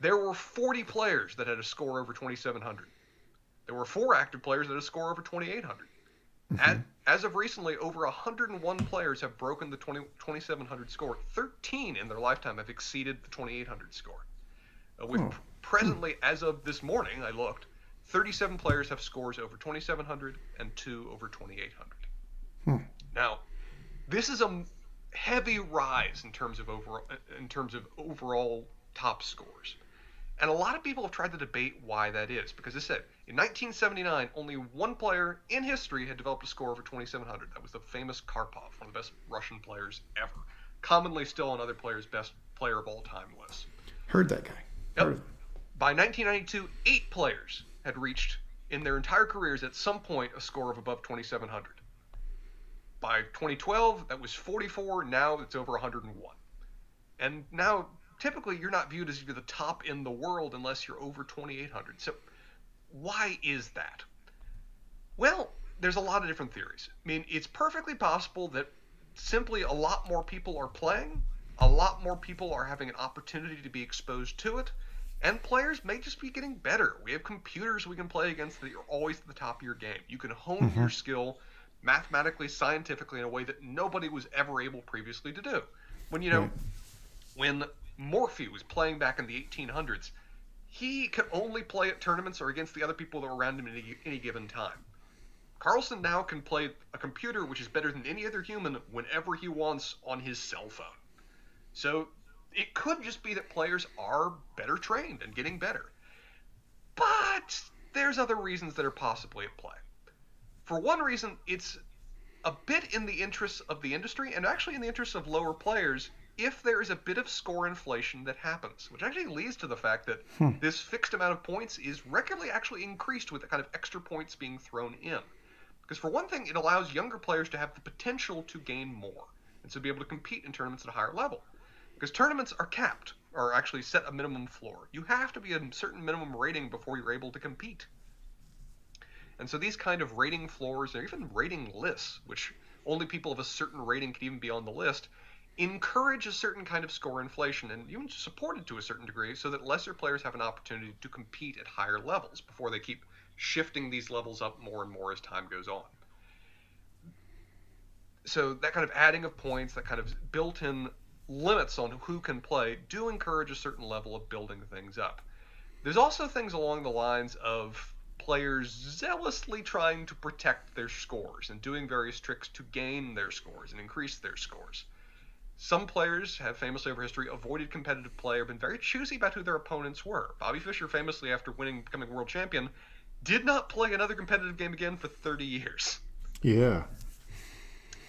there were 40 players that had a score over 2,700. There were four active players that had a score over 2,800. Mm-hmm. As, of recently, over 101 players have broken the 20, 2,700 score. 13 in their lifetime have exceeded the 2,800 score. Uh, with oh. presently, as of this morning, I looked, 37 players have scores over 2,700 and two over 2,800. Hmm. Now, this is a heavy rise in terms of overall in terms of overall top scores. And a lot of people have tried to debate why that is, because they said in 1979, only one player in history had developed a score over 2,700. That was the famous Karpov, one of the best Russian players ever, commonly still on other players' best player of all time lists. Heard that guy. Yep. Heard By 1992, eight players had reached in their entire careers at some point a score of above 2,700. By 2012, that was 44. Now it's over 101. And now, typically, you're not viewed as you're the top in the world unless you're over 2,800. So, why is that? Well, there's a lot of different theories. I mean, it's perfectly possible that simply a lot more people are playing, a lot more people are having an opportunity to be exposed to it, and players may just be getting better. We have computers we can play against that are always at the top of your game. You can hone mm-hmm. your skill mathematically, scientifically, in a way that nobody was ever able previously to do. When you know, right. when Morphy was playing back in the 1800s, he could only play at tournaments or against the other people that were around him at any, any given time. Carlsen now can play a computer which is better than any other human whenever he wants on his cell phone. So it could just be that players are better trained and getting better. But there's other reasons that are possibly at play for one reason, it's a bit in the interests of the industry and actually in the interests of lower players if there is a bit of score inflation that happens, which actually leads to the fact that hmm. this fixed amount of points is regularly actually increased with the kind of extra points being thrown in. Because for one thing, it allows younger players to have the potential to gain more and so be able to compete in tournaments at a higher level. Because tournaments are capped, or actually set a minimum floor. You have to be a certain minimum rating before you're able to compete. And so these kind of rating floors or even rating lists, which only people of a certain rating can even be on the list, encourage a certain kind of score inflation and even support it to a certain degree so that lesser players have an opportunity to compete at higher levels before they keep shifting these levels up more and more as time goes on. So that kind of adding of points, that kind of built-in limits on who can play do encourage a certain level of building things up. There's also things along the lines of players zealously trying to protect their scores and doing various tricks to gain their scores and increase their scores. Some players have famously over history avoided competitive play or been very choosy about who their opponents were. Bobby Fischer famously, after winning becoming world champion, did not play another competitive game again for 30 years. Yeah.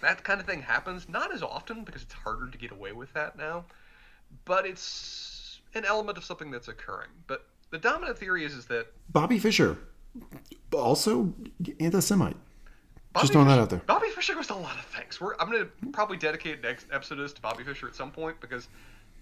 That kind of thing happens not as often because it's harder to get away with that now, but it's an element of something that's occurring. But the dominant theory is, is that Bobby Fischer also anti-Semite. Bobby Just throwing that out there. Bobby Fischer was a lot of things. We're, I'm going to probably dedicate next episode to Bobby Fischer at some point because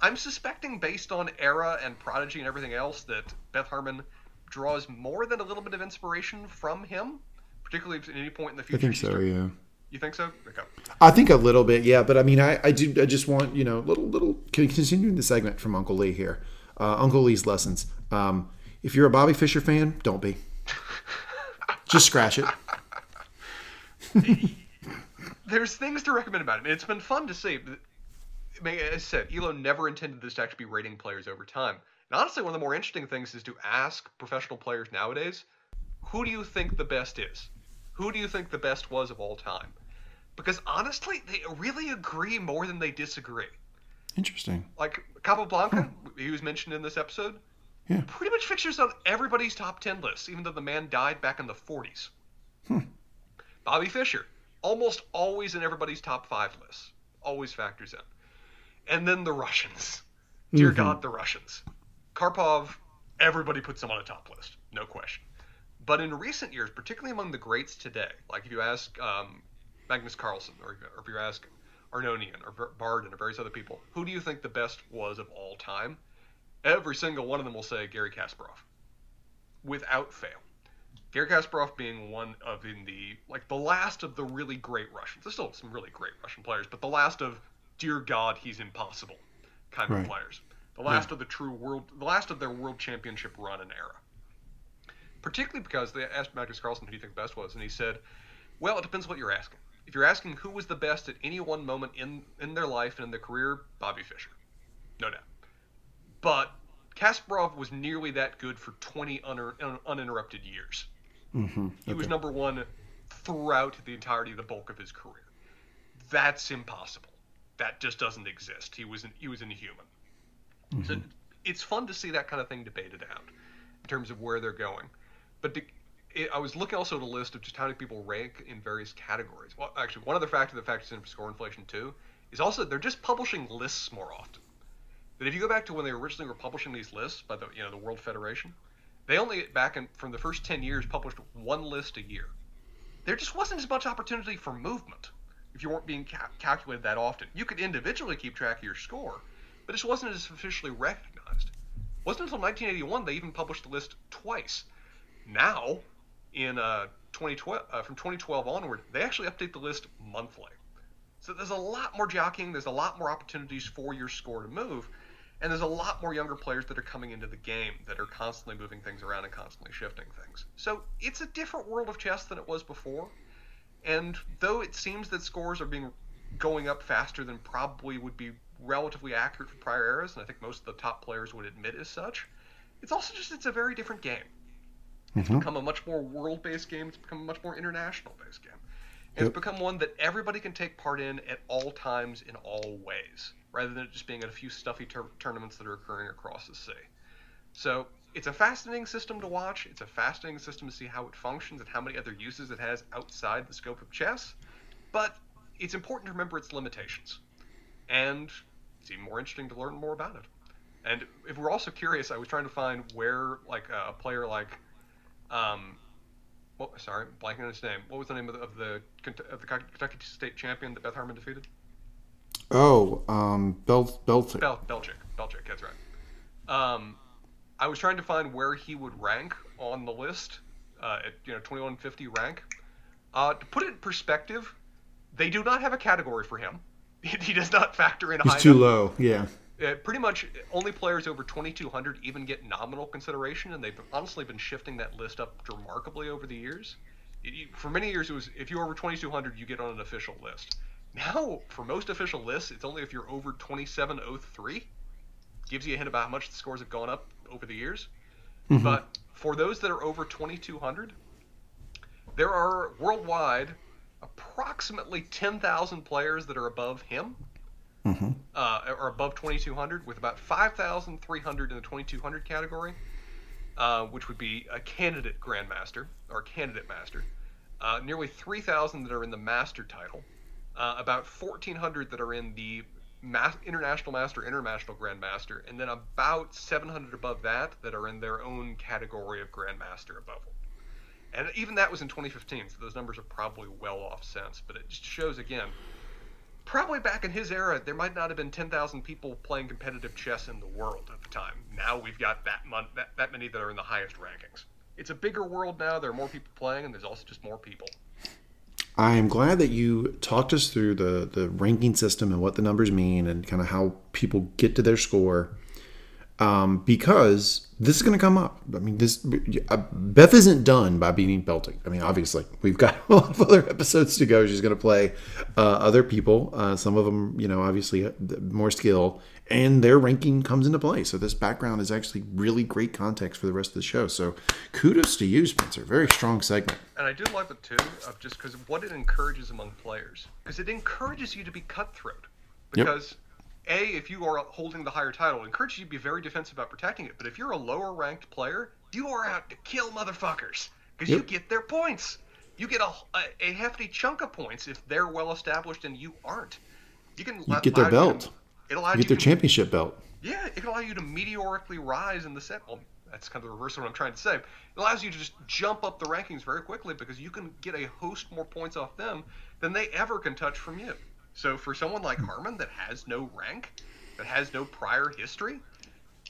I'm suspecting, based on era and prodigy and everything else, that Beth Harmon draws more than a little bit of inspiration from him, particularly at any point in the future. I think so. Yeah. You think so? Okay. I think a little bit, yeah. But I mean, I, I do. I just want you know, little little continuing the segment from Uncle Lee here. Uh, Uncle Lee's lessons. Um, if you're a Bobby Fischer fan, don't be. Just scratch it. There's things to recommend about him. and It's been fun to see. I mean, as I said, Elo never intended this to actually be rating players over time. And honestly, one of the more interesting things is to ask professional players nowadays, who do you think the best is? Who do you think the best was of all time? Because honestly, they really agree more than they disagree. Interesting. Like Capablanca, he was mentioned in this episode, Yeah. pretty much fixtures on everybody's top 10 lists, even though the man died back in the 40s. Hmm. Bobby Fischer, almost always in everybody's top five lists, always factors in. And then the Russians. Dear God, the Russians. Karpov, everybody puts him on a top list, no question. But in recent years, particularly among the greats today, like if you ask um, Magnus Carlsen, or, or if you ask Aronian, or Barden, or various other people, who do you think the best was of all time? Every single one of them will say Garry Kasparov, without fail. Garry Kasparov being one of in the like the last of the really great Russians. There's still some really great Russian players, but the last of dear God, he's impossible kind Right. of players. The last of the true world, the last of their world championship run and era. Particularly because they asked Magnus Carlsen who do you think the best was, and he said, "Well, it depends what you're asking. If you're asking who was the best at any one moment in in their life and in their career, Bobby Fischer, no doubt. But Kasparov was nearly that good for 20 un- un- uninterrupted years. Mm-hmm. He was number one throughout the entirety of the bulk of his career. That's impossible. That just doesn't exist. He was an, he was inhuman. So it's fun to see that kind of thing debated out in terms of where they're going. But the, it, I was looking also at a list of just how many people rank in various categories. Well, actually, one other factor that factors in for score inflation too is also they're just publishing lists more often. That if you go back to when they originally were publishing these lists by the you know the World Federation, they only back in from the first ten years published one list a year. There just wasn't as much opportunity for movement if you weren't being ca- calculated that often. You could individually keep track of your score, but it just wasn't as officially recognized. It wasn't until 1981 they even published the list twice. Now, in uh, 2012, uh, from 2012 onward, they actually update the list monthly. So there's a lot more jockeying. There's a lot more opportunities for your score to move, and there's a lot more younger players that are coming into the game that are constantly moving things around and constantly shifting things. So it's a different world of chess than it was before. And though it seems that scores are being going up faster than probably would be relatively accurate for prior eras, and I think most of the top players would admit as such, it's also just it's a very different game. It's Mhm. become a much more world-based game. It's become a much more international-based game. And Yep. It's become one that everybody can take part in at all times in all ways, rather than it just being at a few stuffy tur- tournaments that are occurring across the sea. So it's a fascinating system to watch. It's a fascinating system to see how it functions and how many other uses it has outside the scope of chess. But it's important to remember its limitations. And it's even more interesting to learn more about it. And if we're also curious, I was trying to find where, like, a player like, um, well, sorry, blanking on his name. What was the name of the of the, of the Kentucky State champion that Beth Harmon defeated? Oh, um, Bel Belter. Bel- Belchick. Belchick, that's right. Um, I was trying to find where he would rank on the list uh, at you know 2150 rank. Uh, to put it in perspective, they do not have a category for him. he does not factor in He's high too enough. low. Yeah. Uh, pretty much only players over 2200 even get nominal consideration, and they've honestly been shifting that list up remarkably over the years. It- you- for many years, it was if you're over 2200, you get on an official list. Now, for most official lists, it's only if you're over 2703. Gives you a hint about how much the scores have gone up over the years. Mhm. But for those that are over 2200, there are worldwide approximately 10,000 players that are above him Mhm. uh, or above 2200 with about 5,300 in the 2200 category, uh, which would be a candidate grandmaster or candidate master. Uh, nearly 3,000 that are in the master title, uh, about 1,400 that are in the ma- international master, international grandmaster, and then about 700 above that that are in their own category of grandmaster above them. And even that was in 2015, so those numbers are probably well off since. But it just shows again, probably back in his era, there might not have been 10,000 people playing competitive chess in the world at the time. Now we've got that, mon- that that many that are in the highest rankings. It's a bigger world now. There are more people playing, and there's also just more people. I am glad that you talked us through the the ranking system and what the numbers mean and kind of how people get to their score. Um, because this is going to come up. I mean, this uh, Beth isn't done by beating Beltik. I mean, obviously, we've got a lot of other episodes to go. She's going to play uh, other people. Uh, some of them, you know, obviously uh, more skill, and their ranking comes into play. So this background is actually really great context for the rest of the show. So kudos to you, Spencer. Very strong segment. And I do like it too, of just because what it encourages among players, because it encourages you to be cutthroat. Yep. A, if you are holding the higher title, it encourages you to be very defensive about protecting it. But if you're a lower ranked player, you are out to kill motherfuckers because you get their points. You get a, a, a hefty chunk of points if they're well established and you aren't. You can You get their you belt. to- it allows You get their to- championship belt. yeah, it can allow you to meteorically rise in the set. Well, that's kind of the reverse of what I'm trying to say. It allows you to just jump up the rankings very quickly because you can get a host more points off them than they ever can touch from you. So for someone like Harmon that has no rank, that has no prior history,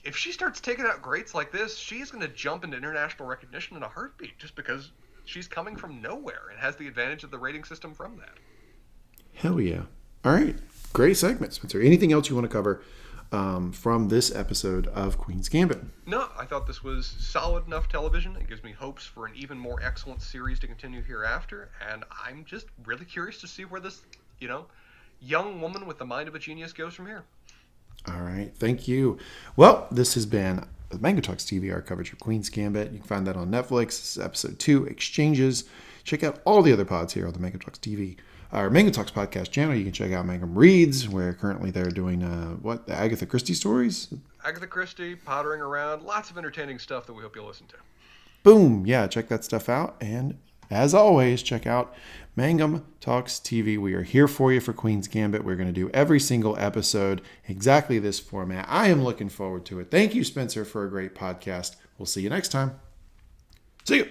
if she starts taking out greats like this, she's going to jump into international recognition in a heartbeat just because she's coming from nowhere and has the advantage of the rating system from that. Hell yeah. All right. Great segment, Spencer. Anything else you want to cover um, from this episode of Queen's Gambit? No, I thought this was solid enough television. It gives me hopes for an even more excellent series to continue hereafter, and I'm just really curious to see where this, you know, young woman with the mind of a genius goes from here. All right. Thank you. Well, this has been the Mango Talks TV, our coverage of Queen's Gambit. You can find that on Netflix. This is episode two, Exchanges. Check out all the other pods here on the Mango Talks TV, our Mango Talks podcast channel. You can check out Mango Reads, where currently they're doing uh, what the Agatha Christie stories. Agatha Christie, pottering around, lots of entertaining stuff that we hope you'll listen to. Boom. Yeah, check that stuff out. And as always, check out Mango Talks TV. We are here for you for Queen's Gambit. We're going to do every single episode exactly this format. I am looking forward to it. Thank you, Spencer, for a great podcast. We'll see you next time. See you.